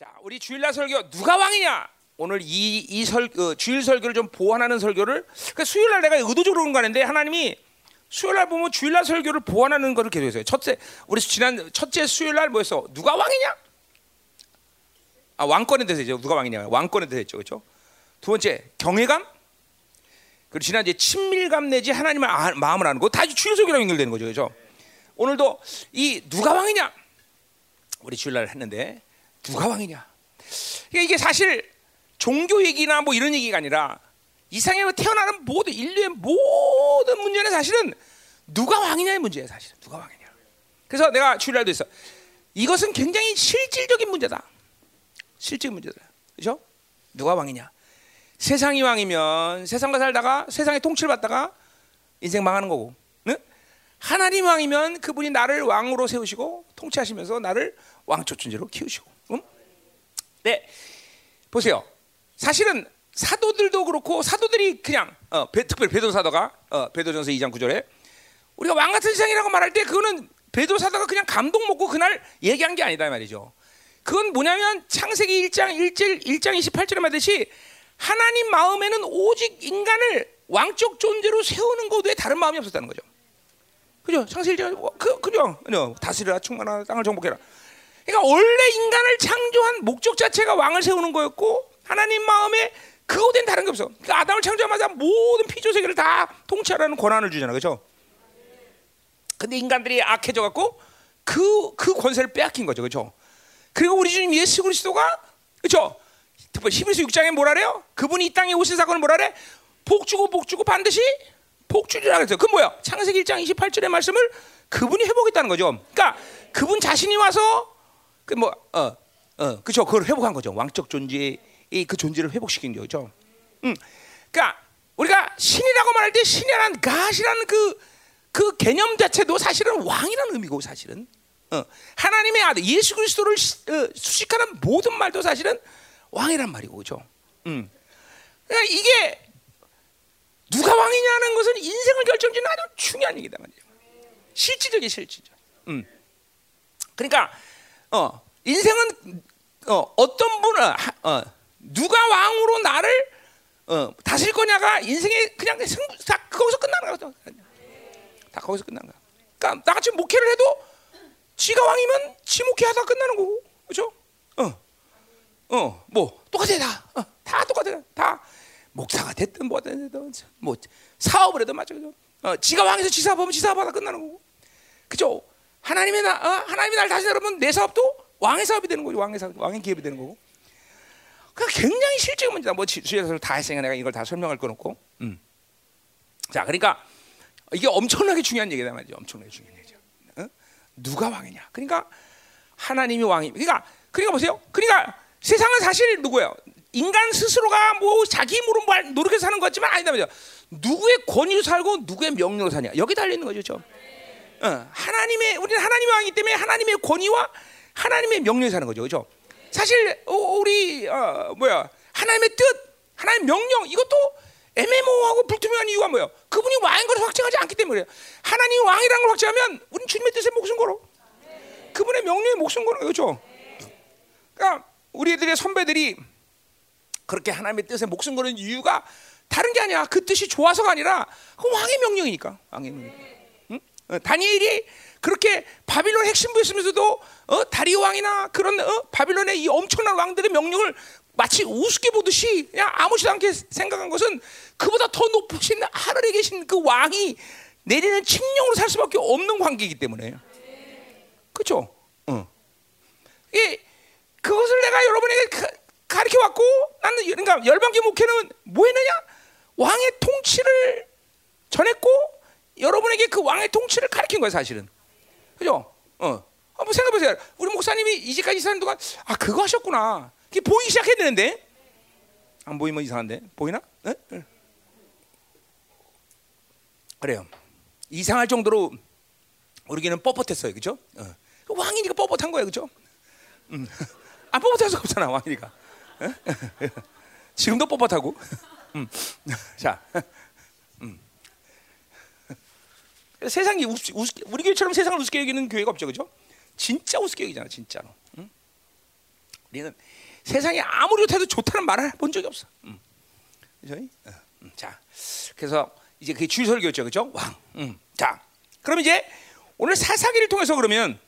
자, 우리 주일날 설교 누가 왕이냐? 오늘 이, 이 설, 어, 주일 설교를 좀 보완하는 설교를 그 수요일날 내가 의도적으로 그런 거 하는데 하나님이 수요일날 보면 주일날 설교를 보완하는 거를 계속했어요. 첫째 우리 지난 첫째 수요일날 뭐였어? 누가 왕이냐? 아 왕권에 대해서 이제 누가 왕이냐? 왕권에 대해서 했죠, 그렇죠? 두 번째 경외감. 그리고 지난 이제 친밀감 내지 하나님의 아, 마음을 아는 거다 주일 설교랑 연결되는 거죠, 그렇죠? 오늘도 이 누가 왕이냐? 우리 주일날 했는데 누가 왕이냐? 그러니까 이게 사실 종교 얘기나 뭐 이런 얘기가 아니라 이상에 태어나는 모든 인류의 모든 문제는 사실은 누가 왕이냐의 문제예요, 사실. 누가 왕이냐. 그래서 내가 주일날도 있어. 이것은 굉장히 실질적인 문제다. 실질 문제다. 그렇죠? 누가 왕이냐? 세상이 왕이면 세상과 살다가 세상의 통치를 받다가 인생 망하는 거고. 응? 하나님 왕이면 그분이 나를 왕으로 세우시고 통치하시면서 나를 왕초춘지로 키우시고. 응? 네. 보세요. 사실은 사도들도 그렇고 사도들이 그냥 어, 배, 특별히 베드로 사도가 어, 베드로전서 2장 9절에 우리가 왕 같은 세상이라고 말할 때 그거는 베드로 사도가 그냥 감동 먹고 그날 얘기한 게 아니다 말이죠. 그건 뭐냐면 창세기 1장 1절 1장 28절에 말듯이 하나님 마음에는 오직 인간을 왕적 존재로 세우는 것 외에 다른 마음이 없었다는 거죠. 그죠? 창세기 1장 그 그죠? 그죠? 다스리라 충만하라 땅을 정복해라. 그러니까 원래 인간을 창조한 목적 자체가 왕을 세우는 거였고 하나님 마음에 그거된 다른 게 없어. 그러니까 아담을 창조하자마자 모든 피조 세계를 다 통치하라는 권한을 주잖아, 그렇죠? 근데 인간들이 악해져 갖고 그 그 권세를 빼앗긴 거죠, 그렇죠? 그리고 우리 주님 예수 그리스도가 그렇죠? 히브리서 6장에 뭐라 그래요? 그분이 이 땅에 오신 사건을 뭐라 그래? 복 주고 복 주고 반드시 복 주리라 그랬어요. 그 뭐야? 창세기 1장 28절의 말씀을 그분이 회복했다는 거죠. 그러니까 그분 자신이 와서 그뭐 어 어, 그죠? 그걸 회복한 거죠. 왕적 존재의 그 존재를 회복시킨 거죠. 음, 그러니까 우리가 신이라고 말할 때 신이라는 가시라는 그, 그 개념 자체도 사실은 왕이라는 의미고 사실은 어, 하나님의 아들 예수 그리스도를 어, 수식하는 모든 말도 사실은 왕이란 말이고 그죠. 음, 그러니까 이게 누가 왕이냐는 것은 인생을 결정짓는 아주 중요한 얘기다 말이에요. 실질적인 실질적. 음, 그러니까 어, 인생은 어, 어떤 분을 어, 누가 왕으로 나를 어, 다스릴 거냐가 인생의 그냥 승부 다 거기서 끝나는 거죠. 다 거기서 끝나는 거야. 그러니까 나같이 목회를 해도 지가 왕이면 지 목회하다 끝나는 거고, 그렇죠? 어, 어, 뭐 똑같아 다, 어, 다 똑같아 다 목사가 됐든 뭐든 뭐 사업을 해도 마찬가지죠. 어, 지가 왕에서 지 사업하면 지 사업하다 끝나는 거고, 그죠? 하나님의 나, 어, 하나님이 날 다시 여러분 내 사업도 왕의 사업이 되는 거죠. 왕의 사업, 왕의 기업이 되는 거고. 그 굉장히 실질적인 문제다. 뭐 주에서 다 했으니까 내가 이걸 다 설명할 건 없고. 음. 자, 그러니까 이게 엄청나게 중요한 얘기다 말이죠. 엄청나게 중요한 얘기죠. 어? 누가 왕이냐? 그러니까 하나님이 왕이. 그러니까 그러니까 보세요. 그러니까 세상은 사실 누구예요? 인간 스스로가 뭐 자기 힘으로 뭐 노력해서 사는 것 같지만 아니다 말이죠. 누구의 권위로 살고 누구의 명령으로 사냐. 여기 달려 있는 거죠. 저. 어, 하나님의 우리는 하나님의 왕이기 때문에 하나님의 권위와 하나님의 명령에 사는 거죠. 그렇죠? 사실 우리 어, 뭐야 하나님의 뜻, 하나님의 명령 이것도 애매모호하고 불투명한 이유가 뭐예요? 그분이 왕인 걸 확증하지 않기 때문에 하나님이 왕이라는 걸 확증하면 우리는 주님의 뜻에 목숨 걸어. 그분의 명령에 목숨 거는 거죠. 그러니까 우리 애들의 선배들이 그렇게 하나님의 뜻에 목숨 거는 이유가 다른 게 아니야. 그 뜻이 좋아서가 아니라 그 왕의 명령이니까. 왕의 명령. 응? 어, 다니엘이 그렇게 바빌론 핵심부였으면서도 어, 다리오 왕이나 그런 어, 바빌론의 이 엄청난 왕들의 명령을 마치 우습게 보듯이 그냥 아무렇지도 않게 생각한 것은 그보다 더 높으신 하늘에 계신 그 왕이 내리는 칙령으로 살 수밖에 없는 관계이기 때문에 그렇죠? 어. 이 그것을 내가 여러분에게 가르쳐 왔고 나는 그러니까 열방교 목회는 뭐 했느냐? 왕의 통치를 전했고 여러분에게 그 왕의 통치를 가르친 거예요, 사실은. 그죠? 어. 한번 생각해 보세요. 우리 목사님이 이제까지 사는 동안 아 그거 하셨구나. 그게 보이기 시작했는데 안 보이면 이상한데 보이나? 네? 네. 그래요. 이상할 정도로 우리에게는 뻣뻣했어요, 그죠? 어. 왕이니까 뻣뻣한 거예요, 그죠? 음. 안 뻣뻣할 수가 없잖아, 왕이니까. 지금도 뻣뻣하고. 음. 자, 음. 세상이 우습, 우습, 우리 교회처럼 세상을 우습게 여기는 교회가 없죠, 그죠? 진짜 우습게 여기잖아, 진짜로. 응? 우리는 세상에 아무리 좋다도 좋다는 말을 본 적이 없어. 음. 그죠? 어, 음, 자, 그래서 이제 그게 주일 설교였죠, 그죠? 왕. 음. 자, 그럼 이제 오늘 사사기를 통해서 그러면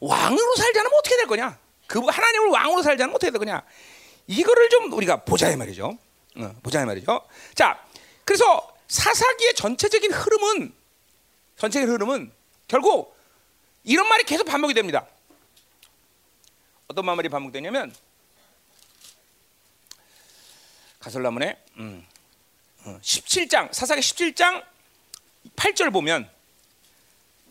왕으로 살자면 어떻게 될 거냐? 그 하나님을 왕으로 살자면 어떻게 될 거냐? 이거를 좀 우리가 보자 이 말이죠. 어, 보자 이 말이죠. 자, 그래서 사사기의 전체적인 흐름은 전체적인 흐름은 결국 이런 말이 계속 반복이 됩니다. 어떤 말이 반복되냐면 가설라문에 음, 어, 17장 사사기 17장 8절 보면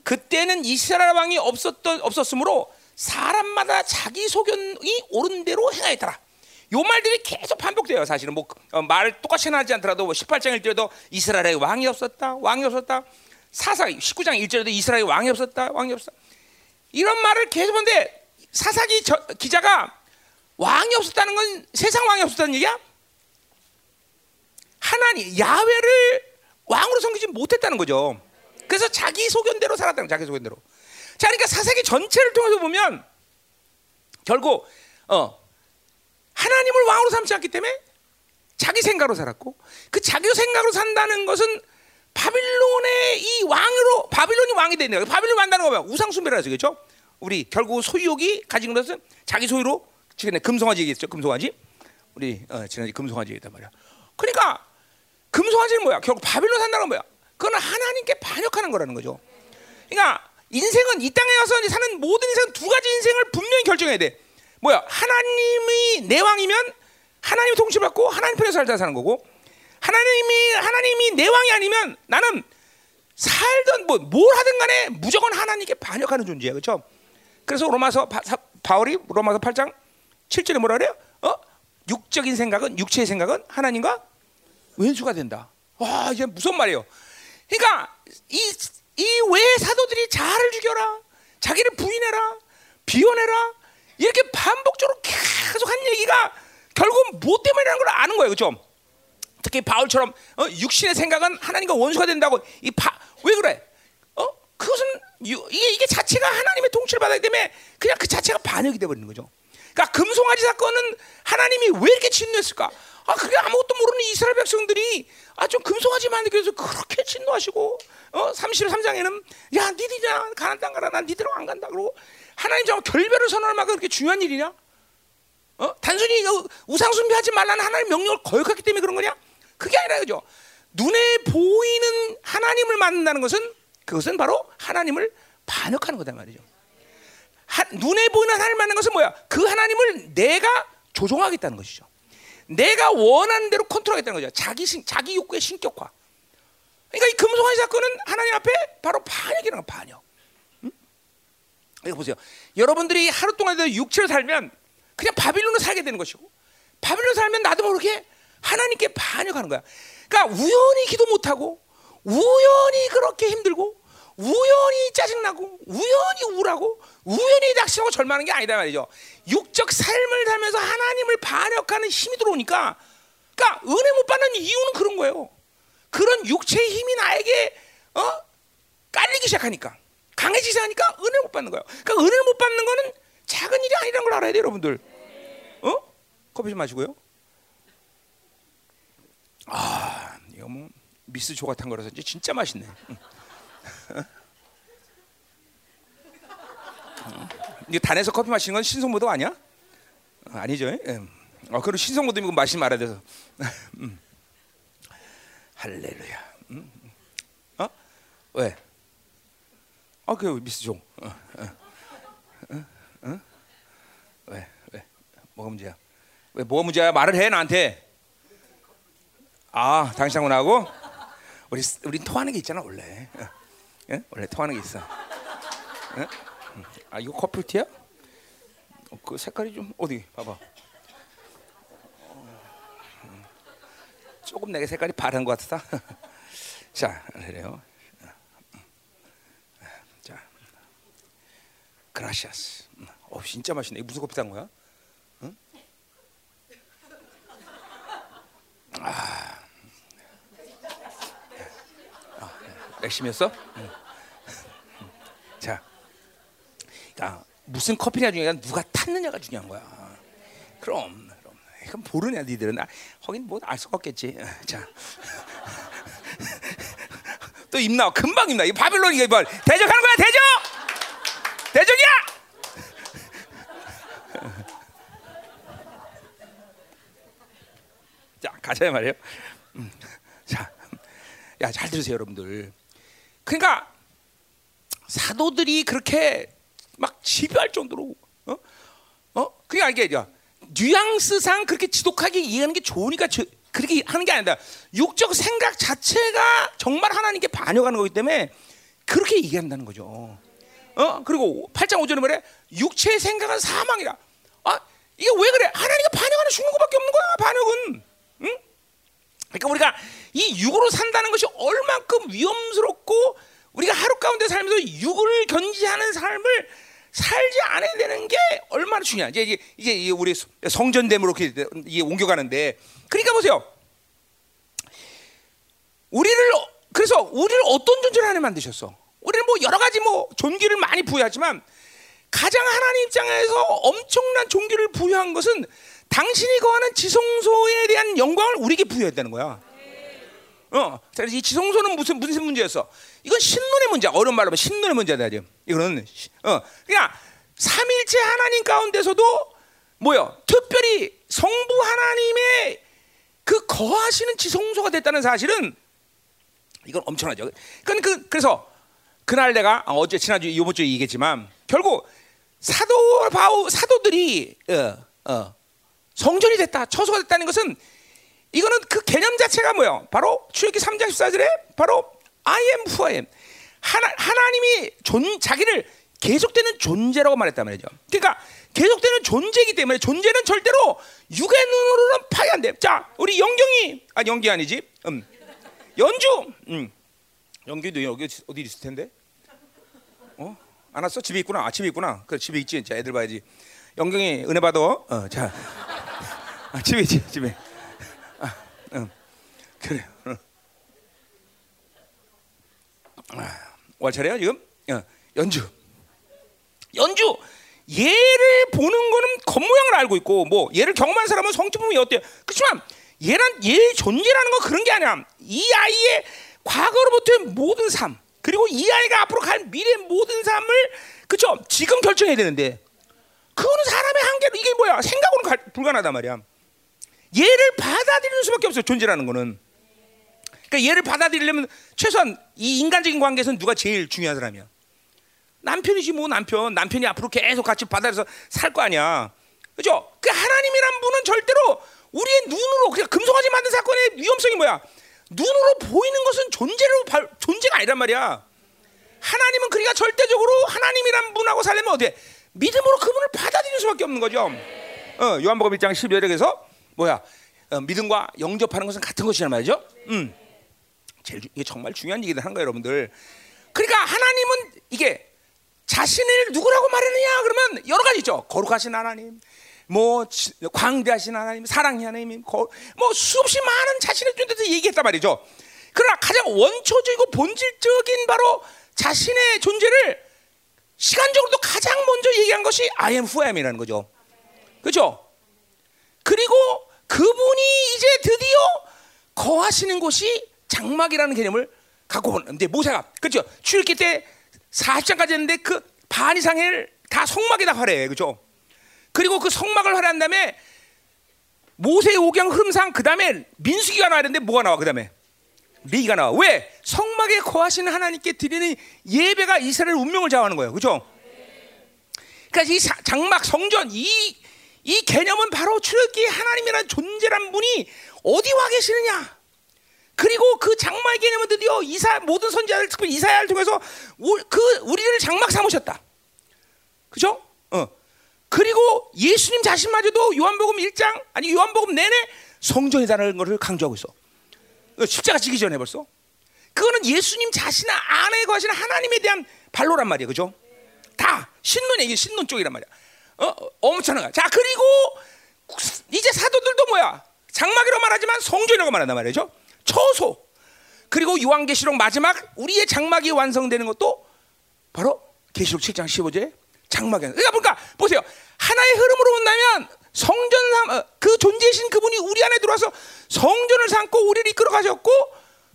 그때는 이스라엘 왕이 없었던 없었으므로 사람마다 자기 소견이 옳은 대로 행하였더라. 요 말들이 계속 반복돼요. 사실은 뭐 어, 말을 똑같이 하지 않더라도 뭐 18장 1절에도 이스라엘에 왕이 없었다. 왕이 없었다. 사사기 19장 1절에도 이스라엘에 왕이 없었다. 왕이 없었다. 이런 말을 계속 하는데 사사기 저, 기자가 왕이 없었다는 건 세상 왕이 없었다는 얘기야? 하나님 야훼를 왕으로 섬기지 못했다는 거죠. 그래서 자기 소견대로 살았다는 자기 소견대로. 자, 그러니까 사사기 전체를 통해서 보면 결국 어 하나님을 왕으로 삼지 않기 때문에 자기 생각으로 살았고 그 자기 생각으로 산다는 것은 바빌론의 이 왕으로 바빌론이 왕이 되는 거예요. 바빌론 만다는 거 뭐야? 우상 숭배라 하죠, 그렇죠? 우리 결국 소유욕이 가진 것은 자기 소유로 지금 금송아지 얘기했죠, 금송아지. 우리 어, 지난주 금송아지 얘기했단 말이야. 그러니까 금송아지는 뭐야? 결국 바빌론 산다는 건 뭐야? 그건 하나님께 반역하는 거라는 거죠. 그러니까 인생은 이 땅에 와서 사는 모든 인생 두 가지 인생을 분명히 결정해야 돼. 뭐야? 하나님이 내 왕이면 하나님 통치 받고 하나님 편에서 살자 사는 거고 하나님이 하나님이 내 왕이 아니면 나는 살던 뭐 뭘 하든 간에 무조건 하나님께 반역하는 존재야. 그렇죠? 그래서 로마서 바, 사, 바울이 로마서 8장 7절에 뭐라 그래요? 어? 육적인 생각은 육체의 생각은 하나님과 왼수가 된다. 와, 이게 무슨 말이에요? 그러니까 이이외 사도들이 자를 죽여라, 자기를 부인해라, 비워내라 이렇게 반복적으로 계속 한 얘기가 결국 뭐 때문이라는 걸 아는 거예요, 그렇죠? 특히 바울처럼 어, 육신의 생각은 하나님과 원수가 된다고 이왜 그래? 어? 그것은 유, 이게 이게 자체가 하나님의 통치를 받기 때문에 그냥 그 자체가 반역이 돼 버리는 거죠. 그러니까 금송아지 사건은 하나님이 왜 이렇게 진노했을까? 아, 그게 아무것도 모르는 이스라엘 백성들이 아, 좀 금송아지만 느껴서 그렇게 진노하시고, 어, 33장에는 야, 니들이냐, 가난 땅 가라, 난 니들하고 안 간다. 그러고 하나님 정말 결별을 선언할 만큼 그렇게 중요한 일이냐? 어? 단순히 우상 숭배하지 말라는 하나님 명령을 거역했기 때문에 그런 거냐? 그게 아니라 그죠. 눈에 보이는 하나님을 만난다는 것은 그것은 바로 하나님을 반역하는 거다 말이죠. 하, 눈에 보이는 하나님을 만나는 것은 뭐야? 그 하나님을 내가 조종하겠다는 것이죠. 내가 원하는 대로 컨트롤하겠다는 거죠. 자기 신, 자기 욕구의 신격화. 그러니까 이 금송아지 사건은 하나님 앞에 바로 반역이라는 거 반역. 응? 이거 보세요. 여러분들이 하루 동안 육체를 살면 그냥 바빌론을 살게 되는 것이고 바빌론 살면 나도 모르게 하나님께 반역하는 거야. 그러니까 우연히 기도 못하고 우연히 그렇게 힘들고 우연히 짜증나고 우연히 우울하고 우연히 낙심하고 절망하는 게 아니다 말이죠. 육적 삶을 살면서 하나님을 반역하는 힘이 들어오니까 그러니까 은혜 못 받는 이유는 그런 거예요. 그런 육체의 힘이 나에게 어? 깔리기 시작하니까 강해지기 시작하니까 은혜 못 받는 거예요. 그러니까 은혜를 못 받는 거는 작은 일이 아니라는 걸 알아야 돼요, 여러분들. 어? 커피 좀 마시고요. 아, 이거 뭐 미스 조각한 거라서 진짜 맛있네. 이게 단에서 커피 마시는 건 신성모독 아니야? 어, 아니죠? 예. 어, 그리고 신성모독이면 마시면 말아야 돼서. 음. 할렐루야. 음. 어? 왜? 아, 그 미스 종. 어, 어, 어, 왜? 왜? 뭐가 문제야? 왜 뭐가 문제야? 말을 해 나한테. 아, 당신하고 우리 우리 통하는 게 있잖아 원래. 예? 원래 통하는 게 있어. 예? 아 이거 커플티야? 어, 그 색깔이 좀 어디 봐봐. 조금 내게 색깔이 바른 것 같다. 자, 그래요. 그라시아스. 어, 진짜 맛있네. 무슨 커피 딴 거야? 응? 아, 아 맥심이었어? 응. 자, 자, 무슨 커피냐 중요한 게 누가 탔느냐가 중요한 거야. 그럼 그럼 그럼 모르냐 니들은 아, 하긴 뭐알 수가 없겠지. 어, 자. 또 입나 금방 입나 이 바빌론 이게 뭘 대적하는 거야 대적 대적이야 자 가자 말이에요 음, 자 야 잘 들으세요 여러분들 그러니까 사도들이 그렇게 막 지배할 정도로 어? 어? 그게 이게 뉘앙스상 그렇게 지독하게 이해하는 게 좋으니까 저, 그렇게 하는 게 아니다. 육적 생각 자체가 정말 하나님께 반역하는 거기 때문에 그렇게 얘기한다는 거죠. 어? 그리고 8장 5절에 말해 육체의 생각은 사망이라. 아, 이게 왜 그래? 하나님께 반역하는 죽는 것밖에 없는 거야. 반역은. 응? 그러니까 우리가 이 육으로 산다는 것이 얼만큼 위험스럽고 우리가 하루 가운데 살면서 육을 견지하는 삶을 살지 않아야 되는 게 얼마나 중요한지 이제 이제 우리 성전됨으로 이렇게 옮겨가는데 그러니까 보세요. 우리를 그래서 우리를 어떤 존재로 하나님 만드셨어? 우리는 뭐 여러 가지 뭐 존귀를 많이 부여하지만 가장 하나님 입장에서 엄청난 존귀를 부여한 것은 당신이 거하는 지성소에 대한 영광을 우리에게 부여했다는 거야. 어, 이 지성소는 무슨 무슨 문제였어? 이건 신론의 문제. 어려운 말로 하면 신론의 문제다 지금. 이거는 어, 그냥 삼일체 하나님 가운데서도 뭐요? 특별히 성부 하나님의 그 거하시는 지성소가 됐다는 사실은 이건 엄청나죠. 그건 그 그래서 그날 내가 어제 지난주 이번 주에 얘기했지만 결국 사도 바우 사도들이 어, 어, 성전이 됐다, 처소가 됐다는 것은 이거는 그 개념 자체가 뭐예요? 바로 출애기 3장 14절에 바로 I am who I am. 하나, 하나님이 존, 자기를 계속되는 존재라고 말했단 말이죠. 그러니까 계속되는 존재이기 때문에 존재는 절대로 육의 눈으로는 파괴 안 돼. 자, 우리 영경이 아 영기 아니지? 음. 연주. 음. 연기도 여기 어디 있을 텐데? 어? 안 왔어? 집에 있구나. 아, 집에 있구나. 그 집에 있지. 자, 애들 봐야지. 영경이 은혜 받아. 어, 자. 아, 집에 있지. 집에. 아, 응. 그래. 어. 아, 월 차례야 지금? 어, 연주. 연주. 얘를 보는 거는 겉모양을 알고 있고 뭐 얘를 경험한 사람은 성품이 어때요? 그렇지만 얘란 얘 존재라는 건 그런 게 아니야. 이 아이의 과거로부터의 모든 삶 그리고 이 아이가 앞으로 갈 미래 모든 삶을 그쵸 지금 결정해야 되는데 그거는 사람의 한계로 이게 뭐야 생각으로는 갈, 불가능하단 말이야. 얘를 받아들이는 수밖에 없어 존재라는 거는. 그러니까 얘를 받아들이려면 최소한 이 인간적인 관계에서는 누가 제일 중요한 사람이야? 남편이지 뭐 남편. 남편이 앞으로 계속 같이 받아들여서 살 거 아니야. 그죠? 그 하나님이란 분은 절대로 우리의 눈으로 그냥 금송아지 만든 사건의 위험성이 뭐야? 눈으로 보이는 것은 존재로 존재가 아니란 말이야. 하나님은 그러니까 절대적으로 하나님이란 분하고 살려면 어떻게 믿음으로 그분을 받아들이는 수밖에 없는 거죠. 어, 요한복음 1장 12절에서 뭐야? 어, 믿음과 영접하는 것은 같은 것이란 말이죠. 음. 제일 이게 정말 중요한 얘기를 하는 거예요, 여러분들. 그러니까 하나님은 이게 자신을 누구라고 말하느냐 그러면 여러 가지 있죠. 거룩하신 하나님, 뭐 광대하신 하나님, 사랑의 하나님, 뭐 수없이 많은 자신의 존재에서 얘기했단 말이죠. 그러나 가장 원초적이고 본질적인 바로 자신의 존재를 시간적으로도 가장 먼저 얘기한 것이 I am who I am이라는 거죠. 그렇죠? 그리고 그분이 이제 드디어 거하시는 곳이 장막이라는 개념을 갖고 오는데 모세가 그렇죠? 출기 때 40장까지 했는데 그 반 이상을 다 성막에다 활해 그렇죠? 그리고 그 성막을 활한 다음에 모세의 오경 흐름상 그 다음에 민수기가 나와야 되는데 뭐가 나와 그 다음에 레기가 나와 왜 성막에 거하시는 하나님께 드리는 예배가 이스라엘 운명을 좌우하는 거예요 그렇죠? 그러니까 이 장막 성전 이 이 개념은 바로 출애기 하나님이라는 존재란 분이 어디 와 계시느냐 그리고 그 장막의 개념은 드디어 이사 모든 선지자들 특별히 이사야를 통해서 그 우리를 장막 삼으셨다. 그죠? 어. 그리고 예수님 자신마저도 요한복음 1장 아니 요한복음 내내 성전이라는 것을 강조하고 있어. 어, 십자가 지기 전에 벌써. 그거는 예수님 자신 안에 거하시는 하나님에 대한 발로란 말이야. 그죠? 다 신론 얘기 신론 쪽이란 말이야. 어, 엄청난 거. 자, 그리고 이제 사도들도 뭐야? 장막이라고 말하지만 성전이라고 말한단 말이죠. 처소 그리고 요한계시록 마지막 우리의 장막이 완성되는 것도 바로 계시록 7장 15절 장막에. 그러니까 뭔가 보세요. 하나의 흐름으로 본다면 성전 삼, 어, 그 존재이신 그분이 우리 안에 들어와서 성전을 삼고 우리를 이끌어 가셨고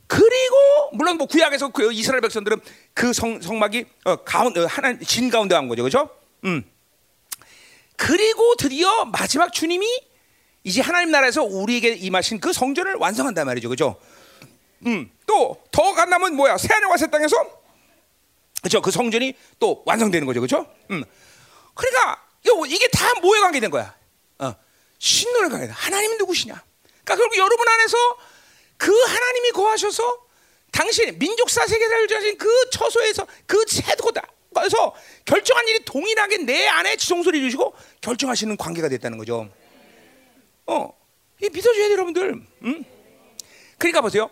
그리고 물론 뭐 구약에서 그 이스라엘 백성들은 그 성, 성막이 어, 가운데 어, 하나 진 가운데 간 거죠, 그렇죠? 음. 그리고 드디어 마지막 주님이 이제 하나님 나라에서 우리에게 임하신 그 성전을 완성한단 말이죠, 그렇죠? 음. 또 더 간다면 뭐야? 새 하늘 와새 땅에서 그렇죠? 그 성전이 또 완성되는 거죠, 그렇죠? 음. 그러니까 이게 다 뭐에 관계된 거야? 어. 신론에 관계된. 하나님 누구시냐? 그러니까 결국 여러분 안에서 그 하나님이 거하셔서 당신 민족사 세계사를 주신 그 처소에서 그 세도다. 그래서 결정한 일이 동일하게 내 안에 지성소리 주시고 결정하시는 관계가 됐다는 거죠. 어, 이 믿어줘야 돼 여러분들. 음? 그러니까 보세요.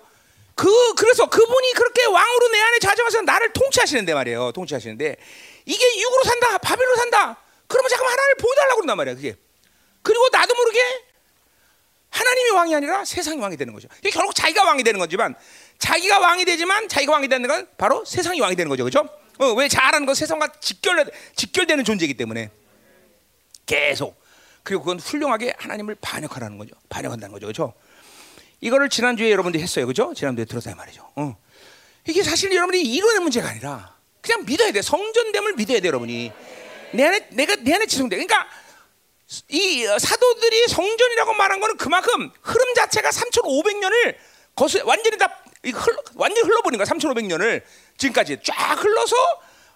그 그래서 그분이 그렇게 왕으로 내 안에 자정하셔서 나를 통치하시는데 말이에요. 통치하시는데 이게 육으로 산다, 바빌로 산다. 그러면 잠깐 하나님을 보여달라고 그런단 말이야. 그게. 그리고 나도 모르게 하나님이 왕이 아니라 세상이 왕이 되는 거죠. 이게 결국 자기가 왕이 되는 거지만 자기가 왕이 되지만 자기가 왕이 되는 건 바로 세상이 왕이 되는 거죠. 그렇죠? 어, 왜 잘하는 건 세상과 직결 직결되는 존재이기 때문에 계속 그리고 그건 훌륭하게 하나님을 반역하라는 거죠. 반역한다는 거죠. 그렇죠? 이거를 지난주에 여러분들이 했어요. 그죠? 지난주에 들었어요 말이죠. 어. 이게 사실 여러분이 이론의 문제가 아니라 그냥 믿어야 돼. 성전됨을 믿어야 돼, 여러분이. 내 안에 내가 내 안에 지성돼. 그러니까 이 사도들이 성전이라고 말한 거는 그만큼 흐름 자체가 3,500년을 거스 완전히 다 흘러, 완전히 흘러버린 거야. 3,500년을 지금까지 쫙 흘러서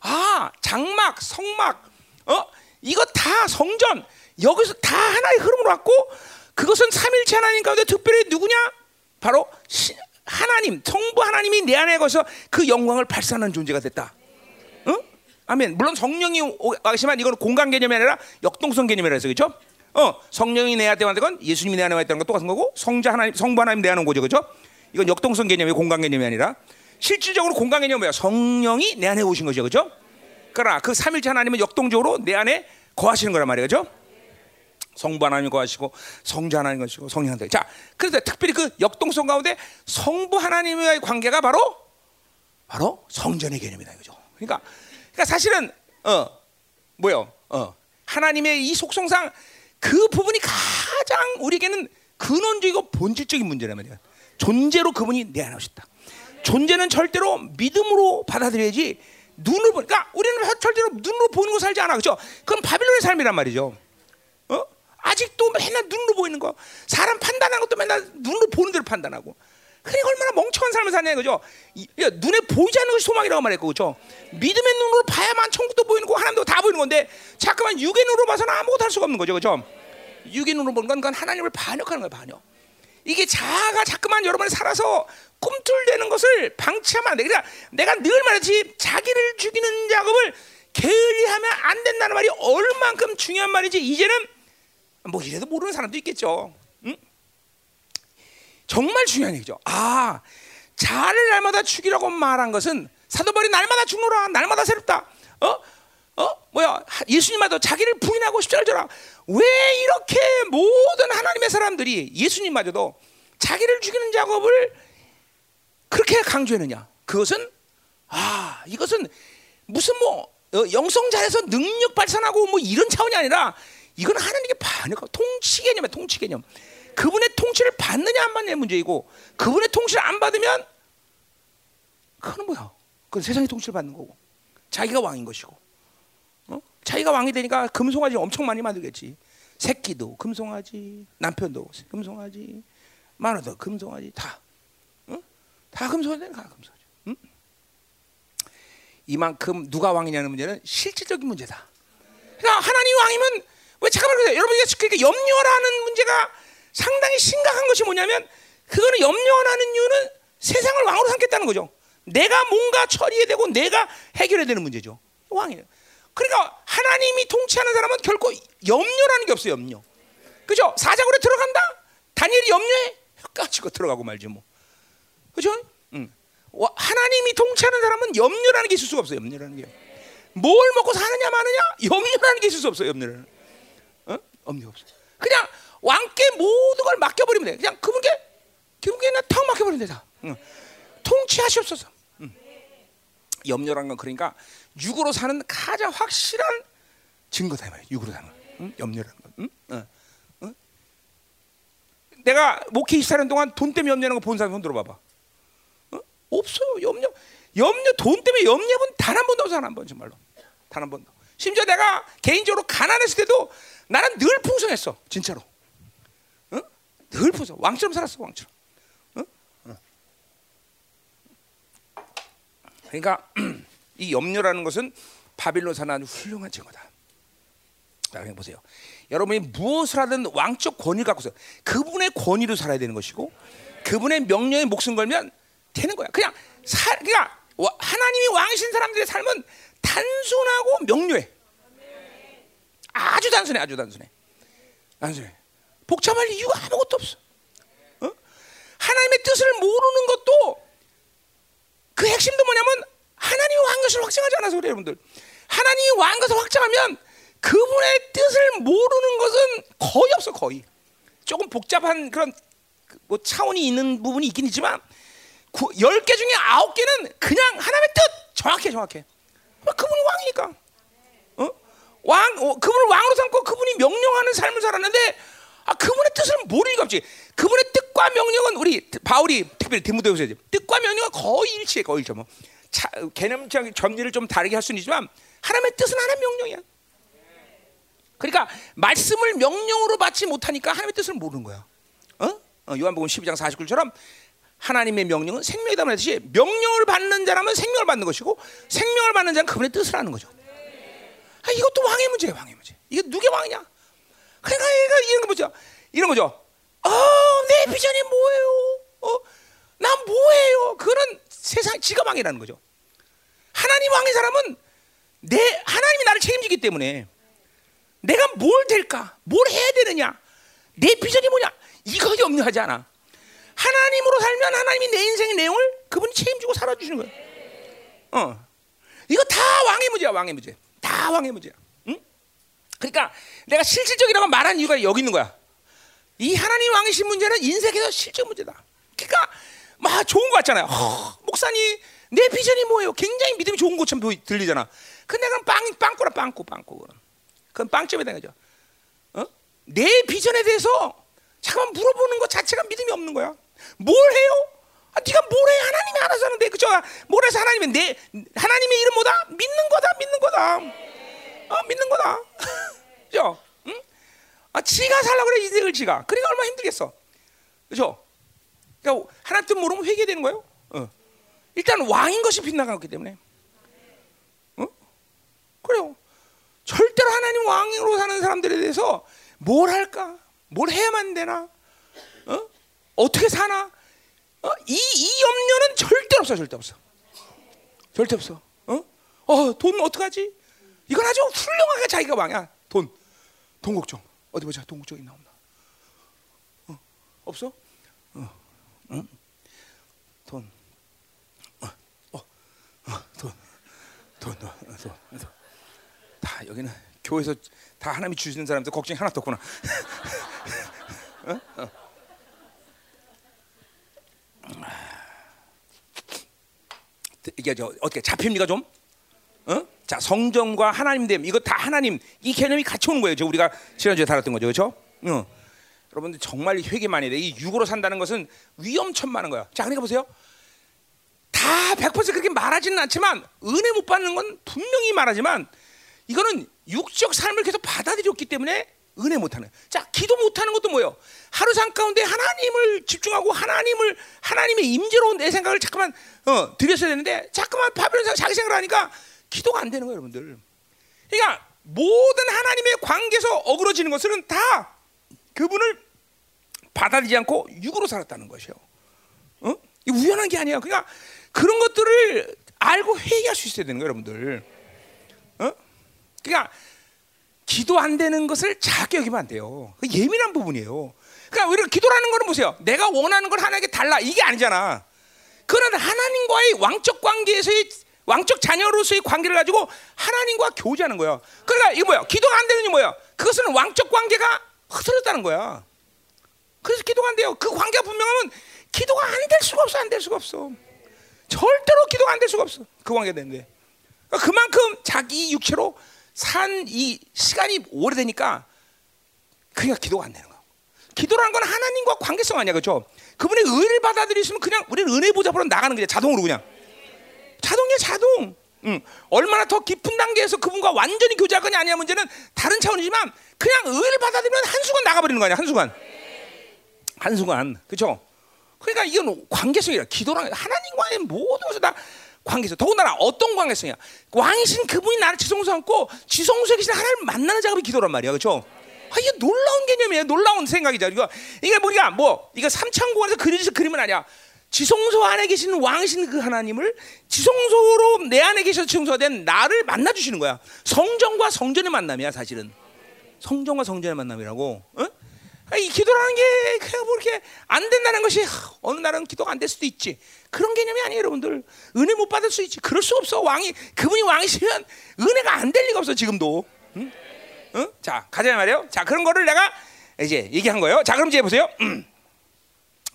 아 장막, 성막, 어 이거 다 성전 여기서 다 하나의 흐름으로 왔고 그것은 삼일체 하나님 가운데 특별히 누구냐? 바로 시, 하나님, 성부 하나님이 내 안에 거서 그 영광을 발산하는 존재가 됐다. 응? 아멘. 물론 성령이 와시만 이거는 공간 개념이 아니라 역동성 개념이라 해서 그렇죠? 어, 성령이 내 안에 왔던 건 예수님이 내 안에 왔다는 건 똑같은 거고 성자 하나님, 성부 하나님 내 안에 온 거죠, 그렇죠? 이건 역동성 개념이 공간 개념이 아니라 실질적으로 공간 개념은 뭐야? 성령이 내 안에 오신 거죠, 그렇죠? 그러나 그 삼일체 하나님은 역동적으로 내 안에 거하시는 거란 그렇죠? 성부 하나님 거하시고 성자 하나님 거하시고 성령 하나님. 자, 그래서 특별히 그 역동성 가운데 성부 하나님과의 관계가 바로 바로 성전의 개념이다 이거죠. 그러니까 그러니까 사실은 어 뭐요? 어 하나님의 이 속성상 그 부분이 가장 우리에게는 근원적이고 본질적인 문제란 말이야. 존재로 그분이 내 안에 오셨다. 존재는 절대로 믿음으로 받아들여야지 눈으로 보니까 그러니까 우리는 절대로 눈으로 보는 거 살지 않아 그죠? 그건 바빌론의 삶이란 말이죠. 어? 아직도 맨날 눈으로 보이는 거. 사람 판단하는 것도 맨날 눈으로 보는 대로 판단하고. 그러니까 얼마나 멍청한 삶을 사냐 그죠? 눈에 보이지 않는 것이 소망이라고 말했고 그죠? 믿음의 눈으로 봐야만 천국도 보이는 거 하나님도 다 보이는 건데 자꾸만 육의 눈으로 봐서는 아무것도 할 수가 없는 거죠 그죠? 육의 눈으로 보는 건 그건 하나님을 반역하는 거예요 반역. 이게 자아가 자꾸만 여러분이 살아서 꿈틀대는 것을 방치하면 안 돼. 그러니까 내가 늘 말했지 자기를 죽이는 작업을 게을리하면 안 된다는 말이 얼만큼 중요한 말이지 이제는 뭐 이래도 모르는 사람도 있겠죠. 응? 정말 중요한 얘기죠. 아, 자를 날마다 죽이라고 말한 것은 사도바리 날마다 죽노라, 날마다 새롭다. 어? 어? 뭐야? 예수님마다 자기를 부인하고 십자가를 져라. 왜 이렇게 모든 하나님의 사람들이 예수님마저도 자기를 죽이는 작업을 그렇게 강조했느냐? 그것은 아, 이것은 무슨 뭐 어, 영성자에서 능력 발산하고 뭐 이런 차원이 아니라 이건 하나님께 반역하고 통치 개념이야 통치 개념. 그분의 통치를 받느냐 안 받느냐 문제이고 그분의 통치를 안 받으면 그건 뭐야? 그건 세상의 통치를 받는 거고 자기가 왕인 것이고 어? 자기가 왕이 되니까 금송아지 엄청 많이 만들겠지. 새끼도 금송아지, 남편도 금송아지, 마누도 금송아지 다, 어? 다 금송아지, 다 금송아지. 응? 이만큼 누가 왕이냐는 문제는 실질적인 문제다. 그러니까 하나님 왕이면 왜 잠깐만 그래요. 여러분이 그러니까 염려라는 문제가 상당히 심각한 것이 뭐냐면 그거는 염려하는 이유는 세상을 왕으로 삼겠다는 거죠. 내가 뭔가 처리해야 되고 내가 해결해야 되는 문제죠. 왕이에요. 그러니까 하나님이 통치하는 사람은 결코 염려라는 게 없어요. 염려. 그죠? 사자굴에 들어간다. 다니엘이 염려해. 까치고 들어가고 말지 뭐. 그죠? 응. 하나님이 통치하는 사람은 염려라는 게 있을 수가 없어요. 염려라는 게. 뭘 먹고 사느냐 마느냐 염려라는 게 있을 수 없어요. 염려라는. 어? 염려 없어. 그냥 왕께 모든 걸 맡겨버리면 돼. 그냥 그분께 그분께 나탁 맡겨버리면 되다. 응. 통치하시옵소서. 응. 염려란 건 그러니까 육으로 사는 가장 확실한 증거다 말이야. 육으로 사는 거. 응? 염려라는 거. 응? 어. 어? 내가 목회 24년 동안 돈 때문에 염려하는 거 본 사람 손 들어봐봐. 어? 없어요. 염려. 염려 돈 때문에 염려는 단 한 번도 없어 한 번 정말로. 단 한 번도. 심지어 내가 개인적으로 가난했을 때도 나는 늘 풍성했어. 진짜로. 어? 늘 풍성. 왕처럼 살았어. 왕처럼. 그러니까 이 염려라는 것은 바빌론 사는 훌륭한 증거다. 자, 그냥 보세요. 여러분이 무엇을 하든 왕적 권위를 갖고서 그분의 권위로 살아야 되는 것이고 그분의 명령에 목숨 걸면 되는 거야. 그냥 사, 그러니까 하나님이 왕이신 사람들의 삶은 단순하고 명료해. 아주 단순해, 아주 단순해. 단순해. 복잡할 이유가 아무것도 없어. 어? 하나님의 뜻을 모르는 것도 그 핵심도 뭐냐면 하나님이 왕 것을 확증하지 않아서 그래요, 여러분들. 하나님이 왕 것을 확증하면 그분의 뜻을 모르는 것은 거의 없어, 거의. 조금 복잡한 그런 그뭐 차원이 있는 부분이 있긴 있지만 열 개 중에 아홉 개는 그냥 하나님의 뜻 정확해, 정확해. 그분이 왕이니까. 어? 왕, 어, 그분을 왕으로 삼고 그분이 명령하는 삶을 살았는데 아, 그분의 뜻을 모르니까 없지. 그분의 뜻과 명령은 우리 바울이 특별히 디모데후서 뜻과 명령은 거의 일치해, 거의 일치. 뭐 차, 개념적 전리를 좀 다르게 할 수는 있지만 하나님의 뜻은 하나님 명령이야. 그러니까 말씀을 명령으로 받지 못하니까 하나님의 뜻을 모르는 거야. 어? 어 요한복음 12장 49절처럼 하나님의 명령은 생명이다 말했듯이 명령을 받는 자라면 생명을 받는 것이고 생명을 받는 자는 그분의 뜻을 하는 거죠. 아, 이것도 왕의 문제예요, 왕의 문제. 이게 누구 왕이냐? 그러니까 이런 거 보죠. 이런 거죠. 어, 내 비전이 뭐예요? 어, 난 뭐예요? 그런 세상 지가 왕이라는 거죠. 하나님 왕의 사람은 내 하나님이 나를 책임지기 때문에 내가 뭘 될까? 뭘 해야 되느냐? 내 비전이 뭐냐? 이거 염려하지 않아. 하나님으로 살면 하나님이 내 인생의 내용을 그분이 책임지고 살아주시는 거예요. 어, 이거 다 왕의 문제야, 왕의 문제. 다 왕의 문제야. 응? 그러니까 내가 실질적이라고 말한 이유가 여기 있는 거야. 이 하나님 왕이신 문제는 인생에서 실적 문제다. 그러니까 막 좋은 거 같잖아요. 허, 목사님 내 비전이 뭐예요? 굉장히 믿음이 좋은 것처럼 들리잖아. 근데 그럼 빵 빵꾸라 빵꾸 빵꾸 그럼. 그건 빵점이 되는 거죠. 어? 내 비전에 대해서 잠깐 물어보는 것 자체가 믿음이 없는 거야. 뭘 해요? 아, 네가 뭘 해? 하나님이 알아서 하는데 그죠? 뭘 해서 하나님은 내 하나님의 이름 뭐다? 믿는 거다, 믿는 거다. 어, 믿는 거다. 그죠? 응? 아, 지가 살라 그래 이득을 지가. 그러니까 얼마나 힘들겠어. 그죠? 그러니까 하나님 뜻 모르면 회개되는 거예요. 어. 일단 왕인 것이 빗나갔기 때문에. 어? 그래요. 절대로 하나님 왕으로 사는 사람들에 대해서 뭘 할까? 뭘 해야만 되나? 어? 어떻게 사나? 어? 이, 이 염려는 절대 없어, 절대 없어. 절대 없어. 어? 어, 돈 어떡하지? 이건 아주 훌륭하게 자기가 왕이야. 돈. 돈 걱정. 어디 보자. 돈 걱정이 나온다. 어? 없어? 어. 응? 돈. 어. 어. 어. 돈. 돈. 돈. 돈. 돈. 다 여기는 교회에서 다 하나님이 주시는 사람들 걱정이 하나도 없구나. 어? 어. 이게 저 어떻게 잡힙니까 좀? 어? 자 성전과 하나님 됨 이거 다 하나님 이 개념이 같이 오는 거예요. 저 우리가 지난주에 다뤘던 거죠, 그렇죠? 어. 여러분들 정말 회개 많이 돼. 이 육으로 산다는 것은 위험천만한 거야. 자, 그러니까 보세요. 다 100% 그렇게 말하지는 않지만 은혜 못 받는 건 분명히 말하지만 이거는 육적 삶을 계속 받아들였기 때문에 은혜 못하는. 자, 기도 못하는 것도 뭐예요? 하루 상 가운데 하나님을 집중하고 하나님을 하나님의 임재로 내 생각을 잠깐만 어, 드렸어야 되는데 잠깐만 바벨론 자기 생각을 하니까 기도가 안 되는 거예요, 여러분들. 그러니까 모든 하나님의 관계에서 어그러지는 것은 다 그분을 받아들이지 않고 육으로 살았다는 것이요. 어? 이 우연한 게 아니야. 그러니까 그런 것들을 알고 회개할 수 있어야 되는 거예요, 여러분들. 어? 그러니까 기도 안 되는 것을 작게 여기면 안 돼요. 그 예민한 부분이에요. 그러니까 우리가 기도라는 거는 보세요. 내가 원하는 걸 하나님께 달라 이게 아니잖아. 그는 하나님과의 왕적 관계에서의 왕적 자녀로서의 관계를 가지고 하나님과 교제하는 거야. 그러니까 이거 뭐야? 기도가 안 되는 게 뭐야? 그것은 왕적 관계가 흐트렀다는 거야. 그래서 기도가 안 돼요. 그 관계가 분명하면 기도가 안 될 수가 없어. 안 될 수가 없어. 절대로 기도가 안 될 수가 없어. 그 관계가 되는데. 그러니까 그만큼 자기 육체로 산 이 시간이 오래되니까 그냥 기도가 안 되는 거야. 기도라는 건 하나님과 관계성 아니야, 그렇죠? 그분의 은혜를 받아들이시면 그냥 우리는 은혜 보좌로 나가는 거야, 자동으로 그냥. 자동이야, 자동. 응. 얼마나 더 깊은 단계에서 그분과 완전히 교제하거냐 아니냐 문제는 다른 차원이지만 그냥 은혜를 받아들이면 한 순간 나가버리는 거 아니야, 한 순간. 한 순간, 그렇죠? 그러니까 이건 관계성이라 기도랑 하나님과의 모든 것을 다 관계성. 더군다나 어떤 관계성이야? 왕이신 그분이 나를 지성소 삼고 지성소에 계신 하나님을 만나는 작업이 기도란 말이야, 그렇죠? 아, 이게 놀라운 개념이에요. 놀라운 생각이죠. 이거 이게 우리가 뭐 이거 삼천공원에서 그려진 그림은 아니야. 지성소 안에 계시는 왕이신 그 하나님을 지성소로 내 안에 계셔서 지성소된 나를 만나 주시는 거야. 성전과 성전의 만남이야, 사실은. 성전과 성전의 만남이라고. 어? 아, 이 기도라는 게 그냥 뭐 이렇게 안 된다는 것이 어느 날은 기도가 안 될 수도 있지. 그런 개념이 아니에요, 여러분들. 은혜 못 받을 수 있지. 그럴 수 없어. 왕이 그분이 왕이시면 은혜가 안 될 리가 없어 지금도. 응? 응? 자 가자 말이에요. 자 그런 거를 내가 이제 얘기한 거예요. 자 그럼 이제 보세요. 음.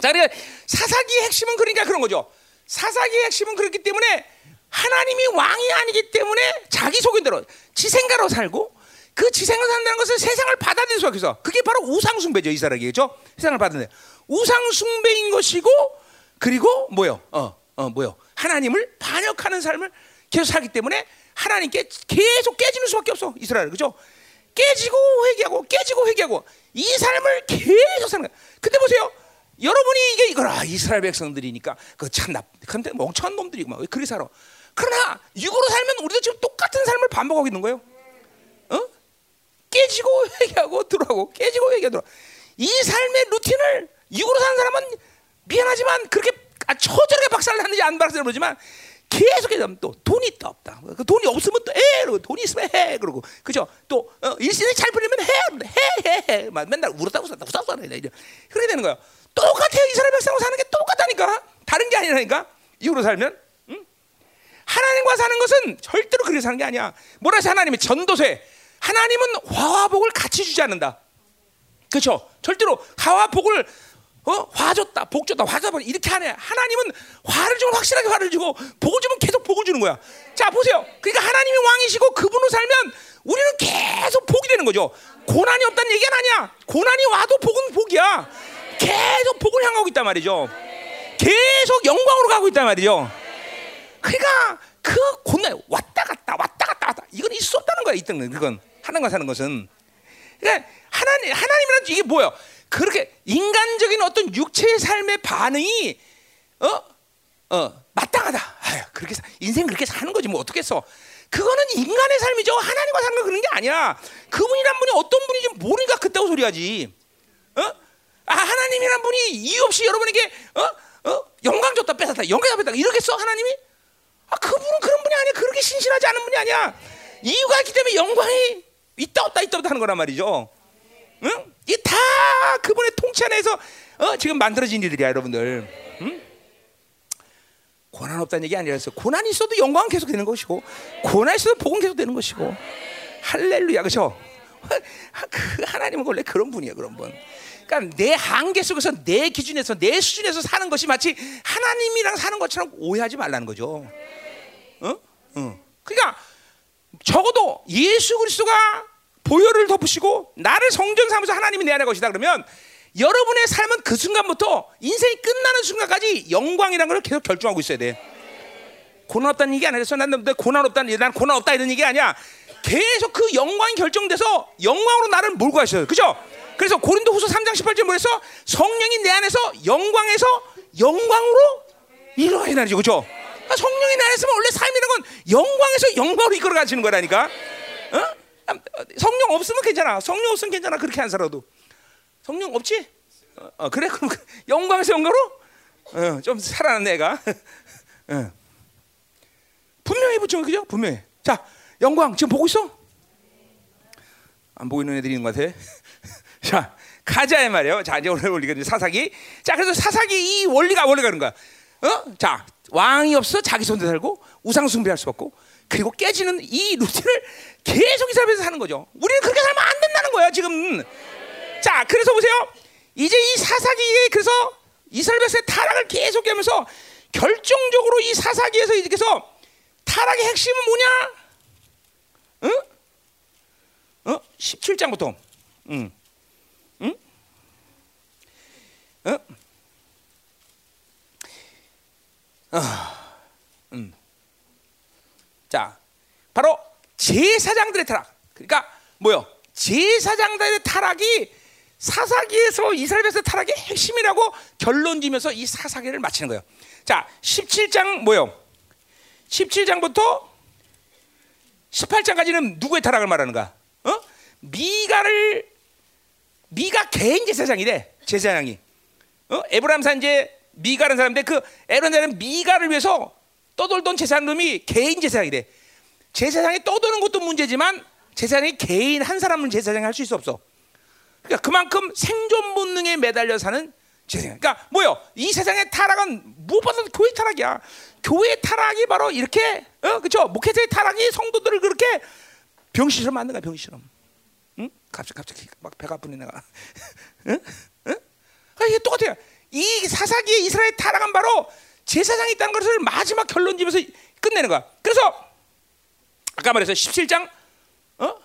자 그러니까 사사기의 핵심은 그러니까 그런 거죠. 사사기의 핵심은 그렇기 때문에 하나님이 왕이 아니기 때문에 자기 속인대로 지생가로 살고 그 지생을 산다는 것은 세상을 수가 없어. 그게 바로 우상숭배죠 이스라엘이죠. 세상을 받아들 우상숭배인 것이고 그리고 뭐요? 어, 어 뭐요? 하나님을 반역하는 삶을 계속 살기 때문에 하나님께 계속 깨지는 수밖에 없어 이스라엘 그죠? 깨지고 회개하고 깨지고 회개하고 이 삶을 계속 사는 거야. 근데 보세요. 여러분이 이게 이거라 이스라엘 백성들이니까 그참 나, 근데 멍청한 놈들이구만 왜 그렇게 살아? 그러나 육으로 살면 우리도 지금 똑같은 삶을 반복하고 있는 거예요. 어? 깨지고 회개하고 들어가고 깨지고 회개하고 이 삶의 루틴을 육으로 사는 사람은 미안하지만 그렇게 아, 처절하게 박살을 하는지 안 박살을 모르지만 계속해서 또 돈이 있다 없다. 그 돈이 없으면 또 해. 그러고 돈이 있으면 해. 그러고 그죠? 또 어, 일신이 잘 풀리면 해. 해. 해. 해. 막 맨날 울었다 웃었다 웃었다 그래. 그렇게 되는 거야. 똑같아요. 이스라엘 백성으로 사는 게 똑같다니까. 다른 게 아니라니까. 이후로 살면. 응? 하나님과 사는 것은 절대로 그렇게 사는 게 아니야. 뭐라 해서 하나님이 전도세. 하나님은 화와 복을 같이 주지 않는다. 그렇죠? 절대로 화와 복을 어? 화 줬다, 복 줬다, 화 줬다 이렇게 하네. 하나님은 화를 주면 확실하게 화를 주고 복을 주면 계속 복을 주는 거야. 자 보세요. 그러니까 하나님이 왕이시고 그분으로 살면 우리는 계속 복이 되는 거죠. 고난이 없다는 얘기는 아니야. 고난이 와도 복은 복이야. 계속 복을 향하고 있단 말이죠. 계속 영광으로 가고 있단 말이죠. 그러니까 그 고난 왔다 갔다 왔다 갔다 왔다 이건 없다는 거야. 이때는 그건 하나님과 사는 것은. 그러니까 하나님 하나님이란 이게 뭐야? 그렇게 인간적인 어떤 육체의 삶의 반응이 어? 어, 마땅하다. 아유, 그렇게 사, 인생 그렇게 사는 거지 뭐 어떻겠어. 그거는 인간의 삶이죠. 하나님과 사는 건 그런 게 아니야. 그분이란 분이 어떤 분인지 모르니까 그때고 소리하지. 어? 아, 하나님이란 분이 이유 없이 여러분에게 어? 어? 영광 줬다 뺏었다. 영광 줬다. 이러겠어 하나님이? 아, 그분은 그런 분이 아니야. 그렇게 신실하지 않은 분이 아니야. 이유가 있기 때문에 영광이 있다 없다 있다 없다 하는 거란 말이죠. 응? 이다 그분의 통치 안에서 어, 지금 만들어진 일들이야, 여러분들. 응? 고난 없다는 얘기 아니라서 고난이 있어도 영광은 계속 되는 것이고 고난이 있어도 복은 계속 되는 것이고 할렐루야, 그렇죠? 그 하나님은 원래 그런 분이야, 그런 분. 그러니까 내 한계 속에서 내 기준에서 내 수준에서 사는 것이 마치 하나님이랑 사는 것처럼 오해하지 말라는 거죠. 어? 어. 그러니까 적어도 예수 그리스도가 보혈을 덮으시고 나를 성전 삼으서 하나님이 내 안에 것이다 그러면 여러분의 삶은 그 순간부터 인생이 끝나는 순간까지 영광이라는 걸 계속 결정하고 있어야 돼. 고난 없다는 얘기 아니라 난 고난 없다는 난 고난 없다 이런 얘기 아니야. 계속 그 영광이 결정돼서 영광으로 나를 몰고 가셔요. 그죠? 그래서 고린도후서 3장 18절 뭐래서 성령이 내 안에서 영광에서 영광으로 되죠. 그죠? 성령이 내 안에서 원래 삶이라는 건 영광에서 영광으로 이끌어 가시는 거라니까. 어? 성령 없으면 괜찮아. 성령 없으면 괜찮아. 그렇게 안 살아도. 성령 없지? 어, 어 그래? 그럼 영광에서 영광으로? 어, 좀 살아난 애가. 어. 분명히 붙여, 그죠? 분명히. 자, 영광 지금 보고 있어? 안 보고 있는 애들이 있는 것 같아. 자, 가자 이 말이에요. 자, 이제 오늘 원리가 사사기. 자, 그래서 사사기 이 원리가 원리가 그런 거야. 어? 자, 왕이 없어 자기 손대 살고 우상 숭배할 수 없고 그리고 깨지는 이 루틴을 계속 이스라엘에서 사는 거죠. 우리는 그렇게 살면 안 된다는 거야 지금. 자, 그래서 보세요. 이제 이 사사기에 그래서 이스라엘 백성의 타락을 계속 하면서 결정적으로 이 사사기에서 이렇게서 타락의 핵심은 뭐냐? 응? 어? 17장부터. 음. 응? 어? 아. 음. 자, 바로 제사장들의 타락. 그러니까 뭐요? 제사장들의 타락이 사사기에서 이스라엘 백성 타락의 핵심이라고 결론 지면서 이 사사기를 마치는 거예요. 자, 17장 뭐요? 17장부터 18장까지는 누구의 타락을 말하는가? 어? 미가를 미가 개인 제사장이래. 제사장이. 어? 에브라임 산제 미가라는 사람인데 그 에브라임 사람 미가를 위해서 떠돌던 제사장놈이 개인 제사장이 래. 제사장이 떠도는 것도 문제지만 제사장이 개인 한 사람은 제사장이 할 수 있어 없어. 그러니까 그만큼 생존 본능에 매달려 사는 제사장. 그러니까 뭐요? 이 세상의 타락은 무엇보다도 교회 타락이야. 교회 타락이 바로 이렇게 어 그렇죠? 목회자의 타락이 성도들을 그렇게 병실처럼 만든 거야 병실처럼. 응? 갑자기 갑자기 막 배가 아프네 내가. 응? 응? 아, 이게 똑같아요. 이 사사기의 이스라엘 타락은 바로 제사장이 있다는 것을 마지막 결론지면서 끝내는 거야. 그래서 아까 말해서 17장 어?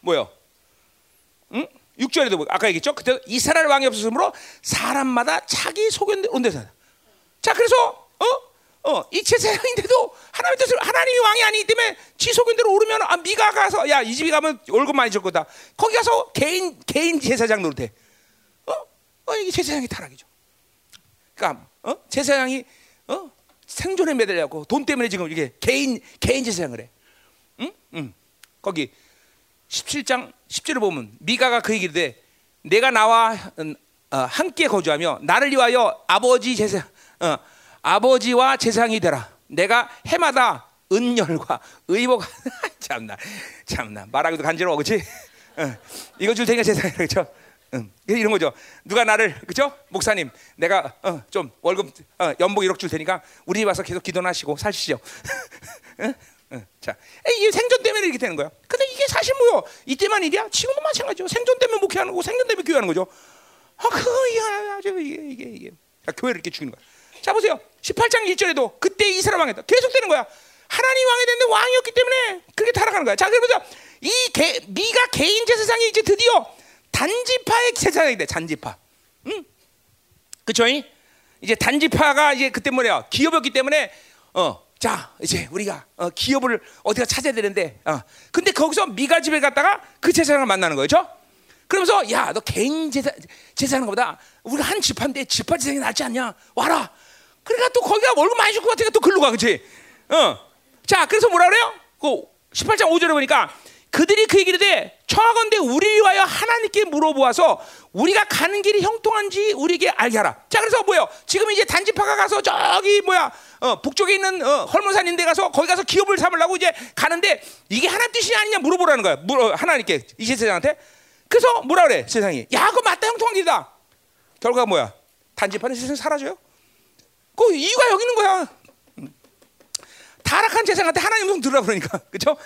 뭐요? 응? 6절에도 아까 얘기했죠. 그때 이스라엘 왕이 없었으므로 사람마다 자기 소견대로 데서. 자, 그래서 어? 어, 이 제사장인데도 하나님 뜻을 하나님이 왕이 아니기 때문에 지 소견대로 오르면 아, 미가 가서 야, 이 집에 가면 월급 많이 줄 거다. 거기 가서 개인 개인 제사장 노릇해. 어? 어, 이게 제사장의 타락이죠. 그러니까 어? 제사장이 어? 생존에 매달려고 돈 때문에 지금 이게 개인 개인 제사장을 해. 응? 응. 거기 17장 10절을 보면 미가가 그 얘기를 해. 내가 나와 어, 함께 거주하며 나를 위하여 아버지 제사 어, 아버지와 제사장이 되라. 내가 해마다 은열과 의복 참나 참나 말하기도 간지러워 그렇지? 어, 이거 줄 테니까 제사장 그렇죠? 응. 이런 거죠. 누가 나를 그죠? 목사님, 내가 어, 좀 월급 어, 연봉 1억 줄 테니까 우리 집 와서 계속 기도하시고 사시죠. 응? 응. 자, 이게 생존 때문에 이렇게 되는 거야. 근데 이게 사실 뭐요? 이때만 일이야? 지금도 마찬가지죠. 생존 때문에 목회하는 거고 생존 때문에 교회하는 거죠. 아, 그거 이게 아주 이게 이게 이게 자, 교회를 이렇게 죽이는 거야. 자 보세요. 18장 1절에도 그때 이스라엘 왕이다. 계속 되는 거야. 하나님 왕이 됐는데 왕이었기 때문에 그렇게 타락하는 거야. 자, 그러면서 이 개, 미가 개인 제사장이 이제 드디어 단지파의 제사장이 돼. 단지파. 응? 그쵸? 이제 단지파가 이제 그때 뭐래요? 기업이었기 때문에 어, 자 이제 우리가 어, 기업을 어디가 찾아야 되는데, 어. 근데 거기서 미가 집에 갔다가 그 제사장을 만나는 거죠. 그러면서 야 너 개인 제사 제사하는 것보다 우리가 한 집한데 집파 제사장이 낫지 않냐? 와라. 그러니까 또 거기가 월급 많이 줄 것 같으니까 또 글로 가, 그렇지? 어. 자 그래서 뭐라 그래요? 그 18장 5절에 보니까 그들이 그 얘기를 해 청하건대 우리를 위하여 하나님께 물어보아서 우리가 가는 길이 형통한지 우리에게 알게 하라. 자, 그래서 뭐요? 지금 이제 단지파가 가서 저기 뭐야 어, 북쪽에 있는 어, 헐몬산인 데 가서 거기 가서 기업을 삼으려고 이제 가는데 이게 하나님 뜻이 아니냐 물어보라는 거야. 물어 하나님께 이세 세상한테. 그래서 뭐라 그래 세상이? 야, 그거 맞다 형통한 길이다. 결과가 뭐야? 단지파는 세상 사라져요. 그 이유가 여기 있는 거야. 타락한 세상한테 하나님 성 들으라 그러니까, 그렇죠?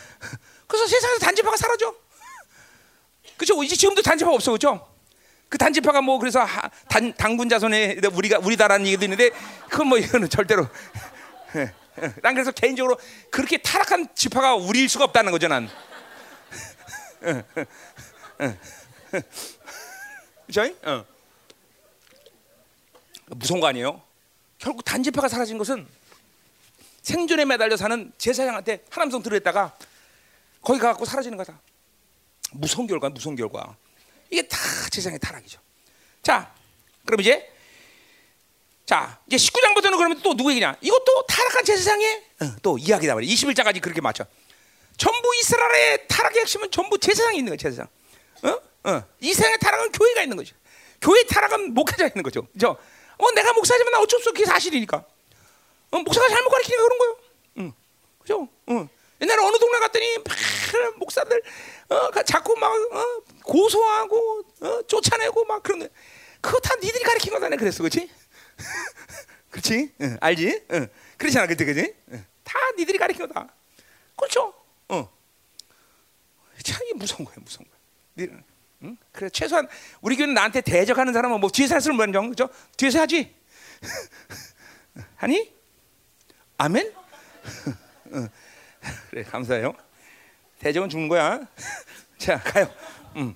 그래서 세상에서 단지파가 사라져. 그죠? 이제 지금도 단지파 없어, 그죠? 그 단지파가 뭐 그래서 하, 단, 당군 자손에 우리가 우리다라는 얘기도 있는데 그건 뭐 이거는 절대로. 난 그래서 개인적으로 그렇게 타락한 지파가 우리일 수가 없다는 거죠, 난. 그죠? 어. 무서운 거 아니에요? 결국 단지파가 사라진 것은 생존에 매달려 사는 제사장한테 하나님성 들어있다가 거기 가갖고 사라지는 거다. 무서운 결과, 무서운 결과. 이게 다 세상의 타락이죠. 자, 그럼 이제 자 이제 19장부터는 그러면 또 누구 얘기냐? 이것도 타락한 제사장의 어, 또 이야기다 말이야. 21장까지 그렇게 맞춰. 전부 이스라엘의 타락의 핵심은 전부 제사장이 있는 거야, 제사장. 어? 어. 이 세상의 타락은 교회가 있는 거죠. 교회 타락은 목회자가 있는 거죠. 그죠? 어, 내가 목사지만 나 어쩔 수 없게 사실이니까. 어, 목사가 잘못 가르치니까 그런 거예요. 응. 그죠? 응. 옛날에 어느 동네 갔더니 막 목사들 어, 자꾸 막 어, 고소하고 어, 쫓아내고 막 그런데 그거 다 니들이 가르친 거다네 그랬어, 그렇지? 그렇지? 응, 알지? 응. 그렇잖아, 그때 그지? 응. 다 니들이 가르친 거다. 그렇죠? 어. 참 이게 무서운 거야, 무서운 거야. 니들, 응? 그래 최소한 우리 교회는 나한테 대적하는 사람은 뭐 뒤에서 할수록 뭐죠, 그죠? 뒤에서 하지. 하니? 아멘? 응. 그래 감사해요. 대적은 죽는 거야. 자, 가요. 음.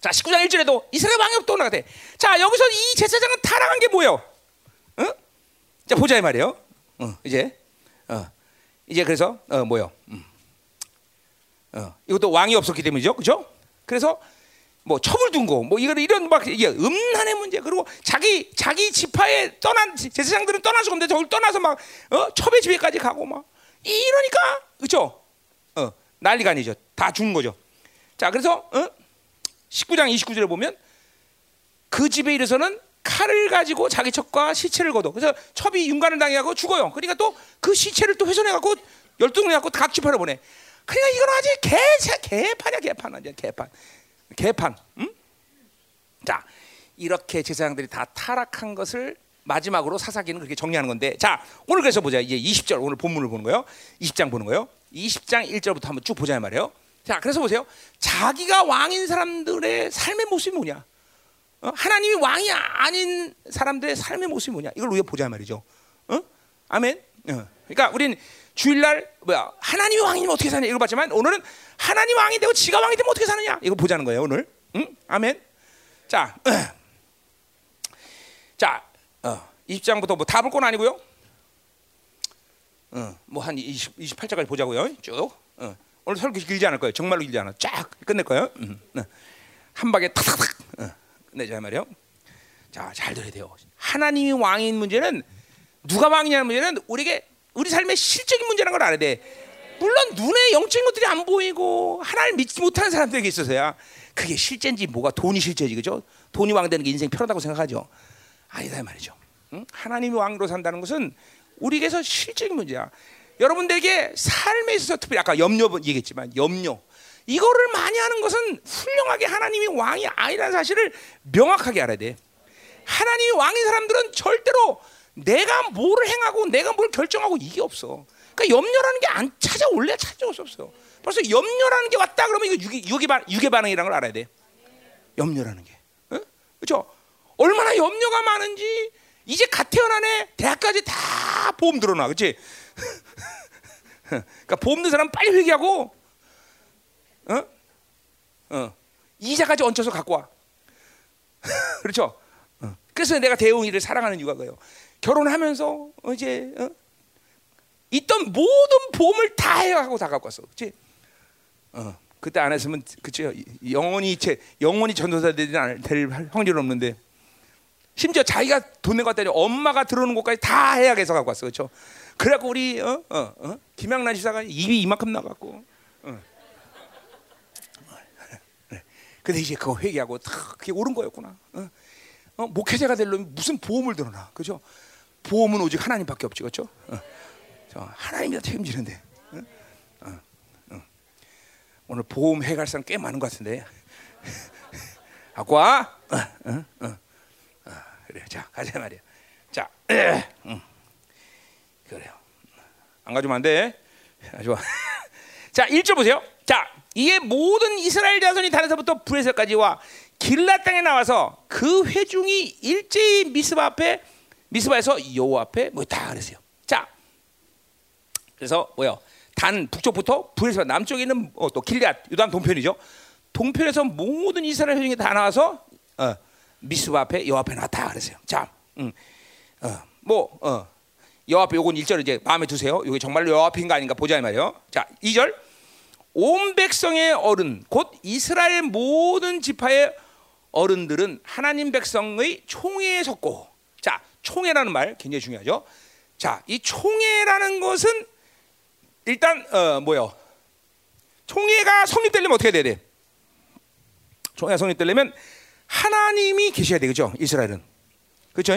자, 19장 1절에도 이스라엘 왕이 없다고 나가대. 자, 여기서 이 제사장은 타락한 게 뭐예요? 어? 자, 보자 이 말이에요. 어, 이제 어. 이제 그래서 어, 뭐요? 음. 어, 이것도 왕이 없었기 때문이죠. 그죠? 그래서 뭐 첩을 둔 거, 뭐 이거 이런 막 이게 음란의 문제 그리고 자기 자기 지파에 떠난 제사장들은 수가 없는데 저걸 떠나서 막 어? 첩의 집에까지 가고 막 이러니까 그죠? 어, 난리가 아니죠. 다 죽는 거죠. 자, 그래서 어? 19장 29절에 보면 그 집에 이르서는 칼을 가지고 자기 첩과 시체를 거둬. 그래서 첩이 윤관을 당해하고 죽어요. 그러니까 또 그 시체를 또 훼손해 갖고 열등을 갖고 각 지파로 보내. 그러니까 이건 아직 개 개판이야 개판 완전 개판. 개판. 응? 자, 이렇게 제사장들이 다 타락한 것을 마지막으로 사사기는 그렇게 정리하는 건데. 자, 오늘 그래서 보자. 이제 20절 오늘 본문을 보는 거예요. 20장 보는 거예요. 20장 1절부터 한번 쭉 보자 말이에요. 자, 그래서 보세요. 자기가 왕인 사람들의 삶의 모습이 뭐냐? 어? 하나님이 왕이 아닌 사람들의 삶의 모습이 뭐냐? 이걸 우리가 보자 말이죠. 어? 아멘. 어. 그러니까 우리는 주일날 뭐야 하나님이 왕이면 어떻게 사냐 이거 봤지만 오늘은 하나님 왕이 되고 지가 왕이 되면 어떻게 사느냐 이거 보자는 거예요 오늘. 응? 아멘. 자, 자, 어, 20장부터 뭐 다 볼 건 아니고요. 어, 뭐한 28장까지 보자고요. 쭉. 어. 오늘 설교 길지 않을 거예요. 정말로 길지 않아. 쫙 끝낼 거예요. 음, 네. 한 방에 탁탁탁 어, 끝내자 말이요. 자, 잘 들어야 돼요. 하나님이 왕인 문제는 누가 왕이냐는 문제는 우리에게 우리 삶의 실적인 문제라는 걸 알아야 돼. 물론 눈에 영적인 것들이 안 보이고 하나님 믿지 못하는 사람들에게 있어서야 그게 실제인지 뭐가 돈이 실제지 그죠? 돈이 왕 되는 게 인생 편하다고 생각하죠. 아니다 말이죠. 응? 하나님이 왕으로 산다는 것은 우리에게서 실적인 문제야. 여러분들에게 삶에 있어서 특별히 아까 염려 얘기했지만 염려 이거를 많이 하는 것은 훌륭하게 하나님이 왕이 아니라는 사실을 명확하게 알아야 돼. 하나님이 왕인 사람들은 절대로 내가 뭘 행하고 내가 뭘 결정하고 이게 없어. 그러니까 염려라는 게 안 찾아올래 찾아올 수 없어. 벌써 염려라는 게 왔다 그러면 이거 유기, 유기 반, 유괴 반응이라는 걸 알아야 돼. 염려라는 게. 어? 그렇죠? 얼마나 염려가 많은지 이제 갓 태어난 애 대학까지 다 보험 들어놔. 그렇지? 그러니까 보험 든 사람 빨리 회개하고 어? 어. 이자까지 얹혀서 갖고 와. 그렇죠? 어. 그래서 내가 대웅이를 사랑하는 이유가 그예요. 결혼하면서 이제 어? 있던 모든 보험을 다 해가고 다 갖고 왔어. 그렇지? 어. 그때 안 했으면 그치 영원히 제 영원히 전도사 될 확률은 없는데 심지어 자기가 돈 내고 왔더니 엄마가 들어오는 곳까지 다 해약해서 갖고 왔어. 그렇죠? 그래갖고 우리 어? 어? 어? 김양란 지사가 입이 이만큼 나갔고 어. 근데 이제 그거 회개하고 다 그게 옳은 거였구나. 어? 어? 목회자가 되려면 무슨 보험을 들어놔, 그죠? 보험은 오직 하나님밖에 없지, 그렇죠? 어. 하나님이 다 책임지는데. 어? 어? 오늘 보험 해갈 사람 꽤 많은 것 같은데. 갖고 와. 그래, 자 가자 말이야. 자, 응. 그래요. 안 가져면 안 돼. 좋아. 자, 1절 보세요. 자, 이게 모든 이스라엘 자손이 다른서부터 브레셀까지와 길라 땅에 나와서 그 회중이 일제히 미스바 앞에 미스바에서 여호와 앞에 뭐다 그랬어요. 자, 그래서 뭐요? 단 북쪽부터 브레셀 남쪽에 있는 어, 또 길앗 유단 동편이죠. 동편에서 모든 이스라엘 회중이 다 나와서 어, 미스바 앞에 여호와 앞에 나다 그랬어요. 자, 음, 어, 뭐 어, 여호와 앞에 요건 1절 이제 마음에 두세요. 이게 정말로 앞인가 아닌가 보자 이 말이에요. 자, 2절 온 백성의 어른 곧 이스라엘 모든 지파의 어른들은 하나님 백성의 총회에 섰고 자 총회라는 말 굉장히 중요하죠. 자이 총회라는 것은 일단 어 뭐요? 총회가 성립되려면 어떻게 돼야 돼? 총회가 성립되려면 하나님이 계셔야 되죠. 이스라엘은 그렇죠?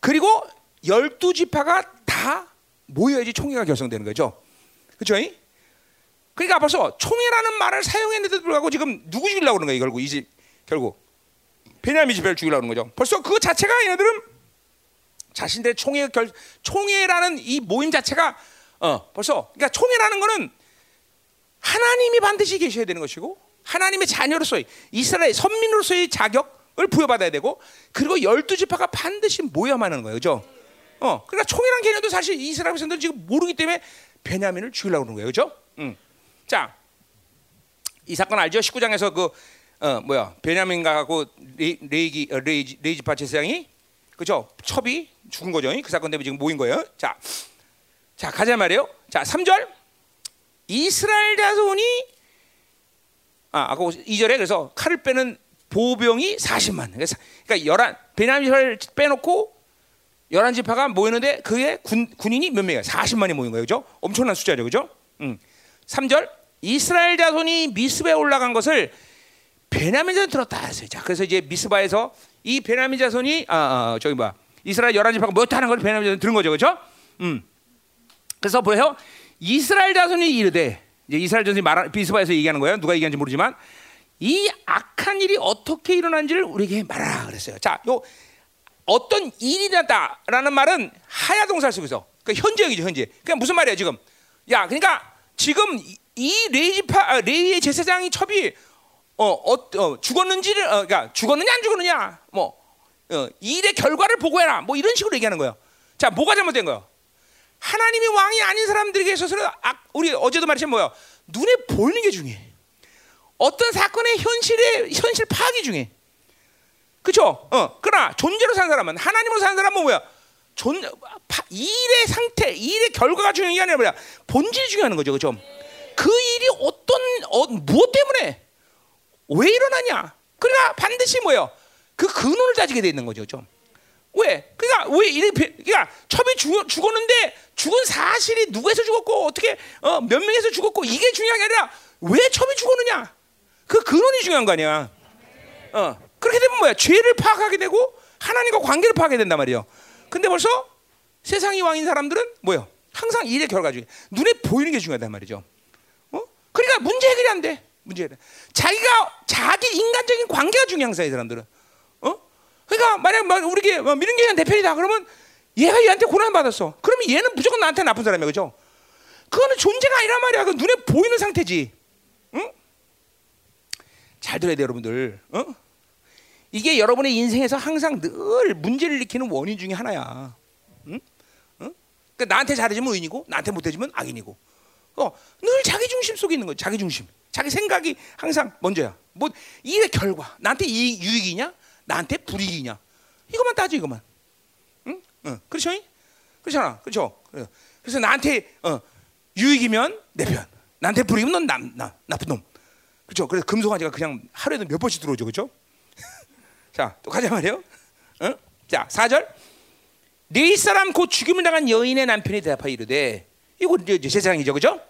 그리고 열두 지파가 다 모여야지 총회가 결성되는 거죠. 그렇죠? 그러니까 벌써 총회라는 말을 사용했는데도 불구하고 지금 누구 죽이려고 그러는 거예요, 결국 이 집 결국 베냐민 집회를 죽이려고 그러는 거죠. 벌써 그 자체가 얘네들은 자신들의 총회 결 총회라는 이 모임 자체가 어 벌써 그러니까 총회라는 거는 하나님이 반드시 계셔야 되는 것이고 하나님의 자녀로서의 이스라엘 선민으로서의 자격을 부여받아야 되고 그리고 열두 지파가 반드시 모여만 하는 거예요, 그죠? 어, 그러니까 총회란 개념도 사실 이스라엘 백성들은 지금 모르기 때문에 베냐민을 죽이려고 그러는 거예요, 그죠? 음. 자, 이 사건 알죠? 19장에서 그 어, 뭐야 베냐민가하고 레위, 레위기 어, 레위지, 레위 지파 제사장이 그죠? 첩이 죽은 거죠. 그 사건 때문에 지금 모인 거예요. 자, 자 가자 말이에요. 자, 3절 이스라엘 자손이 아, 아까 2절에 그래서 칼을 빼는 보병이 40만. 그래서 그러니까 열한 베냐민을 빼놓고 열한 지파가 모였는데 그의 군, 군인이 몇 명이야? 40만이 모인 거예요. 그죠? 엄청난 숫자죠. 그죠? 음. 3절 이스라엘 자손이 미스바에 올라간 것을 베냐민 자손 들었다 했어요. 자, 그래서 이제 미스바에서 이 베냐민 자손이 아, 아 저기 뭐 이스라엘 열한 지파가 모였다는 걸 베냐민 자손 들은 거죠. 그죠? 음. 그래서 보세요. 이스라엘 자손이 이르되 이제 이스라엘 자손이 말 비스바에서 얘기하는 거예요. 누가 얘기하는지 모르지만 이 악한 일이 어떻게 일어난지를 우리에게 말하라 그랬어요. 자, 요 어떤 일이 났다라는 말은 하야 동사를 쓰고 있어. 그 현재형이죠, 현재. 그냥 무슨 말이야 지금? 야, 그러니까 지금 이 레이지파 아, 레이의 제사장이 첩이 어, 어, 어 죽었는지를 어, 그러니까 죽었느냐 안 죽었느냐 뭐 어, 일의 결과를 보고해라 뭐 이런 식으로 얘기하는 거예요. 자, 뭐가 잘못된 거예요? 하나님이 왕이 아닌 사람들에게 있어서는 악, 우리 어제도 말했지만 뭐야 눈에 보이는 게 중요해. 어떤 사건의 현실의 현실 파악이 중요해. 그렇죠? 어, 그러나 존재로 사는 사람은 하나님으로 사는 사람은 뭐야? 존 파, 일의 상태, 일의 결과가 중요한 게 아니라 뭐야? 본질이 중요한 거죠, 그렇죠? 그 일이 어떤 어, 무엇 때문에 왜 일어나냐? 그러나 반드시 뭐예요? 그 근원을 따지게 돼 있는 거죠, 좀. 왜? 그러니까 왜 이래? 그러니까 첩이 죽, 죽었는데 죽은 사실이 누구에서 죽었고 어떻게 어, 몇 명에서 죽었고 이게 중요한 게 아니라 왜 첩이 죽었느냐? 그 근원이 중요한 거 아니야. 어. 그렇게 되면 뭐야? 죄를 파악하게 되고 하나님과 관계를 파악하게 된단 말이에요. 근데 벌써 세상이 왕인 사람들은 뭐요? 항상 일의 결과 중에 눈에 보이는 게 중요하단 말이죠. 어? 그러니까 문제 해결이 안 돼. 문제 해결. 자기가 자기 인간적인 관계가 중요한 이 사람들은. 어? 그러니까 만약 우리게 뭐 미른교회 대표이다 그러면 얘가 얘한테 고난 받았어. 그러면 얘는 무조건 나한테 나쁜 사람이야, 그죠? 그거는 존재가 아니란 말이야. 그 눈에 보이는 상태지. 응? 잘 들어야 돼, 여러분들. 어? 이게 여러분의 인생에서 항상 늘 문제를 일으키는 원인 중에 하나야. 응? 응? 그러니까 나한테 잘해주면 의인이고 나한테 못해주면 악인이고. 어, 늘 자기 중심 속에 있는 거야. 자기 중심. 자기 생각이 항상 먼저야. 뭐 일의 결과. 나한테 이 유익이냐? 나한테 불이익이냐? 이것만 따져 이것만. 응? 응. 그렇죠? 그렇잖아. 그렇죠? 그래서 나한테 어, 유익이면 내 편. 나한테 불이익이면 넌 남, 나, 나쁜 놈. 그렇죠? 그래서 금송아지가 그냥 하루에도 몇 번씩 들어오죠. 그렇죠? 자, 또 가자 말이요. 어? 자, 4절. 네 사람 곧 죽임을 당한 여인의 남편이 대답하여 이르되 이거 이제 세상이죠. 그죠?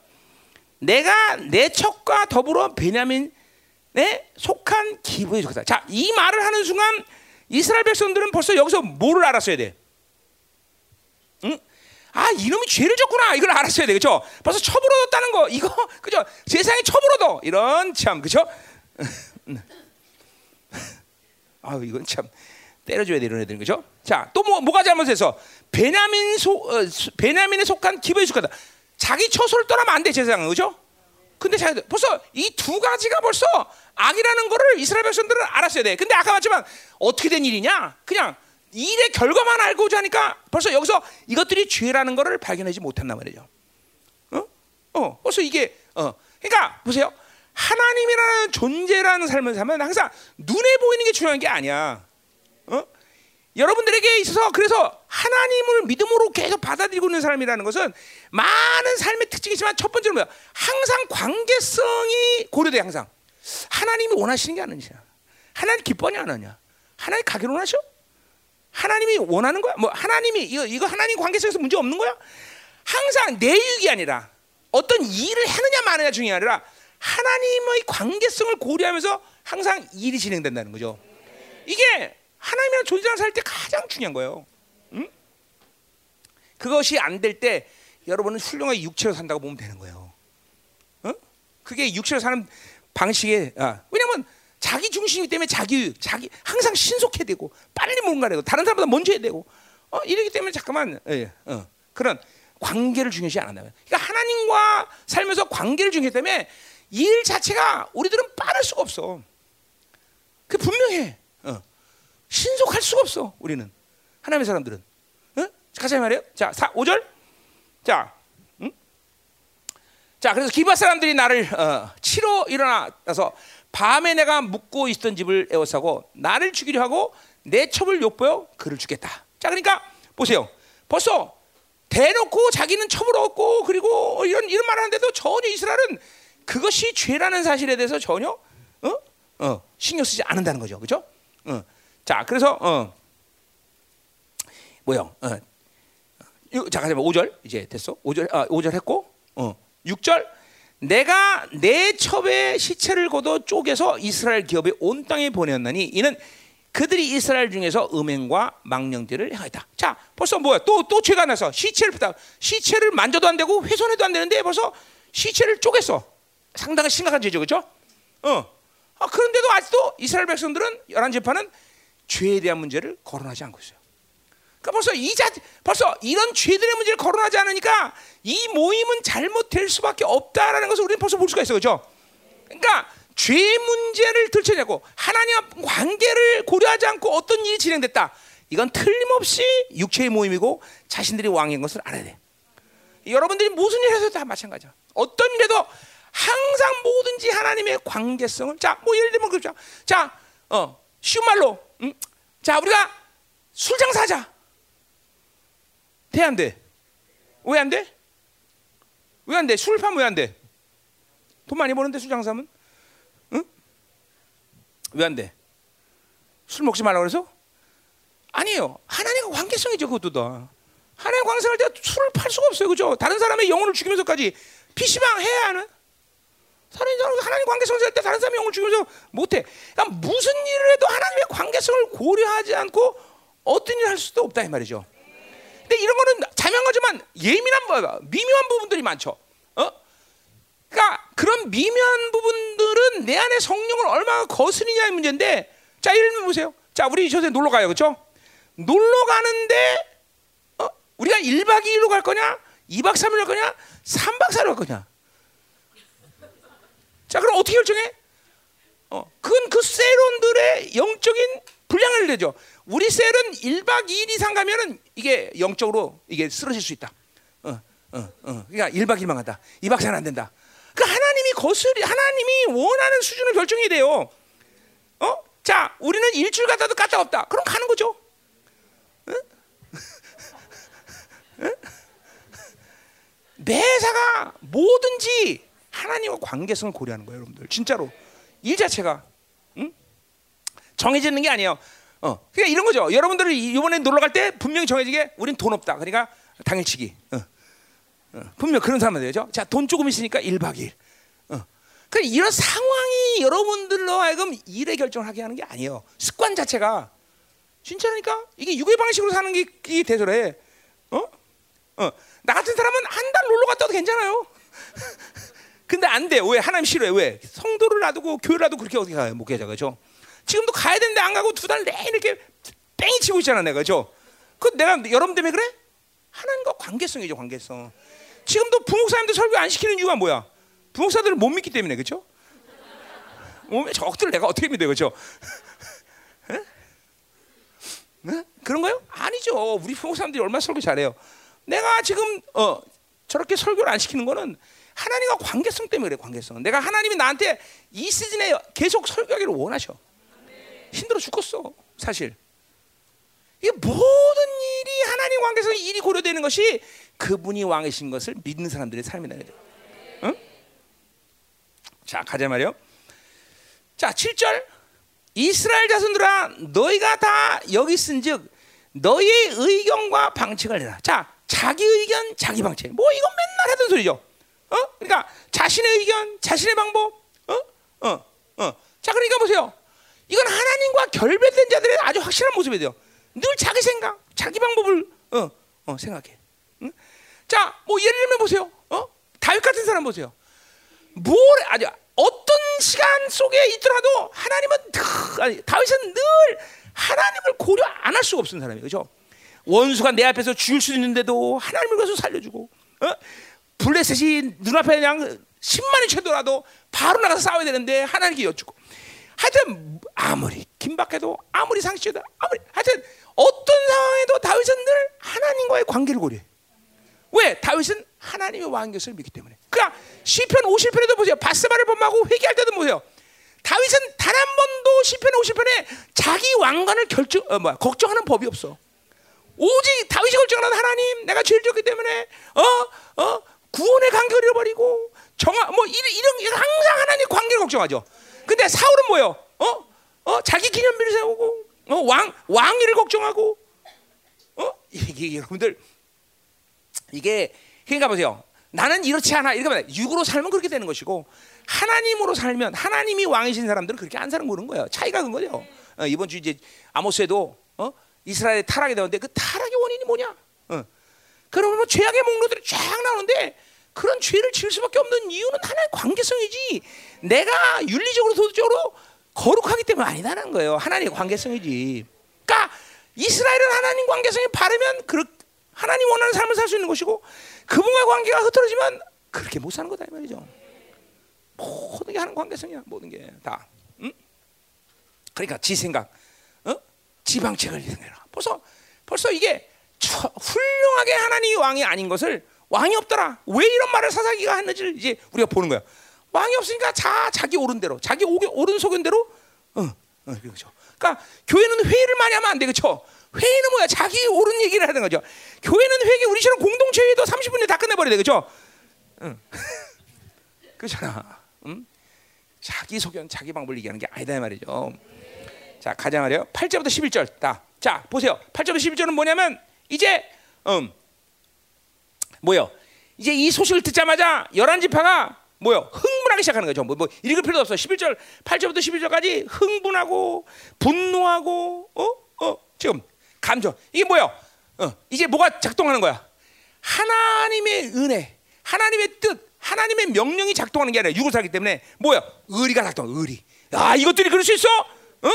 내가 내 척과 더불어 베냐민 에 속한 기부에 속하다. 자, 이 말을 하는 순간 이스라엘 백성들은 벌써 여기서 뭐를 알았어야 돼? 응? 아, 이놈이 죄를 졌구나. 이걸 알았어야 돼. 그죠? 벌써 첩을 얻었다는 거. 이거, 그죠? 세상에 첩을 얻어. 이런 참, 그죠? 아 이건 참 때려줘야 돼 이런 애들 그죠? 자 또 뭐, 뭐가 잘못해서 베냐민 소 어, 베냐민에 속한 기브에 속하다. 자기 처소를 떠나면 안 돼 제사장 그죠? 근데 자 벌써 이 두 가지가 벌써 악이라는 거를 이스라엘 백성들은 알았어야 돼. 근데 아까 말했지만 어떻게 된 일이냐? 그냥 일의 결과만 알고자 하니까 벌써 여기서 이것들이 죄라는 거를 발견하지 못한단 말이죠. 어? 어, 벌써 이게 어. 그러니까 보세요. 하나님이라는 존재라는 삶을 살면 항상 눈에 보이는 게 중요한 게 아니야. 어? 여러분들에게 있어서 그래서 하나님을 믿음으로 계속 받아들이고 있는 사람이라는 것은 많은 삶의 특징이 있지만 첫 번째는 뭐야? 항상 관계성이 고려돼 항상. 하나님이 원하시는 게 아니냐? 하나님 기뻐하냐 안 하냐? 하나님 가기를 원하셔? 하나님이 원하는 거야? 뭐 하나님이 이거 이거 하나님 관계성에서 문제 없는 거야? 항상 내 유익이 아니라 어떤 일을 하느냐 마느냐 중요한 아니라 하나님의 관계성을 고려하면서 항상 일이 진행된다는 거죠. 이게 하나님이랑 존재랑 살 때 가장 중요한 거예요. 응? 그것이 안 될 때 여러분은 훌륭하게 육체로 산다고 보면 되는 거예요. 어? 그게 육체로 사는 방식에 아, 왜냐면 자기 중심이 때문에 자기 자기 항상 신속해야 되고 빨리 뭔가 해고 다른 사람보다 먼저 해야 되고 어, 이러기 때문에 잠깐만 예, 어, 그런 관계를 중요시 안 한다면 그러니까 하나님과 살면서 관계를 중요하기 때문에 일 자체가 우리들은 빠를 수가 없어. 그 분명해. 어. 신속할 수가 없어. 우리는 하나님의 사람들은. 어? 가자 말이에요. 자, 4, 5절. 자, 응? 자, 그래서 기바 사람들이 나를 어, 치러 일어나서 밤에 내가 묵고 있던 집을 에워싸고 나를 죽이려 하고 내 첩을 욕보여 그를 죽겠다. 자, 그러니까 보세요. 벌써 대놓고 자기는 첩을 얻고 그리고 이런 이런 말하는데도 전혀 이스라엘은 그것이 죄라는 사실에 대해서 전혀 어? 어, 신경 쓰지 않는다는 거죠. 그렇죠? 어. 자, 그래서 어. 뭐야? 어. 유- 자, 가자 5절 이제 됐어. 5절 아, 5절 했고 어. 6절 내가 내 첩의 시체를 거둬 쪼개서 이스라엘 기업의 온 땅에 보내었나니 이는 그들이 이스라엘 중에서 음행과 망령들을 행하였다. 자, 벌써 뭐야? 또 또 죄가 나서 시체를. 시체를 만져도 안 되고 훼손해도 안 되는데 벌써 시체를 쪼갰어. 상당히 심각한 죄죠, 그렇죠? 어. 아, 그런데도 아직도 이스라엘 백성들은 열한 재판은 죄에 대한 문제를 거론하지 않고 있어요. 그러니까 벌써 이자 벌써 이런 죄들의 문제를 거론하지 않으니까 이 모임은 잘못될 수밖에 없다라는 것을 우리는 벌써 볼 수가 있어요, 그렇죠? 그러니까 죄 문제를 들춰내고 하나님과 관계를 고려하지 않고 어떤 일이 진행됐다. 이건 틀림없이 육체의 모임이고 자신들이 왕인 것을 알아야 돼. 여러분들이 무슨 일을 해도 다 마찬가지야. 어떤 일에도 항상 뭐든지 하나님의 관계성을 자, 뭐 예를 들면 그렇죠. 자, 어, 쉬운 말로, 음? 자, 우리가 술 장사하자. 돼, 안 돼? 왜 안 돼? 왜 안 돼? 술 파면 왜 안 돼? 돈 많이 버는데 술 장사하면? 응? 왜 안 돼? 술 먹지 말라고 그래서? 아니에요. 하나님과 관계성이죠, 그것도 다. 하나님 관계성을 때 술을 팔 수가 없어요, 그죠? 다른 사람의 영혼을 죽이면서까지 PC방 해야 하는? 다른 사람 하나님 관계성을 할때 다른 사람의 영혼을 죽이면서 못해. 그러니까 무슨 일을 해도 하나님의 관계성을 고려하지 않고 어떤 일을 할 수도 없다 이 말이죠. 근데 이런 거는 자명하지만 예민한 거, 미묘한 부분들이 많죠. 어? 그러니까 그런 미묘한 부분들은 내 안에 성령을 얼마나 거스리냐의 문제인데, 자 예를 들면 보세요. 자 우리 저새 놀러 가요, 그렇죠? 놀러 가는데 어? 우리가 1박 2일로 갈 거냐, 2박 3일 갈 거냐, 3박 4일 갈 거냐? 자 그럼 어떻게 결정해? 어, 그건 그 세론들의 영적인 분량을 내죠. 우리 셀은 1박 2일 이상 가면은 이게 영적으로 이게 쓰러질 수 있다. 어, 어, 어. 그러니까 1박 2일만 간다. 2박 4일 안 된다. 그 하나님이 거슬이 하나님이 원하는 수준을 결정해야 돼요. 어? 자, 우리는 일주일 갔다도 갔다 없다. 그럼 가는 거죠. 응? 응? 매사가 뭐든지 하나님과 관계성을 고려하는 거예요, 여러분들. 진짜로 일 자체가 응? 정해지는 게 아니에요. 어, 그러니까 이런 거죠. 여러분들이 이번에 놀러 갈 때 분명히 정해지게 우린 돈 없다. 그러니까 당일치기. 어. 어, 분명 그런 사람은 되죠. 자, 돈 조금 있으니까 1박 2일. 어. 그러니까 이런 상황이 여러분들로 하여금 일의 결정을 하게 하는 게 아니에요. 습관 자체가 진짜니까 이게 유괴 방식으로 사는 게, 이게 대소래. 어? 어. 나 같은 사람은 한 달 놀러 갔다 와도 괜찮아요. 근데 안 돼. 왜? 하나님 싫어해. 왜? 성도를 놔두고 교회를 놔두고 그렇게 어떻게 가요? 목회자 그죠? 지금도 가야 되는데 안 가고 두 달 내내 이렇게 뺑이 치고 있잖아 내가 그죠? 그 내가 여러분 때문에 그래? 하나님과 관계성이죠 관계성. 지금도 부목사님들 설교 안 시키는 이유가 뭐야? 부목사들을 못 믿기 때문에 그죠? 어, 저것들 내가 어떻게 믿어요 그죠? 에? 네? 그런 거요? 아니죠. 우리 부목사님들이 얼마나 설교 잘해요. 내가 지금 어, 저렇게 설교를 안 시키는 거는 하나님과 관계성 때문에 그래 관계성. 내가 하나님이 나한테 이 시즌에 계속 설교하기를 원하셔. 힘들어 죽겠어 사실. 이게 모든 일이 하나님 관계에서 일이 고려되는 것이 그분이 왕이신 것을 믿는 사람들의 삶이다. 응? 자 가자 말이요. 자 7절 이스라엘 자손들아 너희가 다 여기 있은즉 너희의 의견과 방책을 내라. 자 자기 의견 자기 방책. 뭐 이건 맨날 하던 소리죠. 어? 그러니까 자신의 의견 자신의 방법. 어? 어? 어. 자 그러니까 보세요. 이건 하나님과 결別된 자들의 아주 확실한 모습이에요. 늘 자기 생각, 자기 방법을 어, 어, 생각해. 응? 자, 뭐 예를 들면 보세요. 어? 다윗 같은 사람 보세요. 뭘 아주 어떤 시간 속에 있더라도 하나님은 아니, 다윗은 늘 하나님을 고려 안 할 수가 없는 사람이에요. 그죠? 원수가 내 앞에서 죽일 수 있는데도 하나님을 가서 살려주고 어? 블레셋이 눈앞에 그냥 10만이 쳐도라도 바로 나가서 싸워야 되는데 하나님께 여쭈고 하여튼 아무리 긴박해도 아무리 상처도 아무리 하여튼 어떤 상황에도 다윗은 늘 하나님과의 관계를 고려해. 왜? 다윗은 하나님의 왕인 것을 믿기 때문에. 그러니까 시편 50편에도 보세요. 바스바를 범하고 회개할 때도 보세요. 다윗은 단 한 번도 시편 50편에 자기 왕관을 결정 어, 뭐야, 걱정하는 법이 없어. 오직 다윗이 걱정하는 하나님, 내가 죄를 졌기 때문에 어, 어, 구원의 간격을 잃어버리고 정화 뭐 이런, 이런 항상 하나님 관계를 걱정하죠. 근데 사울은 뭐요? 어? 어? 자기 기념비를 세우고 어? 왕 왕위를 걱정하고 어? 이게 여러분들 이게 그러니까 보세요. 나는 이렇지 않아. 이렇게 말해. 육으로 살면 그렇게 되는 것이고 하나님으로 살면 하나님이 왕이신 사람들은 그렇게 안 사는 거는 거예요. 차이가 큰 거죠. 어, 이번 주 이제 아모스에도 어? 이스라엘이 타락이 되는데 그 타락의 원인이 뭐냐? 어. 그러면 뭐 죄악의 목록들이 쫙 나오는데 그런 죄를 지을 수밖에 없는 이유는 하나의 관계성이지. 내가 윤리적으로 도덕적으로 거룩하기 때문에 아니다는 거예요. 하나님의 관계성이지. 그러니까 이스라엘은 하나님 관계성이 바르면 그 하나님 원하는 삶을 살 수 있는 것이고 그분과 관계가 흐트러지면 그렇게 못 사는 거다 이 말이죠. 모든 게 하는 관계성이야. 모든 게 다. 응? 그러니까 지 생각, 어? 지방책을 생각해라. 벌써 벌써 이게 처, 훌륭하게 하나님이 왕이 아닌 것을 왕이 없더라. 왜 이런 말을 사사기가 했는지를 이제 우리가 보는 거야. 왕이 없으니까 자 자기 옳은 대로, 자기 옳은 소견 대로, 어, 어, 그렇죠. 그러니까 교회는 회의를 많이 하면 안 돼, 그렇죠? 회의는 뭐야? 자기 옳은 얘기를 하는 거죠. 교회는 회의 우리처럼 공동체 회의도 30분에 다 끝내버려야 돼, 그렇죠? 응. 그렇잖아. 응? 자기 소견, 자기 방법을 얘기하는 게 아니다 이 말이죠. 자, 가자 말이에요. 8절부터 11절. 다. 자, 보세요. 8절부터 11절은 뭐냐면 이제 음. 뭐요? 이제 이 소식을 듣자마자 열한 지파가 뭐요? 흥분하기 시작하는 거죠. 뭐, 뭐 읽을 필요도 없어. 11절, 8절부터 11절까지 흥분하고 분노하고 어? 어? 지금 감정. 이게 뭐요? 어, 이제 뭐가 작동하는 거야? 하나님의 은혜, 하나님의 뜻, 하나님의 명령이 작동하는 게 아니라 살기 때문에 뭐야? 의리가 작동. 의리. 아, 이것들이 그럴 수 있어? 어?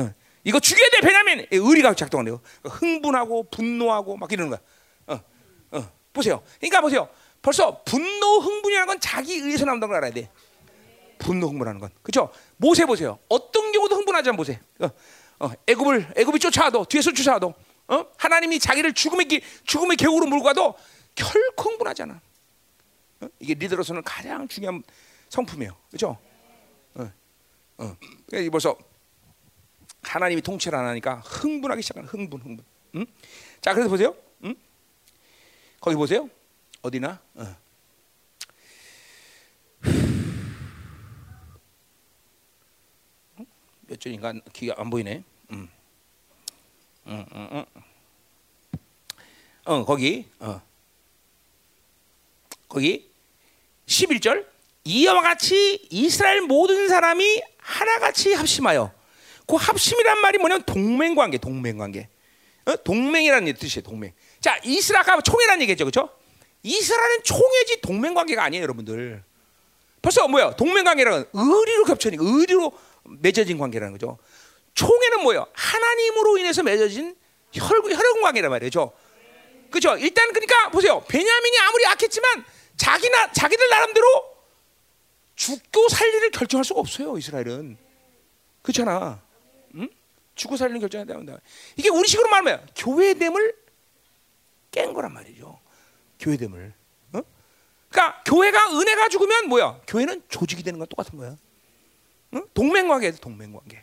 어. 이거 죽여야 돼. 베냐민. 의리가 작동하네요. 흥분하고 분노하고 막 이러는 거야. 어, 어. 보세요. 그러니까 보세요. 벌써 분노, 흥분이라는 건 자기 의에서 나온다는 걸 알아야 돼. 분노, 흥분하는 건. 그렇죠? 모세 보세요. 어떤 경우도 흥분하지 않 모세. 어, 어, 애굽을 애굽이 쫓아와도 뒤에서 쫓아와도 어? 하나님이 자기를 죽음의 기, 죽음의 격으로 몰고 가도 결코 흥분하지 않아. 어? 이게 리더로서는 가장 중요한 성품이에요. 그렇죠? 어, 어. 그러니까 벌써 하나님이 통치를 안 하니까 흥분하기 시작하는 흥분, 흥분. 응? 자, 그래서 보세요. 응? 거기 보세요. 어디나? 어. 몇 줄인가 기가 안 보이네. 음. 음, 음, 음. 어, 거기. 어. 거기 11절 이와 같이 이스라엘 모든 사람이 하나같이 합심하여 그 합심이란 말이 뭐냐면 동맹 관계, 동맹 관계. 어? 동맹이라는 뜻이에요, 동맹. 자, 이스라엘과 총회라는 얘기죠, 그렇죠? 이스라엘은 총회지 동맹 관계가 아니에요, 여러분들. 벌써 뭐야? 동맹 관계라는 의리로 겹쳐니 의리로 맺어진 관계라는 거죠. 총회는 뭐예요? 하나님으로 인해서 맺어진 혈, 혈연 관계란 말이죠. 그렇죠? 일단 그러니까 보세요. 베냐민이 아무리 악했지만 자기나 자기들 나름대로 죽고 살리를 결정할 수가 없어요. 이스라엘은 그렇잖아. 응? 죽고 살리는 결정해야 된다. 이게 우리 식으로 말하면 교회됨을 깬 거란 말이죠. 교회됨을. 어? 그러니까 교회가 은혜가 죽으면 뭐야? 교회는 조직이 되는 건 똑같은 거야. 응? 동맹관계에서 동맹관계.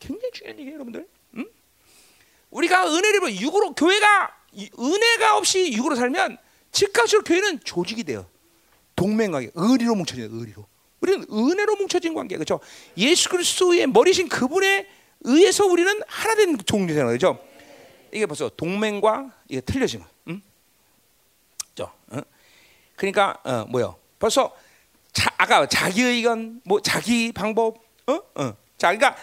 굉장히 중요한 얘기예요, 여러분들. 응? 우리가 은혜를 육으로 교회가 은혜가 없이 육으로 살면 즉각적으로 교회는 조직이 돼요. 동맹관계, 의리로 뭉쳐져요. 의리로. 우리는 은혜로 뭉쳐진 관계, 그렇죠? 예수 그리스도의 머리신 그분에 의해서 우리는 하나 된 종류잖아요, 그렇죠? 이게 벌써 동맹과 이게 틀려지면, 응? 저, 어? 그러니까 어, 뭐요? 벌써 자, 아까 자기 의견, 뭐 자기 방법, 어, 어. 자, 그러니까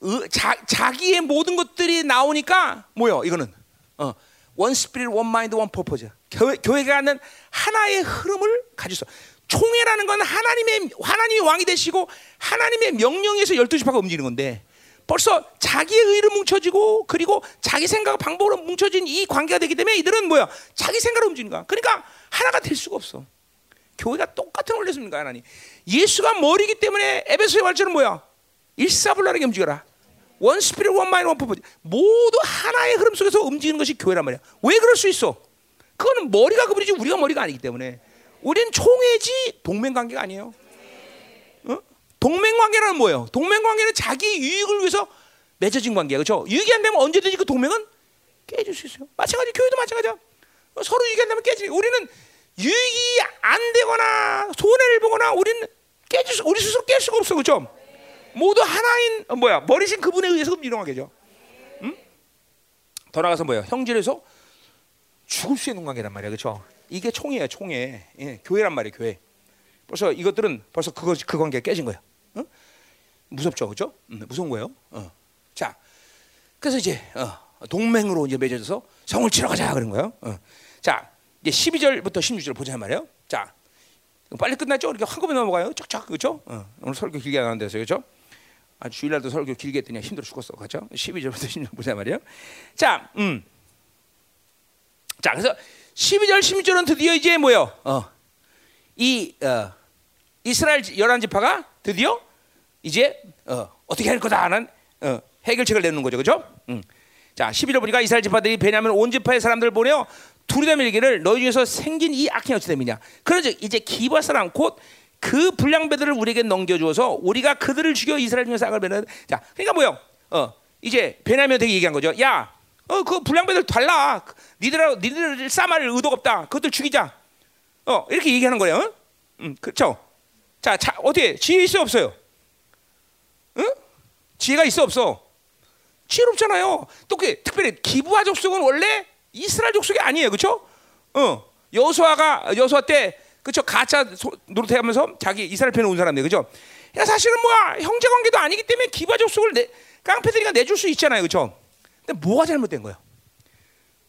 의, 자, 자기의 모든 것들이 나오니까 뭐요? 이거는 어, one spirit, one mind, one purpose. 교회, 교회가 하는 하나의 흐름을 가지고. 총회라는 건 하나님의 하나님이 왕이 되시고 하나님의 명령에서 열두 지파가 움직이는 건데 벌써 자기의 의를 뭉쳐지고 그리고 자기 생각 방법으로 뭉쳐진 이 관계가 되기 때문에 이들은 뭐야? 자기 생각으로 움직이는 거야. 그러니까 하나가 될 수가 없어. 교회가 똑같은 원리습니까 하나님? 예수가 머리기 때문에 에베소의 말처럼 뭐야? 일사불란하게 움직여라. one spirit one mind one purpose 모두 하나의 흐름 속에서 움직이는 것이 교회란 말이야. 왜 그럴 수 있어? 그거는 머리가 그분이지 우리가 머리가 아니기 때문에 우린 총회지 동맹 관계가 아니에요. 어? 동맹 관계는 뭐예요? 동맹 관계는 자기 유익을 위해서 맺어진 관계야, 그렇죠? 유익이 안 되면 언제든지 그 동맹은 깨질 수 있어요. 마찬가지 교회도 마찬가지야. 어, 서로 유익이 안 되면 깨지. 우리는 유익이 안 되거나 손해를 보거나 우리는 깨질 수, 우리 스스로 깰 수가 없어, 그렇죠? 모두 하나인 어, 뭐야 머리신 그분에 의해서 일어나게죠. 응? 더 나가서 뭐야 형제에서 죽을 수 있는 관계란 말이야, 그렇죠? 이게 총이에요, 총회. 예, 교회란 말이에요, 교회. 벌써 이것들은 벌써 그거 그 관계가 깨진. 응? 무섭죠, 그렇죠? 음, 무서운 거예요. 어. 자, 그래서 이제 어, 동맹으로 이제 맺어져서 성을 치러 가자 그런 거예요. 어. 자, 이제 12절부터 16절 보자 말이에요. 자, 빨리 끝났죠? 이렇게 한꺼번에 넘어가요. 쫙쫙 그렇죠? 어. 오늘 설교 길게 안 한대서 그렇죠? 아, 주일날도 설교 길게 했더니 힘들어 죽었어, 그렇죠? 12절부터 16절 보자 말이에요. 자, 음, 자, 그래서 12절, 16절은 드디어 이제 뭐요? 어, 이 어, 이스라엘 열한 지파가 드디어 이제 어, 떻게 할 거다는 어, 해결책을 내는 거죠, 그렇죠? 음. 자, 11절 보니까 이스라엘 지파들이 베냐민 온 지파의 사람들을 보내어 두리담 일기를 너희 중에서 생긴 이 악행이 어찌 됨이냐. 그러죠. 이제 기바 사람 곧 그 불량배들을 우리에게 넘겨주어서 우리가 그들을 죽여 이스라엘 중에서 악을 베는. 자, 그러니까 뭐요? 어, 이제 베냐민한테 얘기한 거죠. 야, 어, 그 불량배들 달라. 니들 니들 싸말 의도가 없다. 그것들 죽이자. 어, 이렇게 얘기하는 거예요. 음, 그렇죠. 자, 자, 어떻게 지혜 있어 없어요? 응? 지혜가 있어 없어? 지혜롭잖아요. 또 그 특별히 기부와 족속은 원래 이스라엘 족속이 아니에요, 그렇죠? 어, 여수아가 여수아 때 그렇죠 가짜 노릇해가면서 자기 이스라엘 편에 온 사람들, 그렇죠? 야 사실은 뭐 형제 관계도 아니기 때문에 기부와 족속을 내, 깡패들이가 내줄 수 있잖아요, 그렇죠? 근데 뭐가 잘못된 거예요?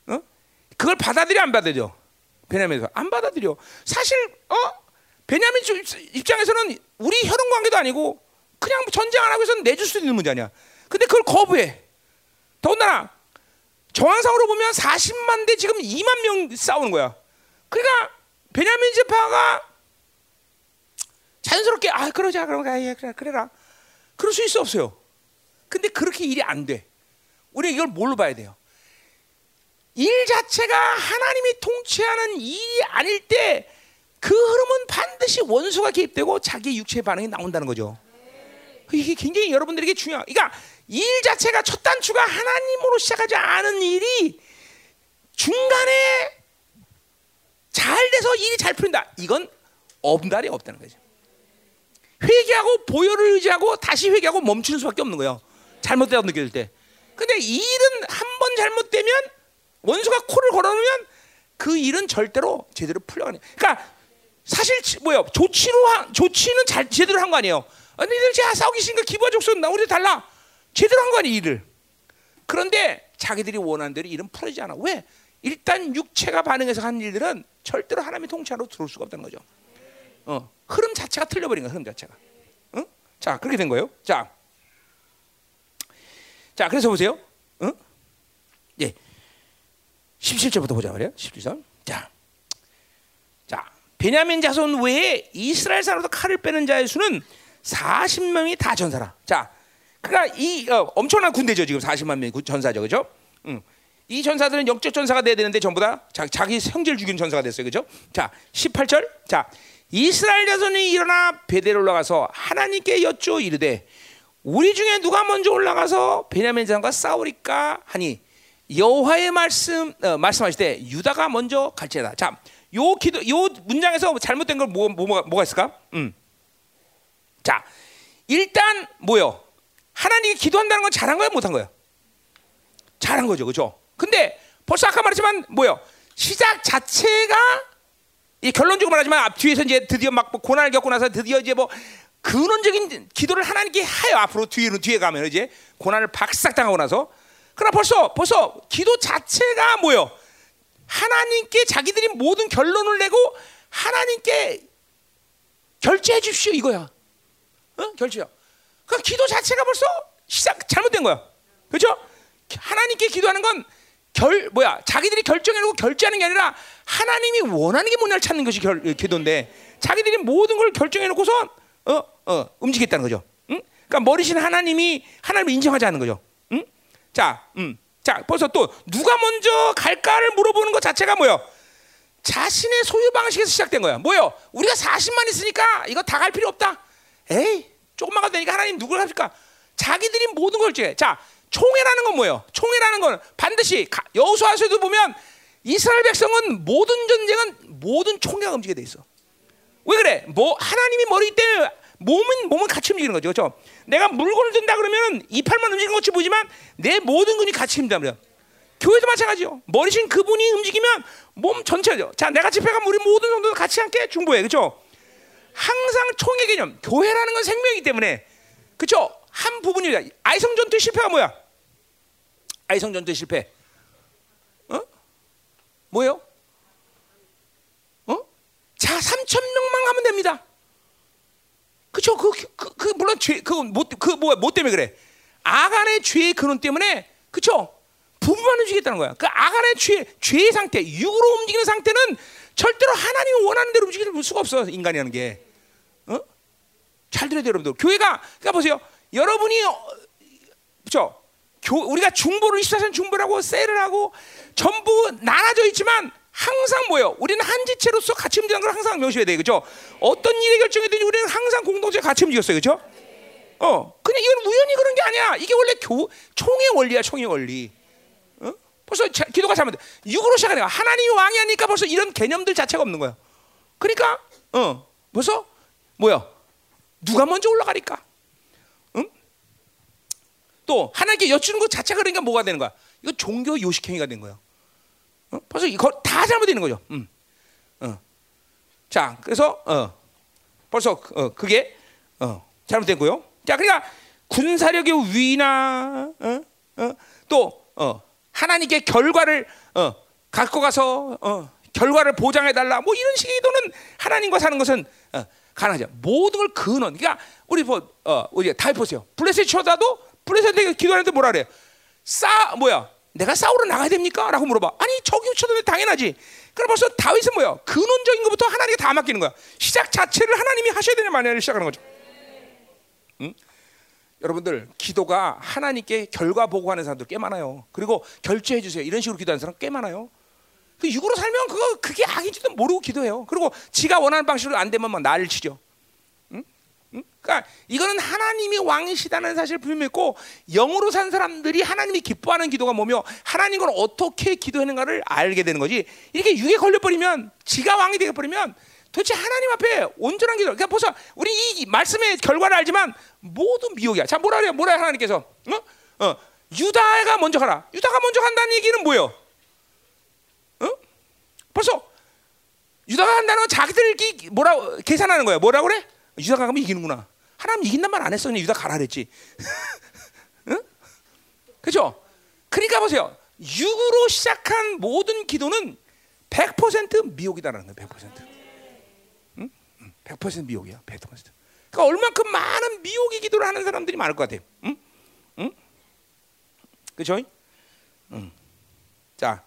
어? 그걸 받아들여 안 받아들여? 베냐민에서 안 받아들여. 사실 어 베냐민 입장에서는 우리 혈연 관계도 아니고 그냥 전쟁 안 하고 해서 내줄 수 있는 문제 아니야. 근데 그걸 거부해. 더군다나 정황상으로 보면 40만 대 지금 2만 명 싸우는 거야. 그러니까 베냐민 제파가 자연스럽게 아 그러자 그럼 예, 그래 그래라 그럴 수 있어 없어요. 근데 그렇게 일이 안 돼. 우리 이걸 뭘로 봐야 돼요? 일 자체가 하나님이 통치하는 일이 아닐 때 그 흐름은 반드시 원수가 개입되고 자기 육체 반응이 나온다는 거죠. 이게 굉장히 여러분들에게 중요해요. 그러니까 일 자체가 첫 단추가 하나님으로 시작하지 않은 일이 중간에 잘 돼서 일이 잘 풀린다. 이건 엄달이 없다는 거죠. 회개하고 보혈을 의지하고 다시 회개하고 멈추는 수밖에 없는 거예요. 잘못되다고 느낄 때. 근데 일은 한 번 잘못되면 원수가 코를 걸어놓으면 그 일은 절대로 제대로 풀려가네. 그러니까 사실 뭐예요? 조치로 한, 조치는 잘 제대로 한 거 아니에요. 너희들 제 싸우기 싫으니까 기부와 족속 나 우리 달라. 제대로 한 거 아니에요 일을. 그런데 자기들이 원하는 대로 일은 풀어지지 않아. 왜? 일단 육체가 반응해서 한 일들은 절대로 하나님의 통치하로 들어올 수가 없다는 거죠. 어, 흐름 자체가 틀려버린 거야, 흐름 자체가. 응? 자, 그렇게 된 거예요. 자, 자, 그래서 보세요. 응? 예. 17절부터 보자 말이에요. 17절. 자. 자, 베냐민 자손 외에 이스라엘 사람도 칼을 빼는 자의 수는 40명이 다 전사라. 자, 그러니까 이 어, 엄청난 군대죠 지금 40만 명이 전사죠, 그죠? 응. 이 전사들은 영적 전사가 돼야 되는데 전부 다 자, 기 형제를 죽인 전사가 됐어요, 그죠? 자, 18절. 자, 이스라엘 자손이 일어나 베델 올라가서 하나님께 여쭈어 이르되 우리 중에 누가 먼저 올라가서 베냐민 자손과 싸우리까 하니 여호와의 말씀 어, 말씀하실 때 유다가 먼저 갈지어다. 자, 요 기도 요 문장에서 잘못된 걸 뭐, 뭐, 뭐가 있을까? 음. 자, 일단 뭐요? 하나님이 기도한다는 건 잘한 거야, 못한 거야? 잘한 거죠, 그렇죠? 근데 벌써 아까 말했지만 뭐요? 시작 자체가 이 결론적으로 말하지만 앞 뒤에서 이제 드디어 막 뭐 고난을 겪고 나서 드디어 이제 뭐 근원적인 기도를 하나님께 하여 앞으로 뒤에는 뒤에 가면 이제 고난을 박싹 당하고 나서 그러나 벌써 벌써 기도 자체가 뭐요? 하나님께 자기들이 모든 결론을 내고 하나님께 결제해 주십시오 이거야. 어? 결제요. 그 기도 자체가 벌써 시작 잘못된 거야. 그렇죠? 하나님께 기도하는 건 결 뭐야 자기들이 결정해놓고 결제하는 게 아니라 하나님이 원하는 게 뭐냐를 찾는 것이 결, 기도인데 자기들이 모든 걸 결정해놓고서 어, 어, 움직였다는 거죠. 응? 그러니까 머리신 하나님이 하나님을 인정하지 않는 거죠. 응? 자, 음, 자 벌써 또 누가 먼저 갈까를 물어보는 것 자체가 뭐요? 자신의 소유 방식에서 시작된 거야. 뭐요? 우리가 40만 있으니까 이거 다 갈 필요 없다. 에이, 조금만 가도 되니까 하나님 누굴 합니까? 자기들이 모든 걸 쥐해. 자, 총회라는 건 뭐예요? 총회라는 건 반드시 여호수아서도 보면 이스라엘 백성은 모든 전쟁은 모든 총회가 움직이게 돼 있어. 왜 그래? 뭐 하나님이 머리 때문에 몸은 몸은 같이 움직이는 거죠. 그렇죠? 내가 물건을 든다 그러면 이팔만 움직이는 것이 보지만 내 모든 근이 같이 힘든다. 교회도 마찬가지요. 머리신 그분이 움직이면 몸 전체죠. 자, 내가 집회 가면 우리 모든 성도들 같이 함께 중보해. 그렇죠? 항상 총회 개념. 교회라는 건 생명이기 때문에 그렇죠? 한 부분이다. 아이성 전투 실패가 뭐야? 아이성 전투 실패. 어? 뭐예요? 어? 자, 3천 명만 가면 됩니다. 그쵸? 그, 그, 그 물론 죄, 그, 뭐야, 뭐 때문에 그래? 아간의 죄의 근원 때문에, 그쵸? 부부만 움직이겠다는 거야. 그 아간의 죄, 죄의 상태, 육으로 움직이는 상태는 절대로 하나님이 원하는 대로 움직일 수가 없어, 인간이라는 게. 어? 잘 들어야 돼요, 여러분들. 교회가, 그러니까 보세요. 여러분이, 어, 그쵸? 교, 우리가 중보를 24시간 중보라고 셀을 하고 전부 나눠져 있지만 항상 뭐요? 우리는 한 지체로서 같이 움직이는 걸 항상 명심해야 돼, 그죠? 어떤 일의 결정이든지 우리는 항상 공동체 같이 움직였어요, 그죠? 어, 그냥 이건 우연히 그런 게 아니야. 이게 원래 교, 총의 원리야, 총의 원리. 어? 벌써 자, 기도가 잘못돼. 육으로 시작하니까 하나님이 왕이 하니까 벌써 이런 개념들 자체가 없는 거야. 그러니까, 어, 벌써 뭐야? 누가 먼저 올라가니까? 응? 또 하나님께 여쭈는 것 자체가 그러니까 뭐가 되는 거야? 이거 종교 요식행위가 된 거야. 어? 벌써 이거 다 잘못되는 거죠. 음. 어. 자, 그래서 어. 벌써 어, 그게 어, 잘못됐고요. 자, 그러니까 군사력의 위나 어? 어? 또 어, 하나님께 결과를 어, 갖고 가서 어, 결과를 보장해 달라. 뭐 이런 식의 기도는 하나님과 사는 것은 어, 가능하죠. 모든 걸 근원. 그러니까 우리 뭐 어, 우리 다 보세요. 블레셋 쳐다도 블레셋에게 기도하는데 뭐라 그래요? 싸 뭐야? 내가 싸우러 나가야 됩니까? 라고 물어봐. 아니 저기 쳐도 당연하지. 그럼 벌써 다윗은 뭐야? 근원적인 것부터 하나님께 다 맡기는 거야. 시작 자체를 하나님이 하셔야 되는 마냐를 시작하는 거죠. 응? 여러분들 기도가 하나님께 결과 보고하는 사람들 꽤 많아요. 그리고 결제해 주세요. 이런 식으로 기도하는 사람 꽤 많아요. 그 육으로 살면 그거 그게 악인지도 모르고 기도해요. 그리고 지가 원하는 방식으로 안 되면 막 난리를 치죠. 그러니까 이거는 하나님이 왕이시다는 사실을 분명했고 영으로 산 사람들이 하나님이 기뻐하는 기도가 뭐며 하나님을 어떻게 기도하는가를 알게 되는 거지. 이렇게 육에 걸려버리면 지가 왕이 되어버리면 도대체 하나님 앞에 온전한 기도. 그러니까 벌써 우리 이 말씀의 결과를 알지만 모두 미혹이야. 자 뭐라 그래요? 뭐라 하나님께서? 어? 어. 유다가 먼저 가라. 유다가 먼저 간다는 얘기는 뭐예요? 어? 벌써 유다가 간다는 건 자기들이 뭐라 계산하는 거야. 뭐라 그래? 유다가 가면 이기는구나. 하나님 이긴단 말 안 했어. 유다 가라 그랬지. 응? 그죠? 그러니까 보세요. 육으로 시작한 모든 기도는 100% 미혹이다라는 거예요. 100%. 응? 100% 미혹이야. 100%. 그러니까 얼만큼 많은 미혹의 기도를 하는 사람들이 많을 것 같아요. 응? 응? 그죠? 응. 자,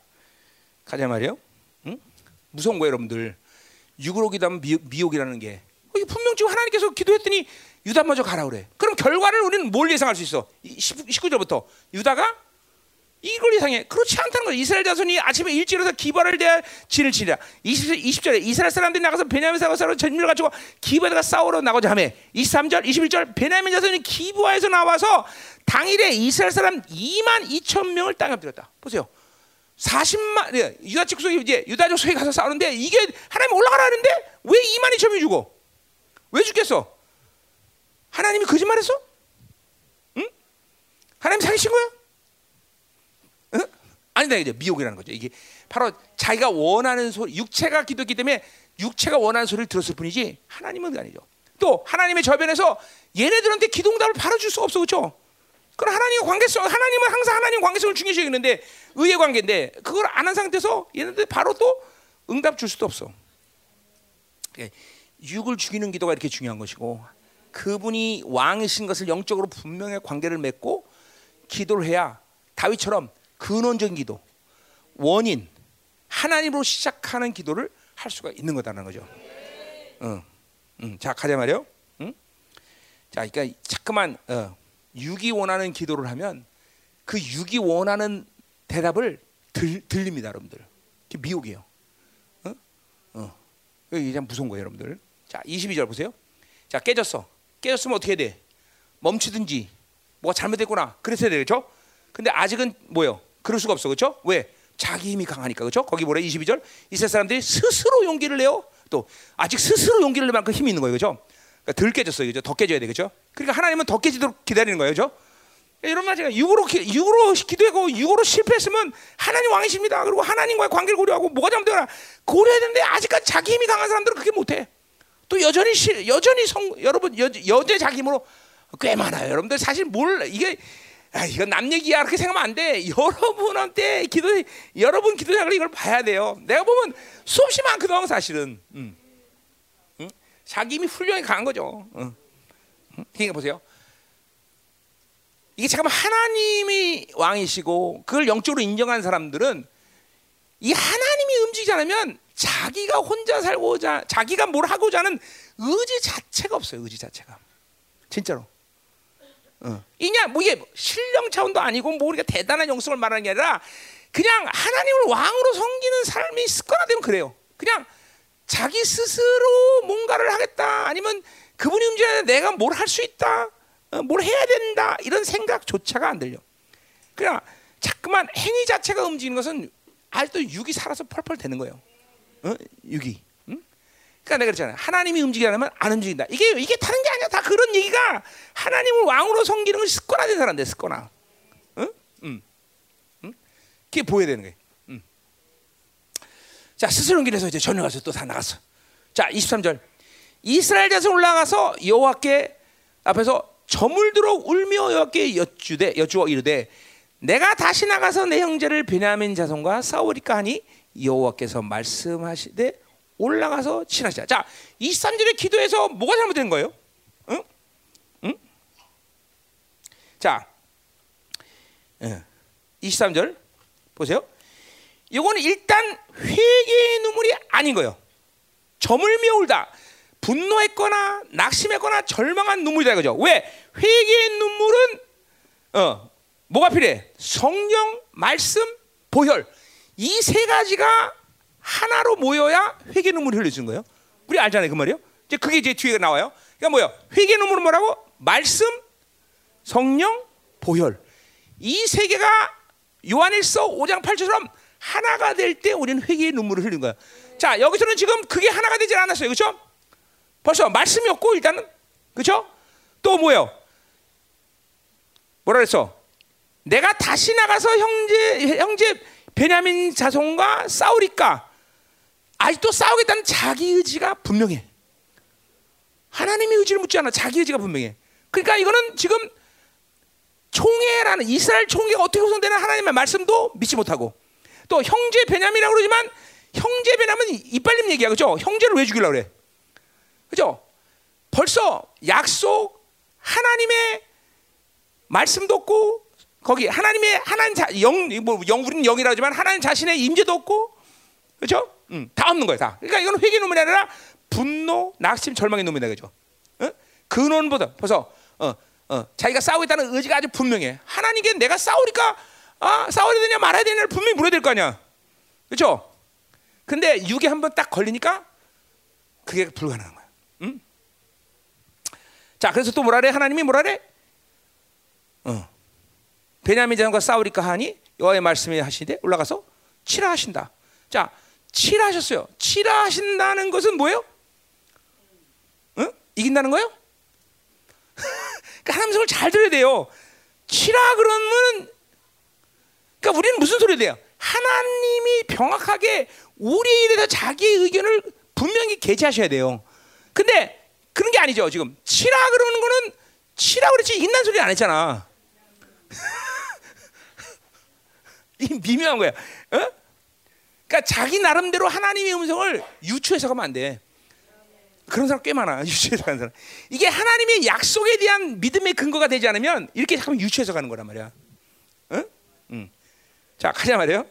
가자 말이요. 응? 무서운 거예요, 여러분들. 육으로 기도하면 미 혹, 이라는 게. 분명 지금 하나님께서 기도했더니 유다 먼저 가라 그래. 그럼 결과를 우리는 뭘 예상할 수 있어? 19절부터 유다가 이걸 예상해. 그렇지 않다는 거야. 이스라엘 자손이 아침에 일찍 일어서 기바를 대하 진을 치랴. 20, 20절에 이스라엘 사람들이 나가서 베냐민 사람으로 전율을 가지고 기바에다가 싸우러 나가자 하며 23절, 21절 베냐민 자손이 기부하에서 나와서 당일에 이스라엘 사람 2만 2천 명을 땅에 엎드렸다. 보세요. 40만 예, 유다 직속 이제 유다족 소에 가서 싸우는데 이게 하나님 올라가라 하는데 왜 2만 2천 명이 죽어? 왜 죽겠어? 하나님이 거짓말했어? 응? 하나님 사기친 거야? 응? 아니다 이제 미혹이라는 거죠. 이게 바로 자기가 원하는 소리, 육체가 기도했기 때문에 육체가 원하는 소리를 들었을 뿐이지 하나님은 아니죠. 또 하나님의 저변에서 얘네들한테 기도응답을 바로 줄 수가 없어, 그렇죠? 그럼 하나님의 관계성, 하나님은 항상 하나님 관계성을 중요시 여기는데 의의 관계인데 그걸 안 한 상태에서 얘네들 바로 또 응답 줄 수도 없어. 육을 죽이는 기도가 이렇게 중요한 것이고 그분이 왕이신 것을 영적으로 분명히 관계를 맺고 기도를 해야 다윗처럼 근원적인 기도, 원인, 하나님으로 시작하는 기도를 할 수가 있는 거다라는 거죠. 응, 응. 자 가자 말이요. 응? 자, 그러니까 자꾸만 어, 육이 원하는 기도를 하면 그 육이 원하는 대답을 들, 들립니다, 여러분들. 미혹이에요. 어? 이게 무서운 거예요, 여러분들. 자, 22절 보세요. 자, 깨졌어. 깨졌으면 어떻게 돼? 멈추든지 뭐가 잘못됐구나. 그랬어야 되겠죠? 근데 아직은 뭐요? 그럴 수가 없어. 그렇죠? 왜? 자기 힘이 강하니까. 그렇죠? 거기 뭐래? 22절. 이스라엘 사람들이 스스로 용기를 내요. 또 아직 스스로 용기를 낼 만큼 힘이 있는 거예요. 그렇죠? 그러니까 덜 깨졌어요. 그죠? 더 깨져야 되겠죠? 그러니까 하나님은 더 깨지도록 기다리는 거예요. 그죠? 이런 말 제가 육으로 육으로 기도하고 육으로 실패했으면 하나님 왕이십니다. 그리고 하나님과의 관계를 고려하고 뭐가 잘못되나 고려해야 되는데 아직까지 자기 힘이 강한 사람들은 그렇게 못해. 또 여전히 시, 여전히 성 여러분 여, 여제 자기 힘으로 꽤 많아요. 여러분들 사실 뭘 이게 아, 이건 남 얘기야 그렇게 생각하면 안 돼. 여러분한테 기도 여러분 기도 생활을 이걸 봐야 돼요. 내가 보면 수없이 많거든 사실은. 음. 응? 자기 힘이 훌륭히 강한 거죠. 응. 그러니까 보세요. 이게 잠깐만 하나님이 왕이시고 그걸 영적으로 인정한 사람들은 이 하나님이 움직이지 않으면 자기가 혼자 살고자 자기가 뭘 하고자 하는 의지 자체가 없어요. 의지 자체가 진짜로. 어. 이냐 뭐 이게 신령 차원도 아니고 뭐 우리가 대단한 영성을 말하는 게 아니라 그냥 하나님을 왕으로 섬기는 삶이 습관화되면 그래요. 그냥 자기 스스로 뭔가를 하겠다 아니면 그분이 움직여야 내가 뭘 할 수 있다 어, 뭘 해야 된다 이런 생각조차가 안 들려. 그냥 자꾸만 행위 자체가 움직이는 것은 아직도 육이 살아서 펄펄 되는 거예요. 어? 육이. 응? 그러니까 내가 그랬잖아요. 하나님이 움직이지 않으면 안 움직인다. 이게 이게 다른 게 아니야. 다 그런 얘기가 하나님을 왕으로 섬기는 걸 습관화된 사람들 습관화. 응? 응? 응? 그게 보여야 되는 거예요. 응. 자 스스로 길에서 이제 전혀 가서 또 다 나갔어. 자 23절 이스라엘 자손 올라가서 여호와께 앞에서 저물들어 울며 여호와께 여쭈되 여쭈어 이르되 내가 다시 나가서 내 형제를 베냐민 자손과 싸우리까 하니 여호와께서 말씀하시되 올라가서 친하시자. 자, 23절의 기도에서 뭐가 잘못된 거예요? 응? 응? 자, 23절 보세요. 이거는 일단 회개의 눈물이 아닌 거예요. 저물며 울다. 분노했거나 낙심했거나 절망한 눈물이다 이거죠. 왜? 회개의 눈물은 어, 뭐가 필요해? 성령, 말씀, 보혈. 이 세 가지가 하나로 모여야 회개 눈물이 흘려지는 거예요. 우리 알잖아요, 그 말이요. 이제 그게 이제 뒤에 나와요. 그러니까 뭐요? 회개 눈물은 뭐라고? 말씀, 성령, 보혈. 이 세 개가 요한일서 5장 8절처럼 하나가 될 때 우리는 회개의 눈물을 흘리는 거야. 자, 여기서는 지금 그게 하나가 되지 않았어요. 그렇죠? 벌써 말씀이 없고 일단은 그렇죠? 또 뭐예요? 뭐라 그랬어? 내가 다시 나가서 형제 형제 베냐민 자손과 싸우리까? 아직도 싸우겠다는 자기 의지가 분명해. 하나님의 의지를 묻지 않아. 자기 의지가 분명해. 그러니까 이거는 지금 총회라는 이스라엘 총회가 어떻게 구성되는 하나님의 말씀도 믿지 못하고 또 형제 베냐민이라고 그러지만 형제 베냐민 이빨림 얘기야. 그죠? 형제를 왜 죽이려고 그래? 그죠? 벌써 약속 하나님의 말씀도 없고 거기 하나님의 하나님 자, 영, 뭐 영 우리는 영이라 하지만 하나님 자신의 임재도 없고 그렇죠? 음, 다 없는 거야 다. 그러니까 이건 회개 놈이 아니라 분노, 낙심, 절망의 놈이다 그죠? 어? 근원보다 벌써 어, 어, 자기가 싸우겠다는 의지가 아주 분명해. 하나님께 내가 싸우니까 아, 싸워야 되냐 말아야 되냐를 분명히 물어야 될 거 아니야. 그렇죠? 근데 육에 한번 딱 걸리니까 그게 불가능한 거야. 응? 자, 그래서 또 뭐라 그래? 하나님이 뭐라 그래? 어. 베냐민 자손과 싸우리까 하니 여호와의 말씀이 하시되 올라가서 치라 하신다. 자, 치라하셨어요. 치라하신다는 것은 뭐예요? 응? 이긴다는 거예요? 그러니까 하나님 성을 잘 들어야 돼요. 치라 그러면 그러니까 우리는 무슨 소리 돼요? 하나님이 병확하게 우리에 대해서 자기의 의견을 분명히 개최하셔야 돼요. 근데 그런 게 아니죠. 지금 치라 그러는 거는 치라 그랬지 이긴다는 소리 안 했잖아. 이 미묘한 거야. 어? 그러니까 자기 나름대로 하나님의 음성을 유추해서 가면 안 돼. 그런 사람 꽤 많아. 유추해서 가는 사람. 이게 하나님의 약속에 대한 믿음의 근거가 되지 않으면 이렇게 자꾸 유추해서 가는 거란 말이야. 응? 응. 자, 가자 말이에요.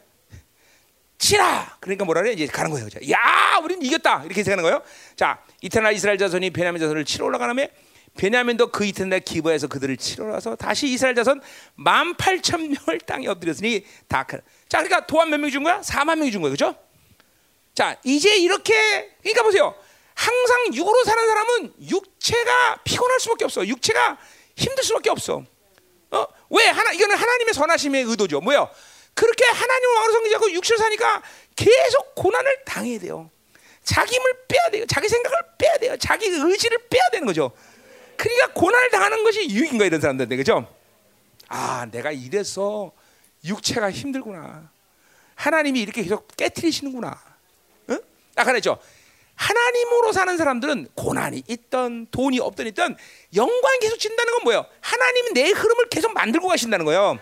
치라. 그러니까 뭐라 그래? 이제 가는 거예요. 야, 우린 이겼다. 이렇게 생각하는 거예요. 자, 이튿날 이스라엘 자손이 베냐민 자손을 치러 올라가라며 베냐민도 그 이튿날 기부해서 그들을 치러 와서 다시 이스라엘 자손 만 팔천 명을 땅에 엎드렸으니 다. 자, 그러니까 도안 몇명준 거야? 4만 명이 준 거야, 그렇죠? 자, 이제 이렇게 그러니까 보세요. 항상 육으로 사는 사람은 육체가 피곤할 수밖에 없어. 육체가 힘들 수밖에 없어. 어? 왜 하나 이거는 하나님의 선하심의 의도죠. 뭐요? 그렇게 하나님을 왕으로 섬기지 않고 육체로 사니까 계속 고난을 당해야 돼요. 자기 힘을 빼야 돼요. 자기 생각을 빼야 돼요. 자기 의지를 빼야 되는 거죠. 그러니까 고난을 당하는 것이 유익인 거야 이런 사람들한테 그죠? 아 내가 이래서 육체가 힘들구나. 하나님이 이렇게 계속 깨뜨리시는구나. 응? 아까 그랬죠. 하나님으로 사는 사람들은 고난이 있던 돈이 없던 있던 영광이 계속 진다는 건 뭐예요? 하나님이 내 흐름을 계속 만들고 가신다는 거예요.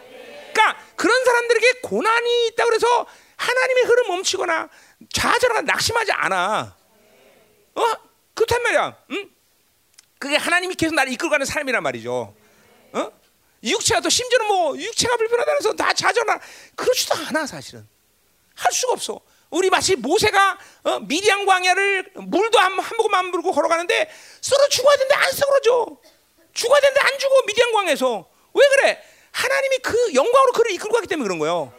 그러니까 그런 사람들에게 고난이 있다 그래서 하나님의 흐름 멈추거나 좌절하거나 낙심하지 않아. 어? 그렇단 말이야. 응? 그게 하나님이 계속 나를 이끌어가는 삶이란 말이죠. 어? 육체가 또 심지어는 뭐 육체가 불편하다 해서 다 좌절하 그렇지도 않아 사실은. 할 수가 없어. 우리 마치 모세가 어, 미디안 광야를 물도 한, 한 모금 안 물고 걸어가는데 썰어 죽어야 되는데 안 썰어져. 죽어야 되는데 안 죽어 미디안 광야에서. 왜 그래? 하나님이 그 영광으로 그를 이끌고 가기 때문에 그런 거예요.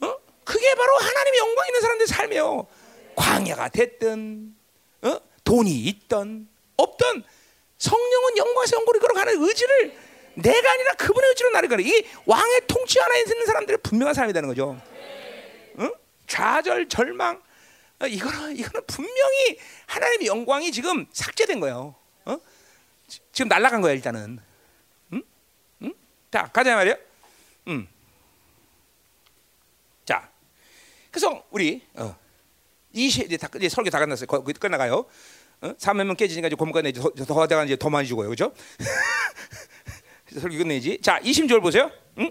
어? 그게 바로 하나님의 영광 있는 사람들의 삶이에요. 광야가 됐든 어? 돈이 있던 없던 성령은 영광에서 영광을 걸어가는 의지를 내가 아니라 그분의 의지로 나를 가는 이 왕의 통치 하나에 있는 사람들의 분명한 삶이 되는 거죠. 응? 좌절, 절망 어, 이거는 이거는 분명히 하나님의 영광이 지금 삭제된 거예요. 어? 지금 날아간 거야 일단은. 응? 응? 자 가자 말이야. 음. 자, 그래서 우리 어, 이제 다 이제 설교 다 끝났어요. 거, 끝나가요. 어? 3회면 깨지니까 이제 고문관에 더, 더 하다가 이제 더 많이 죽어요. 그죠? 설교 끝내지. 자, 20절 보세요. 응?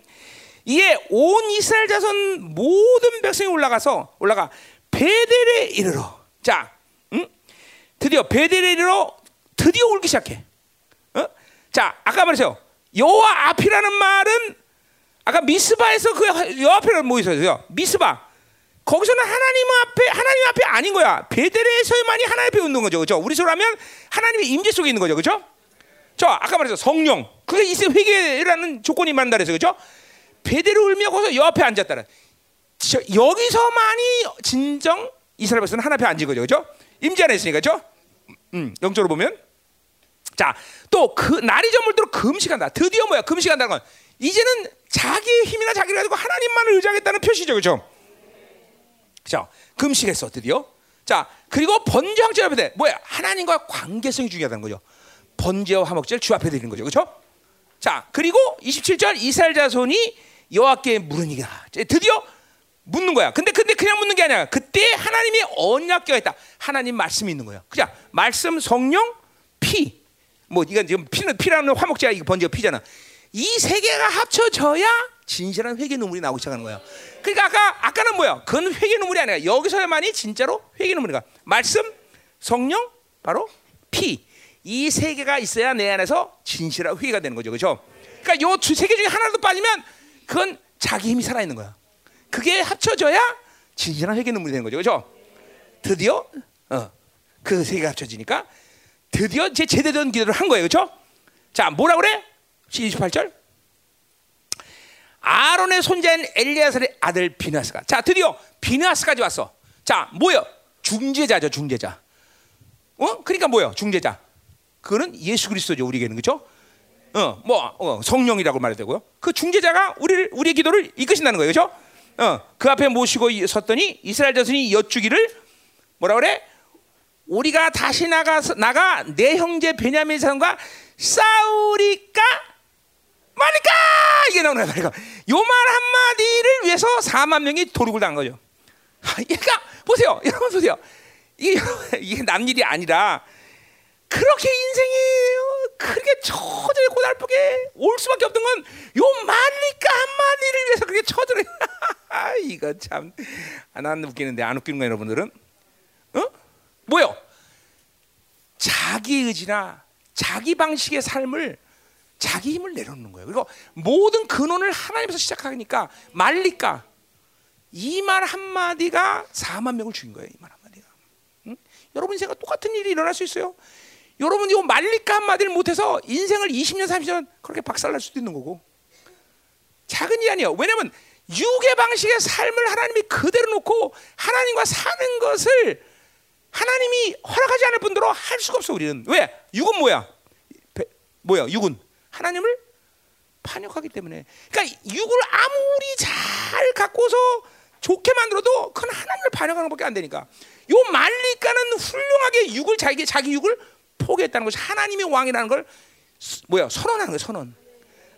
이에 온 이스라엘 자손 모든 백성이 올라가서 올라가 베델에 이르러. 자, 응? 드디어 베델에 이르러 드디어 울기 시작해. 어? 자, 아까 말했어요. 여호와 앞이라는 말은 아까 미스바에서 그 여호와 앞이라는 뭐 있어요? 미스바. 거기서는 하나님 앞에 하나님 앞에 아닌 거야. 베델에서만이 하나님 앞에 있는 거죠. 그렇죠? 우리 소로 하면 하나님의 임재 속에 있는 거죠. 그렇죠? 저 아까 말했죠. 성령. 그게 이세 회개라는 조건이 그래서 그렇죠? 베델을 울며 거기서 여 앞에 앉았다는. 저, 여기서만이 진정 이스라엘 백성은 하나님 앞에 앉은 거죠. 그렇죠? 임재 안에 있으니까 그렇죠? 음, 영적으로 보면 자, 또 그 날이 저물도록 금식한다. 드디어 뭐야? 금식한다는 건 이제는 자기의 힘이나 자기를 가지고 하나님만을 의지하겠다는 표시죠. 그렇죠? 자, 금식했어 드디어. 자, 그리고 번제 황제 앞에 대 뭐야? 하나님과 관계성이 중요하다는 거죠. 번제와 화목제를 주 앞에 드리는 거죠. 그렇죠? 자, 그리고 27절 이스라엘 자손이 여호와께 물으니가 드디어 묻는 거야. 근데 근데 그냥 묻는 게 아니야. 그때 하나님이 언약궤가 있다. 하나님 말씀이 있는 거야. 그냥 말씀, 성령, 피. 뭐 이건 지금 피는 피라는 화목제가 이거 번제가 피잖아. 이 세 개가 합쳐져야 진실한 회개 눈물이 나오기 시작하는 거야. 그러니까 아까 아까는 뭐야? 그건 회개 눈물이 아니라 여기서야만이 진짜로 회개 눈물이가. 말씀, 성령, 바로 피. 이 세 개가 있어야 내 안에서 진실한 회개가 되는 거죠. 그렇죠? 그러니까 요세개 중에 하나라도 빠지면 그건 자기 힘이 살아 있는 거야. 그게 합쳐져야 진실한 회개 눈물이 되는 거죠. 그렇죠? 드디어 어, 그 세 개가 합쳐지니까 드디어 제 제대로 된 기도를 한 거예요. 그렇죠? 자, 뭐라 그래? 28절. 아론의 손자인 엘리야살의 아들 비나스가. 자, 드디어 비나스까지 왔어. 자, 뭐요? 중재자죠, 중재자. 어? 그러니까 뭐요? 중재자. 그거는 예수 그리스도죠, 우리에게는 그렇죠? 어, 뭐 어, 성령이라고 말해도 되고요. 그 중재자가 우리를 우리의 기도를 이끄신다는 거예요, 그렇죠? 어, 그 앞에 모시고 섰더니 이스라엘 자손이 여쭈기를 뭐라 그래? 우리가 다시 나가서 나가 내 형제 베냐민 사람과 싸우리까 말까 이게 나오는 거야. 그러니까 요말 한마디를 위해서 4만 명이 도륙을 당한 거죠. 그러니까 보세요, 여러분 보세요. 이게, 이게 남 일이 아니라 그렇게 인생이 그렇게 처절히 고달프게 올 수밖에 없던 건 요 말리까 한마디를 위해서 그렇게 처절해. 이거 참, 아, 난 웃기는데 안 웃기는 거예요, 여러분들은? 어? 뭐요? 자기 의지나 자기 방식의 삶을 자기 힘을 내려놓는 거예요. 그리고 모든 근원을 하나님에서 시작하니까 말리까 이 말 한마디가 4만 명을 죽인 거예요. 이 말 한마디가. 응? 여러분 인생과 똑같은 일이 일어날 수 있어요. 여러분 이 말리까 한마디를 못해서 인생을 20년, 30년 그렇게 박살날 수도 있는 거고 작은 일이 아니에요. 왜냐하면 육의 방식의 삶을 하나님이 그대로 놓고 하나님과 사는 것을 하나님이 허락하지 않을 뿐더러 할 수가 없어 우리는 왜? 육은 뭐야? 배, 뭐야? 육은 하나님을 반역하기 때문에. 그러니까 육을 아무리 잘 갖고서 좋게 만들어도 그건 하나님을 반역하는 것밖에 안 되니까. 요 말리까는 훌륭하게 육을 자기 자기 육을 포기했다는 것이 하나님의 왕이라는 걸 뭐야 선언하는 거예요 선언.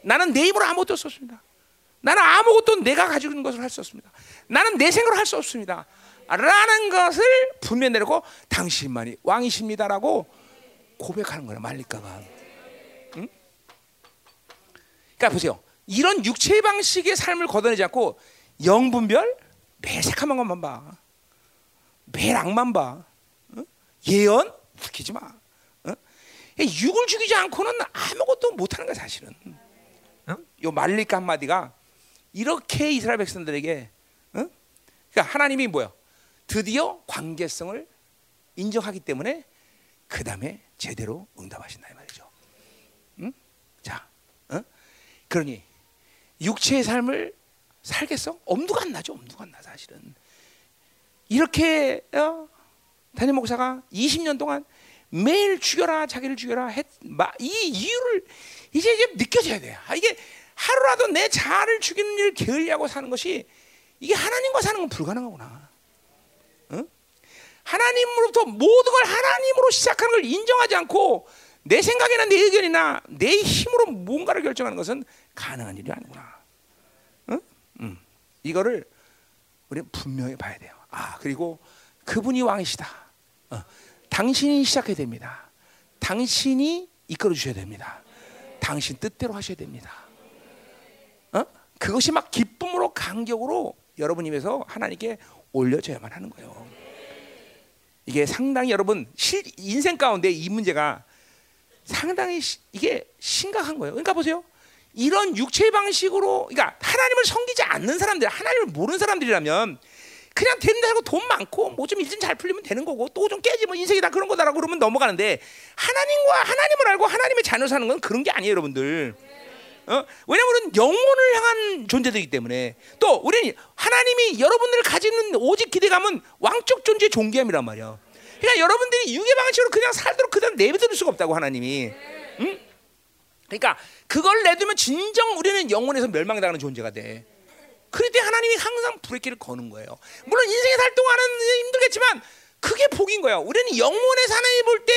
나는 내 힘으로 아무것도 없습니다. 나는 아무것도 내가 가지고 있는 것을 할 수 없습니다. 나는 내 생각으로 할수 없습니다. 라는 것을 분명 내놓고 당신만이 왕이십니다라고 고백하는 거예요 말리까가. 응? 그러니까 보세요 이런 육체 방식의 삶을 걷어내지 않고 영분별 새카만 것만 봐 매일 악만 봐 어? 예언 웃기지 마 어? 육을 죽이지 않고는 아무것도 못하는 거야 사실은 어? 요 말리까 한마디가 이렇게 이스라엘 백성들에게 어? 그러니까 하나님이 뭐야 드디어 관계성을 인정하기 때문에 그 다음에 제대로 응답하신다 이 말이죠. 응? 자, 어? 그러니 육체의 삶을 살겠어? 엄두가 안 나죠. 엄두가 안 나 사실은. 이렇게 어? 담임 목사가 20년 동안 매일 죽여라 자기를 죽여라 했, 마, 이 이유를 이제 이제 느껴져야 돼. 아, 이게 하루라도 내 자아를 죽이는 일을 게을리하고 사는 것이 이게 하나님과 사는 건 불가능하구나. 하나님으로부터 모든 걸 하나님으로 시작하는 걸 인정하지 않고 내 생각이나 내 의견이나 내 힘으로 뭔가를 결정하는 것은 가능한 일이 아니구나. 응? 응. 이거를 우리는 분명히 봐야 돼요. 아 그리고 그분이 왕이시다. 어. 당신이 시작해야 됩니다. 당신이 이끌어 주셔야 됩니다. 당신 뜻대로 하셔야 됩니다. 어? 그것이 막 기쁨으로 간격으로 여러분 입에서 하나님께 올려져야만 하는 거예요. 이게 상당히 여러분 실, 인생 가운데 이 문제가 상당히 시, 이게 심각한 거예요. 그러니까 보세요. 이런 육체 방식으로 그러니까 하나님을 섬기지 않는 사람들, 하나님을 모르는 사람들이라면 그냥 된다 하고 돈 많고 뭐 좀 일 좀 잘 풀리면 되는 거고 또 좀 깨지면 인생이 다 그런 거다라고 그러면 넘어가는데 하나님과 하나님을 알고 하나님의 자녀 사는 건 그런 게 아니에요, 여러분들. 어? 왜냐하면 영혼을 향한 존재들이기 때문에 또 우리는 하나님이 여러분들을 가지는 오직 기대감은 왕적 존재의 존귀함이란 말이야. 그러니까 여러분들이 유괴 방식으로 그냥 살도록 그냥 내버릴 수가 없다고 하나님이. 응? 그러니까 그걸 내두면 진정 우리는 영혼에서 멸망당하는 존재가 돼. 그럴 때 하나님이 항상 브레이크를 거는 거예요. 물론 인생에 살 동안은 힘들겠지만 그게 복인 거예요. 우리는 영혼의 사나이 볼때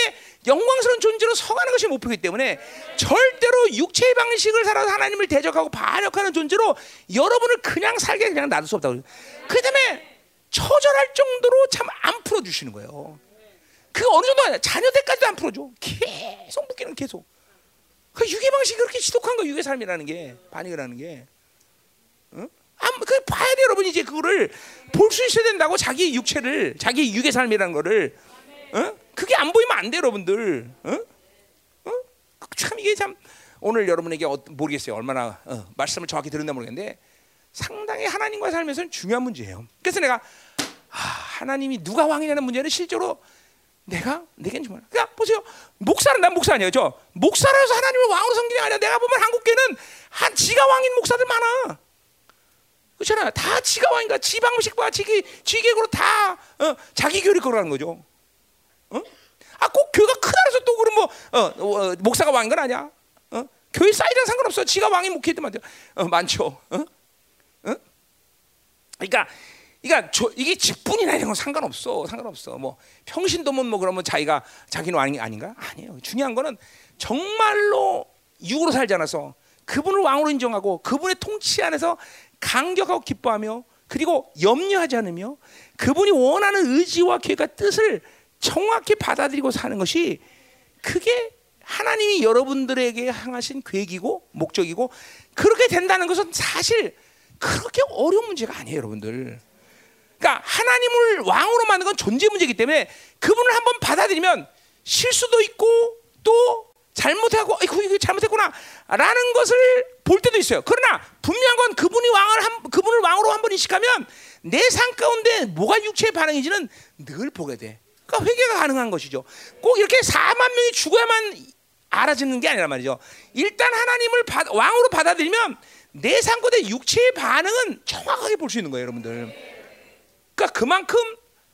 영광스러운 존재로 서가는 것이 목표이기 때문에 절대로 육체의 방식을 살아서 하나님을 대적하고 반역하는 존재로 여러분을 그냥 살게 그냥 놔둘 수 없다고. 그 다음에 처절할 정도로 참 안 풀어주시는 거예요. 그 어느 정도. 자녀 때까지도 안 풀어줘. 계속 묶이는 계속. 그 유괴 방식이 그렇게 지독한 거 유괴 삶이라는 게 반역이라는 게. 응? 그 봐야 돼 여러분 이제 그거를 볼 수 있어야 된다고 자기 육체를 자기 육의 삶이라는 거를 어? 그게 안 보이면 안 돼 여러분들 어? 어? 참 이게 참 오늘 여러분에게 어, 모르겠어요 얼마나 어, 말씀을 정확히 들었나 모르겠는데 상당히 하나님과 살면서는 중요한 문제예요 그래서 내가 아, 하나님이 누가 왕이냐는 문제는 실제로 내가 내겐 정말 그러니까 보세요 목사는 난 목사 아니에요 저 목사라서 하나님을 왕으로 섬기는 게 아니라 내가 보면 한국교는 한 지가 왕인 목사들 많아 그렇잖아요. 다 지가 왕인가 지 방식과 지기 지계획으로 다 어, 자기 교리 거라는 거죠. 어? 아꼭 교회가 크다 해서 또 그럼 뭐 어, 어, 목사가 왕인 건 아니야. 어? 교회 사이즈랑 상관없어. 지가 왕이 목회했든 말이야. 어, 많죠. 어? 어? 그러니까 그러니까 저, 이게 직분이나 이런 건 상관없어. 상관없어. 뭐 평신도면 뭐 그러면 자기가 자기는 왕이 아닌가? 아니에요. 중요한 거는 정말로 육으로 살지 않아서 그분을 왕으로 인정하고 그분의 통치 안에서 강격하고 기뻐하며 그리고 염려하지 않으며 그분이 원하는 의지와 계획과 뜻을 정확히 받아들이고 사는 것이 그게 하나님이 여러분들에게 향하신 계획이고 목적이고 그렇게 된다는 것은 사실 그렇게 어려운 문제가 아니에요, 여러분들. 그러니까 하나님을 왕으로 만든 건 존재 문제이기 때문에 그분을 한번 받아들이면 실수도 있고 또 잘못하고 이거 이거 잘못했구나라는 것을 볼 때도 있어요. 그러나 분명한 건 그분이 왕을 한, 그분을 왕으로 한 번 인식하면 내 삶 가운데 뭐가 육체의 반응인지는 늘 보게 돼. 그러니까 회개가 가능한 것이죠. 꼭 이렇게 4만 명이 죽어야만 알아지는 게 아니란 말이죠. 일단 하나님을 받, 왕으로 받아들이면 내 삶과 내 육체의 반응은 정확하게 볼 수 있는 거예요, 여러분들. 그러니까 그만큼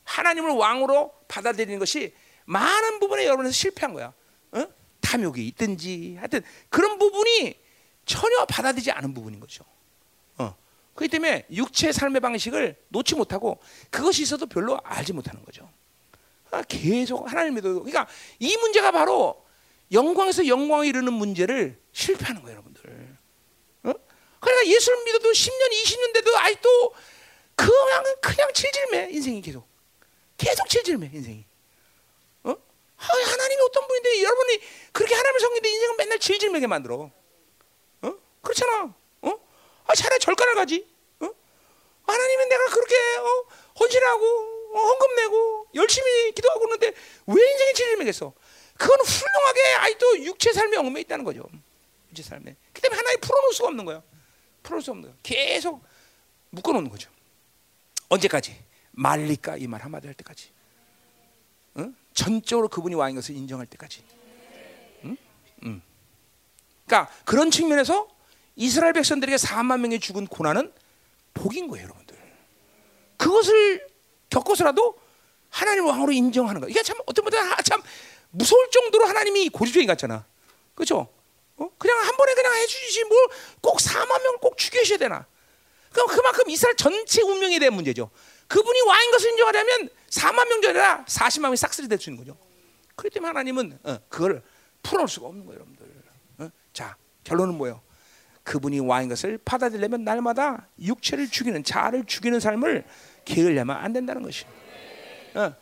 하나님을 왕으로 받아들이는 것이 많은 부분에 여러분에서 실패한 거야. 어? 탐욕이 있든지 하여튼 그런 부분이 전혀 받아들이지 않은 부분인 거죠. 어. 그렇기 때문에 육체 삶의 방식을 놓지 못하고 그것이 있어도 별로 알지 못하는 거죠. 아, 계속 하나님 믿어도 그러니까 이 문제가 바로 영광에서 영광에 이르는 문제를 실패하는 거예요, 여러분들. 어? 그러니까 예수를 믿어도 10년, 20년 돼도 아직도 그냥 그냥 질질매 인생이 계속 계속 질질매 인생이. 어? 아, 하나님이 어떤 분인데 여러분이 그렇게 하나님을 섬기는데 인생은 맨날 질질매게 만들어. 어? 그렇잖아. 어? 아, 차라리 절간을 가지. 어? 하나님은 내가 그렇게 어? 헌신하고 어, 헌금 내고 열심히 기도하고 있는데 왜 인생이 질질매겠어? 그건 훌륭하게 아직도 육체 삶에 얽매 있다는 거죠. 육체 삶에. 그 때문에 하나님 풀어놓을 수가 없는 거야. 풀어놓을 수 없는 거야. 계속 묶어놓는 거죠. 언제까지? 말리까 이 말 한마디 할 때까지. 응? 전적으로 그분이 왕인 것을 인정할 때까지. 응? 응. 그러니까 그런 측면에서 이스라엘 백성들에게 4만 명이 죽은 고난은 복인 거예요, 여러분들. 그것을 겪어서라도 하나님 왕으로 인정하는 거. 이게 참 어떤 분들 참 무서울 정도로 하나님이 고집적인 같잖아. 그렇죠? 어? 그냥 한 번에 그냥 해주지 뭘 꼭 4만 명을 꼭 죽여셔야 되나? 그럼 그만큼 이스라엘 전체 운명에 대한 문제죠. 그분이 왕인 것을 인정하려면 4만 명 전이라 40만 명이 싹쓸이 될 수 있는 거죠. 그렇기 때문에 하나님은 어, 그걸 풀어놓을 수가 없는 거예요, 여러분들. 어? 자, 결론은 뭐예요? 그분이 왕인 것을 받아들이려면 날마다 육체를 죽이는 자아를 죽이는 삶을 게을려면 안 된다는 것이. 어.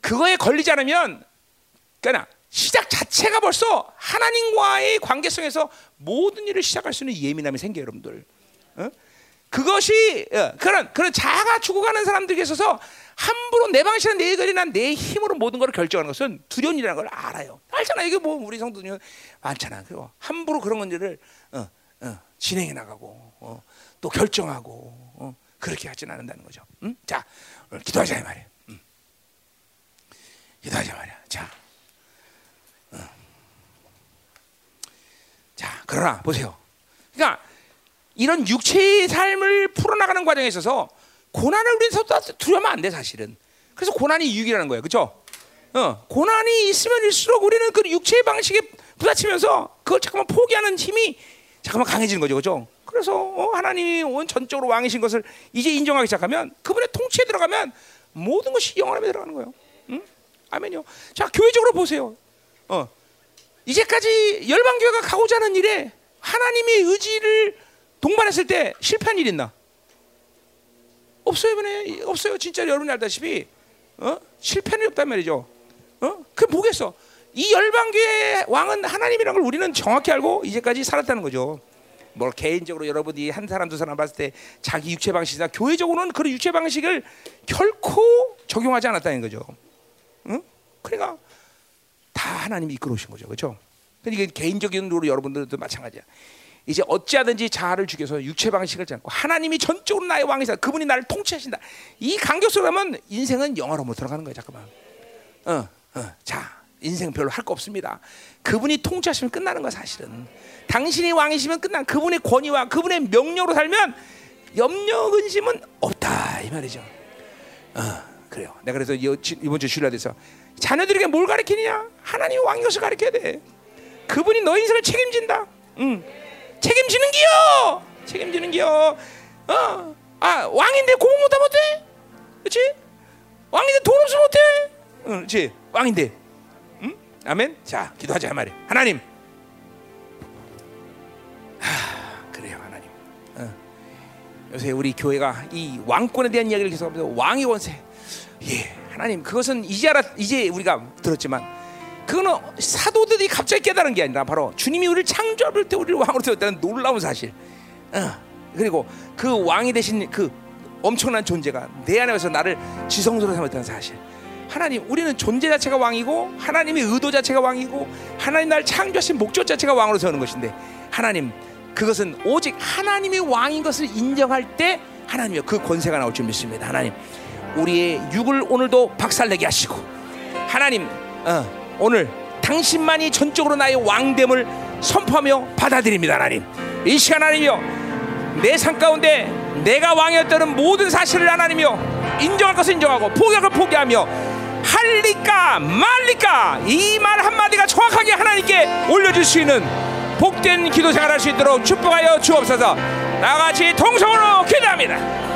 그거에 걸리지 않으면, 그러니까 시작 자체가 벌써 하나님과의 관계성에서 모든 일을 시작할 수 있는 예민함이 생겨요, 여러분들. 어? 그것이 어, 그런 그런 자가 죽어가는 사람들에게 있어서 함부로 내 방식이나 내 글이나 내 힘으로 모든 걸 결정하는 것은 두려운 일이라는 걸 알아요. 알잖아. 이게 뭐 우리 성도들 많잖아. 그리고 함부로 그런 것들을 어, 어, 진행해 나가고 어, 또 결정하고 어, 그렇게 하지는 않는다는 거죠. 응? 자, 기도하자 이 말이야. 응. 기도하자 말이야. 자, 어. 자, 그러나 보세요. 그러니까 이런 육체의 삶을 풀어나가는 과정에 있어서 고난을 우리는 두려우면 안 돼 사실은. 그래서 고난이 유익이라는 거예요, 그렇죠? 어, 고난이 있으면 일수록 우리는 그 육체의 방식에 부딪히면서 그걸 잠깐만 포기하는 힘이 잠깐만 강해지는 거죠, 그렇죠? 그래서 어, 하나님이 온 전적으로 왕이신 것을 이제 인정하기 시작하면 그분의 통치에 들어가면 모든 것이 영원함에 들어가는 거예요. 응? 아멘요. 자, 교회적으로 보세요. 어, 이제까지 열방 교회가 가고자 하는 일에 하나님의 의지를 동반했을 때 실패한 일 있나? 없어요, 이번에 없어요. 진짜 여러분이 알다시피 어? 실패는 없단 말이죠. 어? 그 뭐겠어? 이 열방교의 왕은 하나님이라는 걸 우리는 정확히 알고 이제까지 살았다는 거죠. 뭐 개인적으로 여러분이 한 사람 두 사람 봤을 때 자기 육체 방식이나 교회적으로는 그런 육체 방식을 결코 적용하지 않았다는 거죠. 응? 그러니까 다 하나님이 이끌어 오신 거죠, 그렇죠? 그러니까 개인적인 으로 여러분들도 마찬가지야. 이제 어찌하든지 자아를 죽여서 육체 방식을 잡고 하나님이 전적으로 나의 왕이사 그분이 나를 통치하신다. 이 간격속하면 인생은 영화로 못 들어가는 거야 잠깐만. 어, 어, 자 인생 별로 할 거 없습니다. 그분이 통치하시면 끝나는 거야 사실은. 당신이 왕이시면 끝난 그분의 권위와 그분의 명령으로 살면 염려 근심은 없다 이 말이죠. 어, 그래요. 내가 그래서 이번 주 주일날에서 자녀들에게 뭘 가르치느냐? 하나님 것을 가르쳐야 돼. 그분이 너 인생을 책임진다. 응. 책임지는 기요. 책임지는 기요. 어, 아 왕인데 공부 못하면 어때? 그렇지? 왕인데 돈 없으면? 응, 그렇지? 왕인데. 응? 아멘. 자, 기도하자 말이야. 하나님. 하, 그래요, 하나님. 어. 요새 우리 교회가 이 왕권에 대한 이야기를 계속하면서 왕의 원세. 예, 하나님 그것은 이제 알아 이제 우리가 들었지만 그거는 사도들이 갑자기 깨달은 게 아니라 바로 주님이 우리를 창조할 때 우리를 왕으로 세웠다는 놀라운 사실. 어. 그리고 그 왕이 되신 그 엄청난 존재가 내 안에서 나를 지성소로 삼았다는 사실. 하나님, 우리는 존재 자체가 왕이고 하나님의 의도 자체가 왕이고 하나님 날 창조하신 목적 자체가 왕으로 세우는 것인데 하나님 그것은 오직 하나님이 왕인 것을 인정할 때 하나님의 그 권세가 나올 줄 믿습니다. 하나님, 우리의 육을 오늘도 박살내게 하시고 하나님, 어, 오늘 당신만이 전적으로 나의 왕됨을 선포하며 받아들입니다 하나님. 이 시간 하나님이여 내 삶 가운데 내가 왕이었다는 모든 사실을 하나님이여 인정할 것을 인정하고 포기할 걸 포기하며 할리까 말리까 이 말 한마디가 정확하게 하나님께 올려줄 수 있는 복된 기도 생활할 수 있도록 축복하여 주옵소서. 나같이 통성으로 기도합니다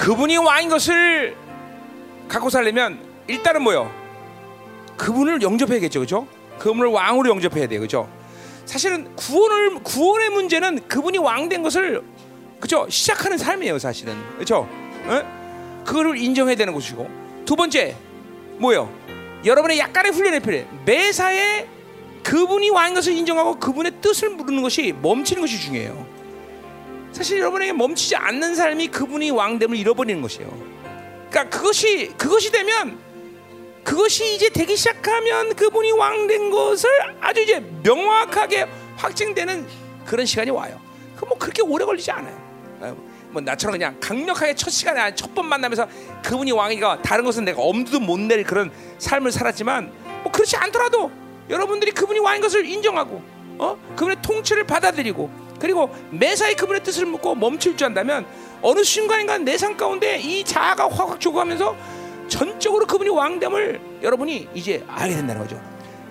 그분이 왕인 것을 갖고 살려면 일단은 뭐요? 그분을 영접해야겠죠, 그죠? 그분을 왕으로 영접해야 돼요, 그죠? 사실은 구원을 구원의 문제는 그분이 왕 된 것을 그죠? 시작하는 삶이에요, 사실은, 그죠? 어? 그거를 인정해야 되는 것이고 두 번째 뭐요? 여러분의 약간의 훈련이 필요해. 매사에 그분이 왕인 것을 인정하고 그분의 뜻을 물는 것이 멈추는 것이 중요해요. 사실 여러분에게 멈추지 않는 삶이 그분이 왕됨을 잃어버리는 것이에요. 그러니까 그것이 그것이 되면 그것이 이제 되기 시작하면 그분이 왕된 것을 아주 이제 명확하게 확증되는 그런 시간이 와요. 그 뭐 그렇게 오래 걸리지 않아요. 어, 뭐 나처럼 그냥 강력하게 첫 시간에 첫 번 만나면서 그분이 왕이가 다른 것은 내가 엄두도 못 낼 그런 삶을 살았지만 뭐 그렇지 않더라도 여러분들이 그분이 왕인 것을 인정하고 어 그분의 통치를 받아들이고 그리고 매사에 그분의 뜻을 묻고 멈출 줄 안다면 어느 순간인가 내 삶 가운데 이 자아가 확확 죽어가면서 전적으로 그분이 왕됨을 여러분이 이제 알게 된다는 거죠.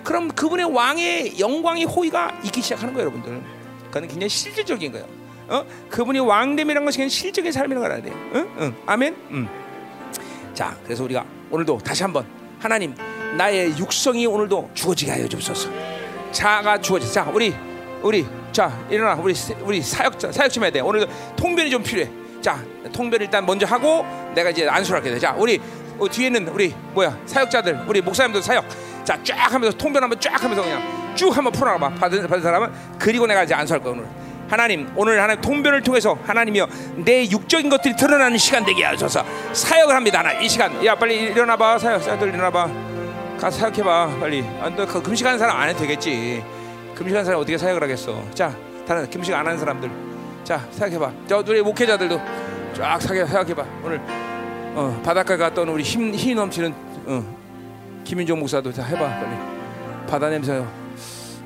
그럼 그분의 왕의 영광의 호의가 있기 시작하는 거예요, 여러분들. 그건 굉장히 실질적인 거예요. 어? 그분이 왕됨이라는 것이 그냥 실적인 삶이라는 걸 알아야 돼요. 응? 응. 아멘. 음. 자, 그래서 우리가 오늘도 다시 한번 하나님 나의 육성이 오늘도 주어지게 하여 주옵소서. 자가 주어지. 자, 우리 우리 자 일어나 우리 세- 우리 사역자 사역 좀 해야 돼. 오늘도 통변이 좀 필요해. 자, 통변 일단 먼저 하고 내가 이제 안수할게. 자, 우리 어, 뒤에는 우리 뭐야 사역자들 우리 목사님들 사역. 자, 쫙 하면서 통변 한번 쫙 하면서 그냥 쭉 한번 풀어봐. 받은 받은 사람은 그리고 내가 이제 안수할 거야 오늘. 하나님 오늘 하나님 통변을 통해서 하나님이여 내 육적인 것들이 드러나는 시간 되게 하셔서 사역을 합니다 하나님 이 시간 야 빨리 일어나봐 사역 사역들 일어나봐 가서 사역해봐 빨리 아, 너그 금식하는 사람 안 해도 되겠지 금식하는 사람 어떻게 사역을 하겠어 자 다른 금식 안 하는 사람들 자 사역해봐 저 우리 목회자들도 쫙 사역해봐 오늘 어, 바닷가 갔던 우리 힘, 힘 넘치는 어, 김윤종 목사도 다 해봐 빨리 바다 냄새요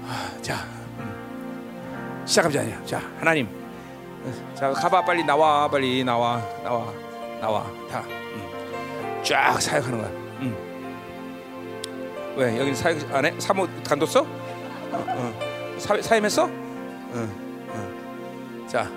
아, 자 음. 시작합니다 자 하나님 어, 자 가봐 빨리 나와 빨리 나와 나와 나와 다쫙 음. 사역하는 거야 음. 왜 여기 사역 안 해? 사모 간뒀어? 어, 어. 사, 사임했어? 어, 어. 자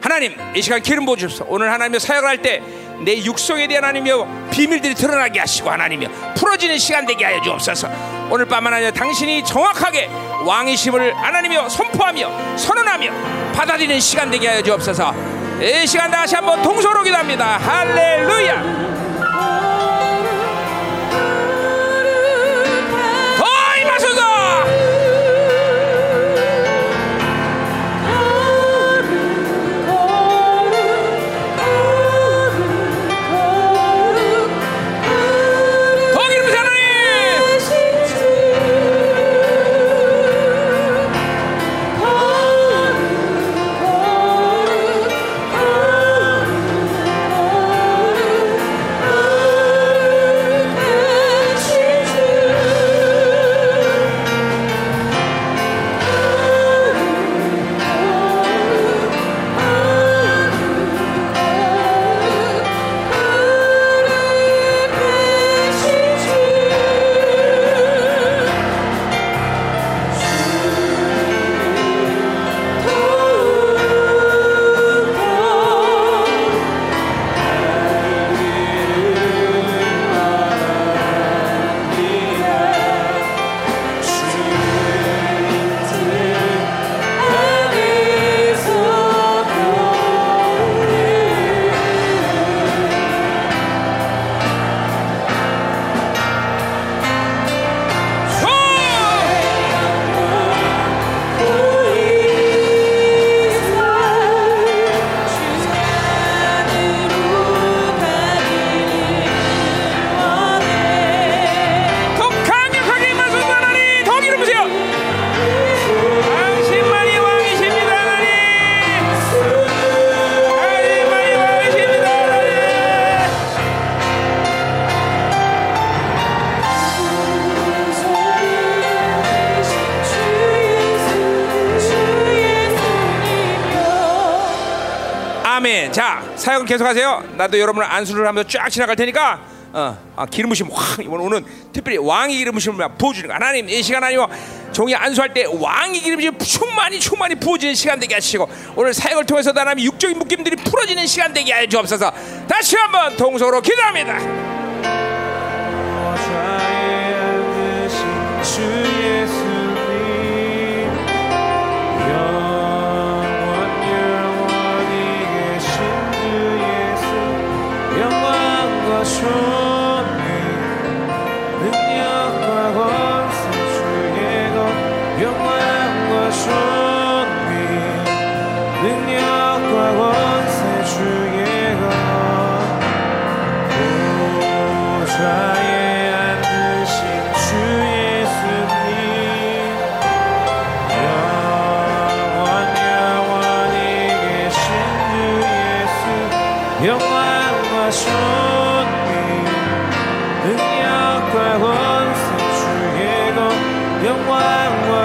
하나님 이 시간 기름 부어 주옵소서 오늘 하나님의 사역을 할 때 내 육성에 대한 하나님이여 비밀들이 드러나게 하시고 하나님이여 풀어지는 시간 되게 하여 주옵소서 오늘 밤만 아니라 당신이 정확하게 왕이심을 하나님이여 선포하며 선언하며 받아들이는 시간 되게 하여 주옵소서 이 시간 다시 한번 동서로 기도합니다 할렐루야 더 임하소서 계속하세요. 나도 여러분을 안수를 하면서 쫙 지나갈 테니까 어, 아, 기름 부심 확 이번 오늘 특별히 왕의 기름 부심을 막 부어주는 거. 하나님 이 시간 아니고 종이 안수할 때 왕의 기름 부심 충만히 충만히 부어지는 시간 되게 하시고 오늘 사역을 통해서 하나님 육적인 묶임들이 풀어지는 시간 되게 하여 주옵소서. 다시 한번 동서로 기도합니다. 영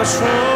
영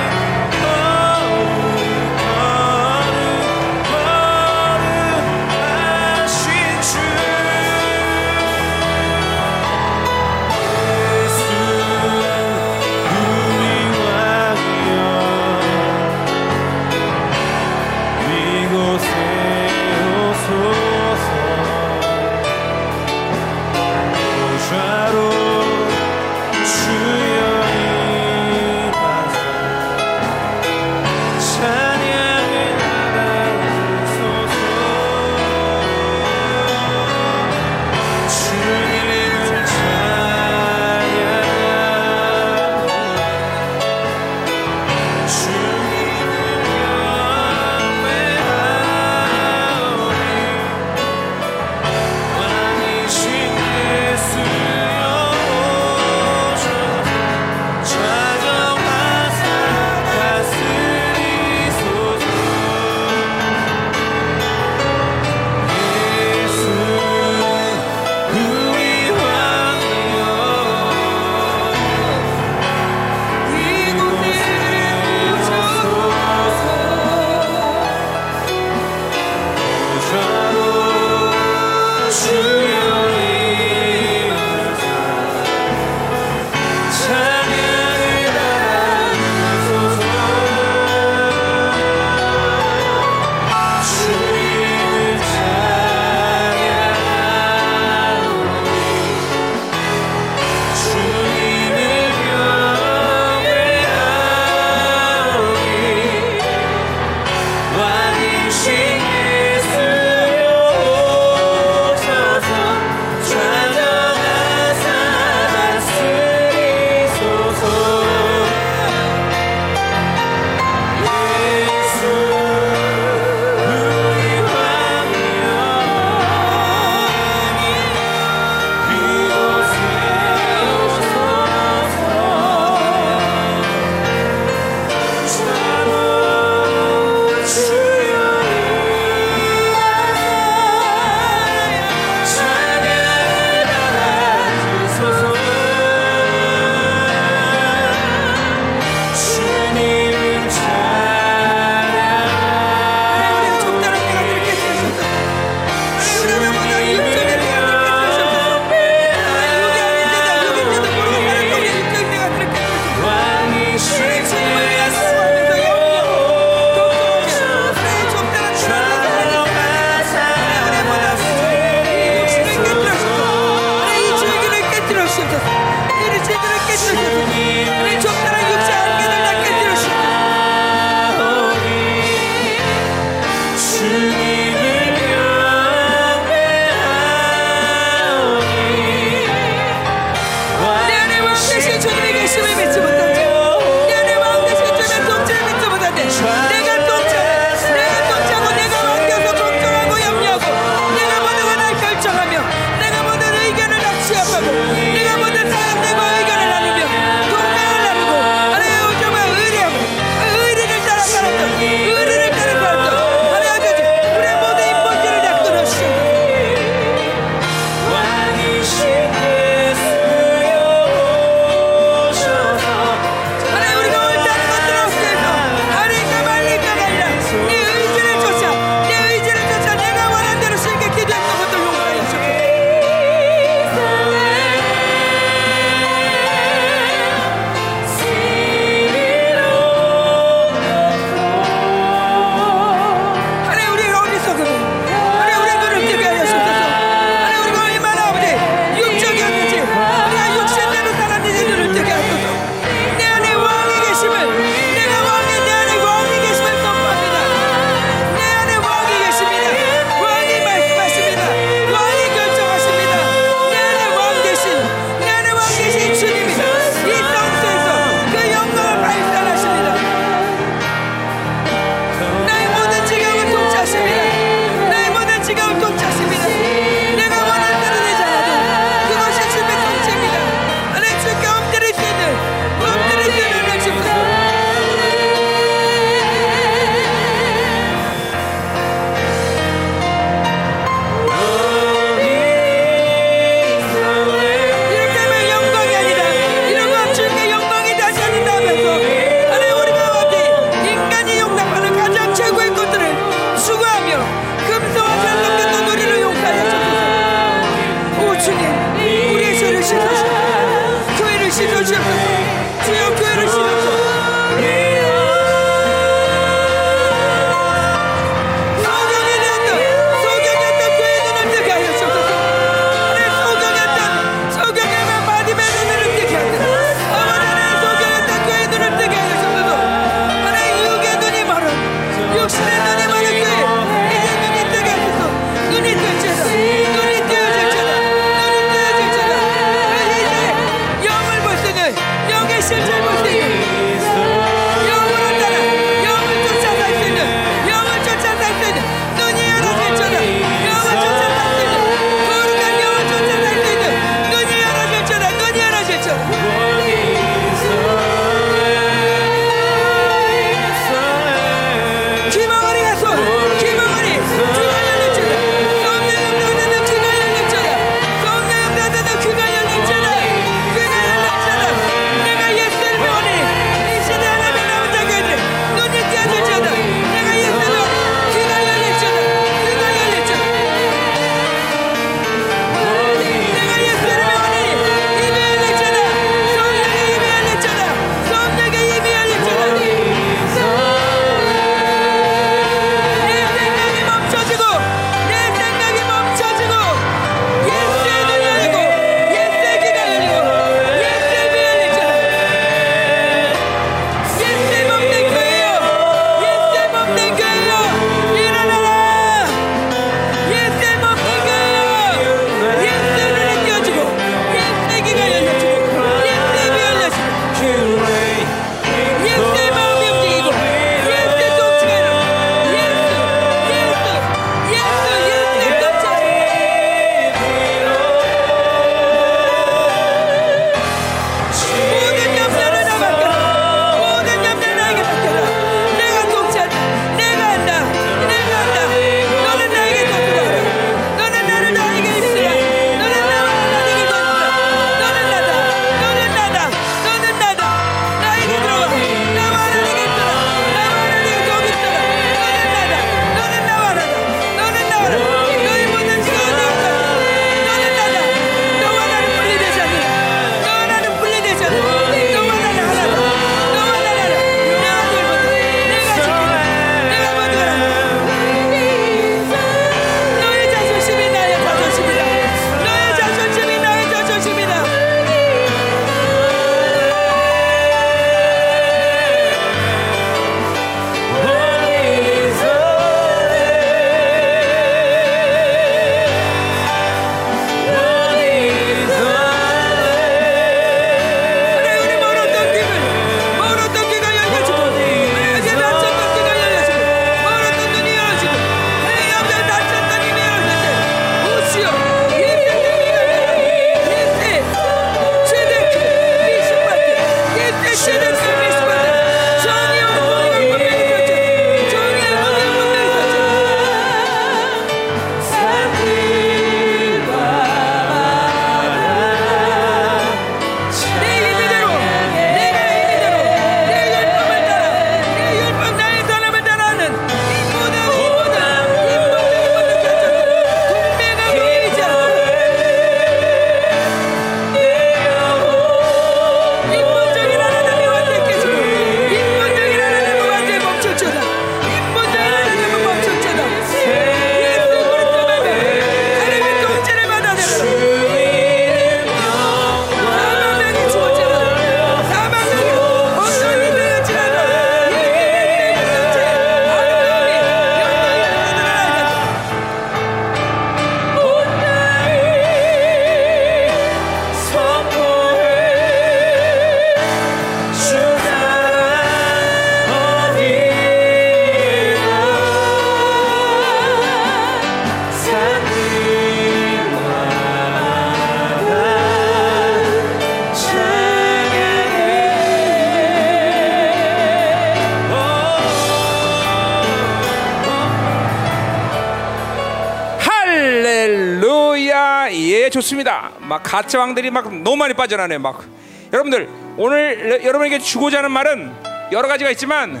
막 가짜 왕들이 막 너무 많이 빠져나네 막. 여러분들 오늘 여러분에게 주고자 하는 말은 여러 가지가 있지만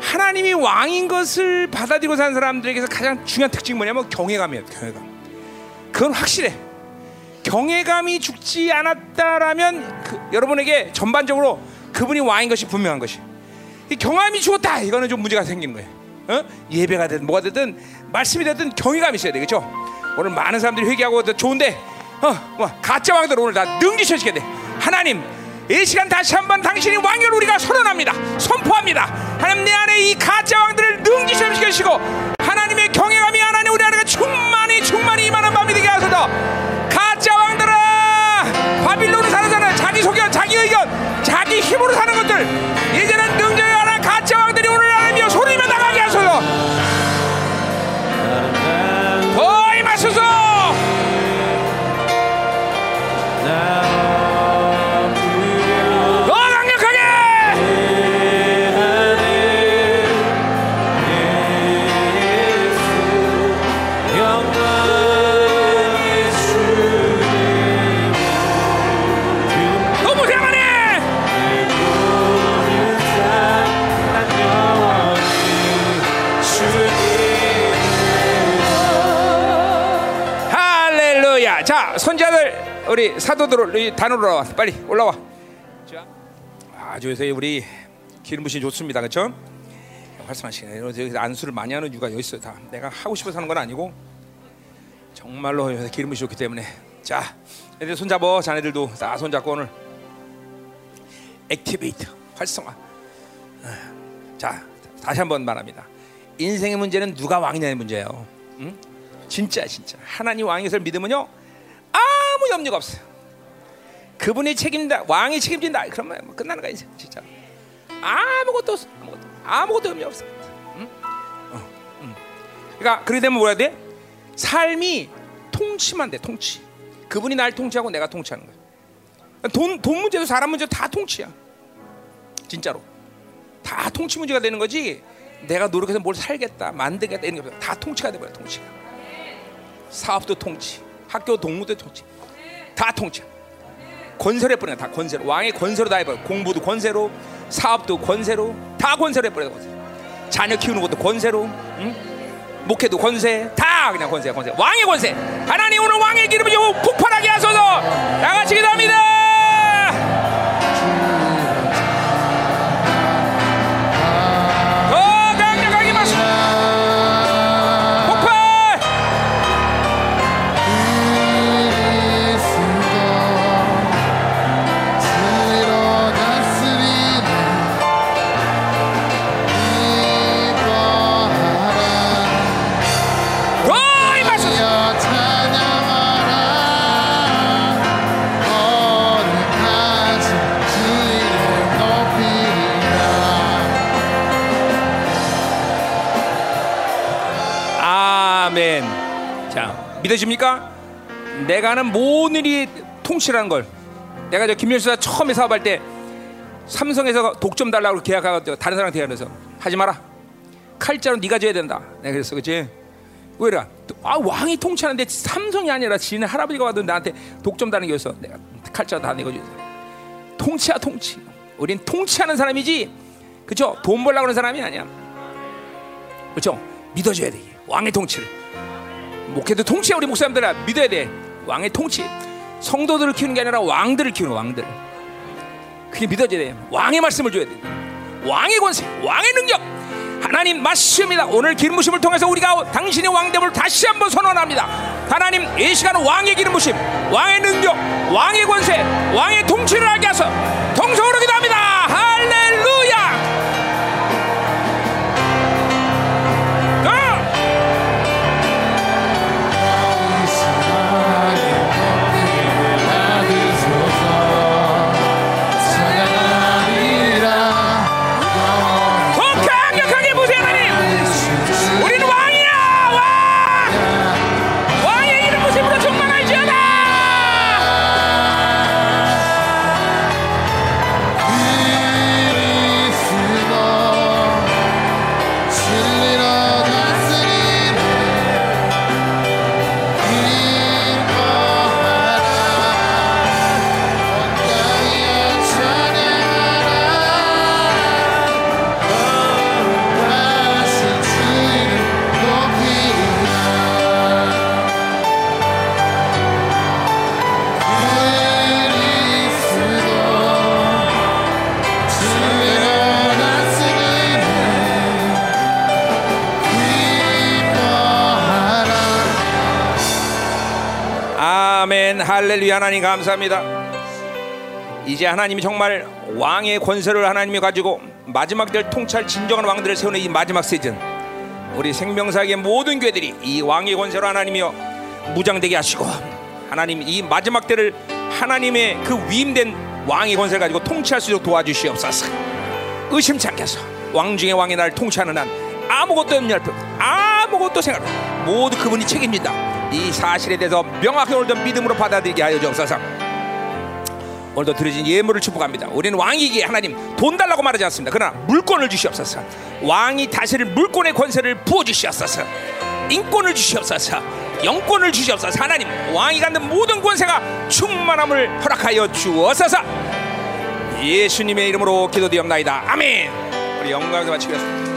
하나님이 왕인 것을 받아들이고 산 사람들에게서 가장 중요한 특징이 뭐냐면 경외감이에요 경외감. 그건 확실해. 경외감이 죽지 않았다라면 그, 여러분에게 전반적으로 그분이 왕인 것이 분명한 것이. 경함이 죽었다! 이거는 좀 문제가 생긴 거예요. 어? 예배가 되든 뭐가 되든 말씀이 되든 경외감이 있어야 되겠죠 오늘 많은 사람들이 회개하고 좋은데 어, 뭐, 가짜 왕들 오늘 다 능지셔지게 돼. 하나님, 이 시간 다시 한번 당신이 왕을 우리가 선언합니다. 선포합니다. 하나님 내 안에 이 가짜 왕들을 능지셔지시고 하나님의 경외감이 하나님 우리 안에 충만히 충만히 이만한 밤이 되게 하소서. 가짜 왕들아, 바빌론을 사는 자는 자기 소견, 자기 의견, 자기 힘으로 사는 우리 사도들 우리 단으로 올라와. 빨리 올라와. 자, 아주 요새 우리 기름 부신 좋습니다. 그렇죠? 활성하시네. 여기 안수를 많이 하는 이유가 여기 있어요. 다 내가 하고 싶어서 하는 건 아니고 정말로 요새 기름 부신 좋기 때문에. 자, 애들 손 잡어. 자네들도 다 손 잡고 오늘 액티베이트 활성화. 자, 다시 한번 말합니다. 인생의 문제는 누가 왕이냐의 문제예요. 응? 진짜 진짜 하나님 것을 믿으면요 아무 염려가 없어요. 그분이 책임다 왕이 책임진다. 그러면 뭐 끝나는 거야 이제 진짜 아무것도 없어 아무것도 아무것도 염려 없어. 응? 어, 응. 그러니까 그렇게 되면 뭐야 돼? 삶이 통치만 돼 통치. 그분이 날 통치하고 내가 통치하는 거야. 돈, 돈 문제도 사람 문제도 다 통치야. 진짜로. 다 통치 문제가 되는 거지. 내가 노력해서 뭘 살겠다, 만들겠다 이런 게 없어. 다 통치가 돼버려 통치가. 사업도 통치, 학교 동무도 통치, 다 통치. 권세로 해버려 다 권세로. 왕의 권세로 다 해버려. 공부도 권세로, 사업도 권세로, 다 권세로 해버려 권세. 자녀 키우는 것도 권세로, 응? 목회도 권세, 다 그냥 권세, 권세. 왕의 권세. 하나님 오늘 왕의 기름을 좀 폭발하게 하소서. 나같이 기도합니다. 믿으십니까? 내가 하는 모든 일이 통치라는 걸. 내가 저 김일수가 처음에 사업할 때 삼성에서 독점 달라고 계약하고 다른 사람 계약해서 하지 마라. 칼자로 네가 줘야 된다. 내가 그랬어, 그렇지? 왜라? 아 왕이 통치하는데 삼성이 아니라 지네 할아버지가 와도 나한테 독점 달는 게 있어. 내가 칼자로 다 내고 줘. 통치야 통치. 우린 통치하는 사람이지, 그죠? 돈 벌려고 하는 사람이 아니야. 그렇죠? 믿어줘야 돼. 왕의 통치를. 목회도 통치야 우리 목사님들아 믿어야 돼. 왕의 통치. 성도들을 키우는 게 아니라 왕들을 키우는 왕들. 그게 믿어져야 돼. 왕의 말씀을 줘야 돼. 왕의 권세, 왕의 능력. 하나님 말씀입니다. 오늘 기름 부심을 통해서 우리가 당신의 왕됨을 다시 한번 선언합니다. 하나님 이 시간은 왕의 기름 부심, 왕의 능력, 왕의 권세, 왕의 통치를 알게 하소. 통성으로 기도합니다. 할렐루야 하나님 감사합니다 이제 하나님이 정말 왕의 권세를 하나님이 가지고 마지막 때 통치할 진정한 왕들을 세우는 이 마지막 시즌 우리 생명사의 모든 교회들이 이 왕의 권세로 하나님이여 무장되게 하시고 하나님 이 마지막 때를 하나님의 그 위임된 왕의 권세를 가지고 통치할 수 있도록 도와주시옵소서 않게 해서 왕 중의 왕이 나를 통치하는 한 아무것도 염려할 필요. 아무것도 생각 없다. 모두 그분이 책임진다 이 사실에 대해서 명확히 오늘도 믿음으로 받아들이게 하여 주옵소서 오늘도 드려진 예물을 축복합니다. 우리는 왕이기에 하나님 돈 달라고 말하지 않습니다. 그러나 물권을 주시옵소서. 왕이 다스릴 물권의 권세를 부어 주시옵소서. 인권을 주시옵소서. 영권을 주시옵소서. 하나님 왕이 갖는 모든 권세가 충만함을 허락하여 주옵소서. 예수님의 이름으로 기도드리옵나이다. 아멘. 우리 영광을 바치겠습니다.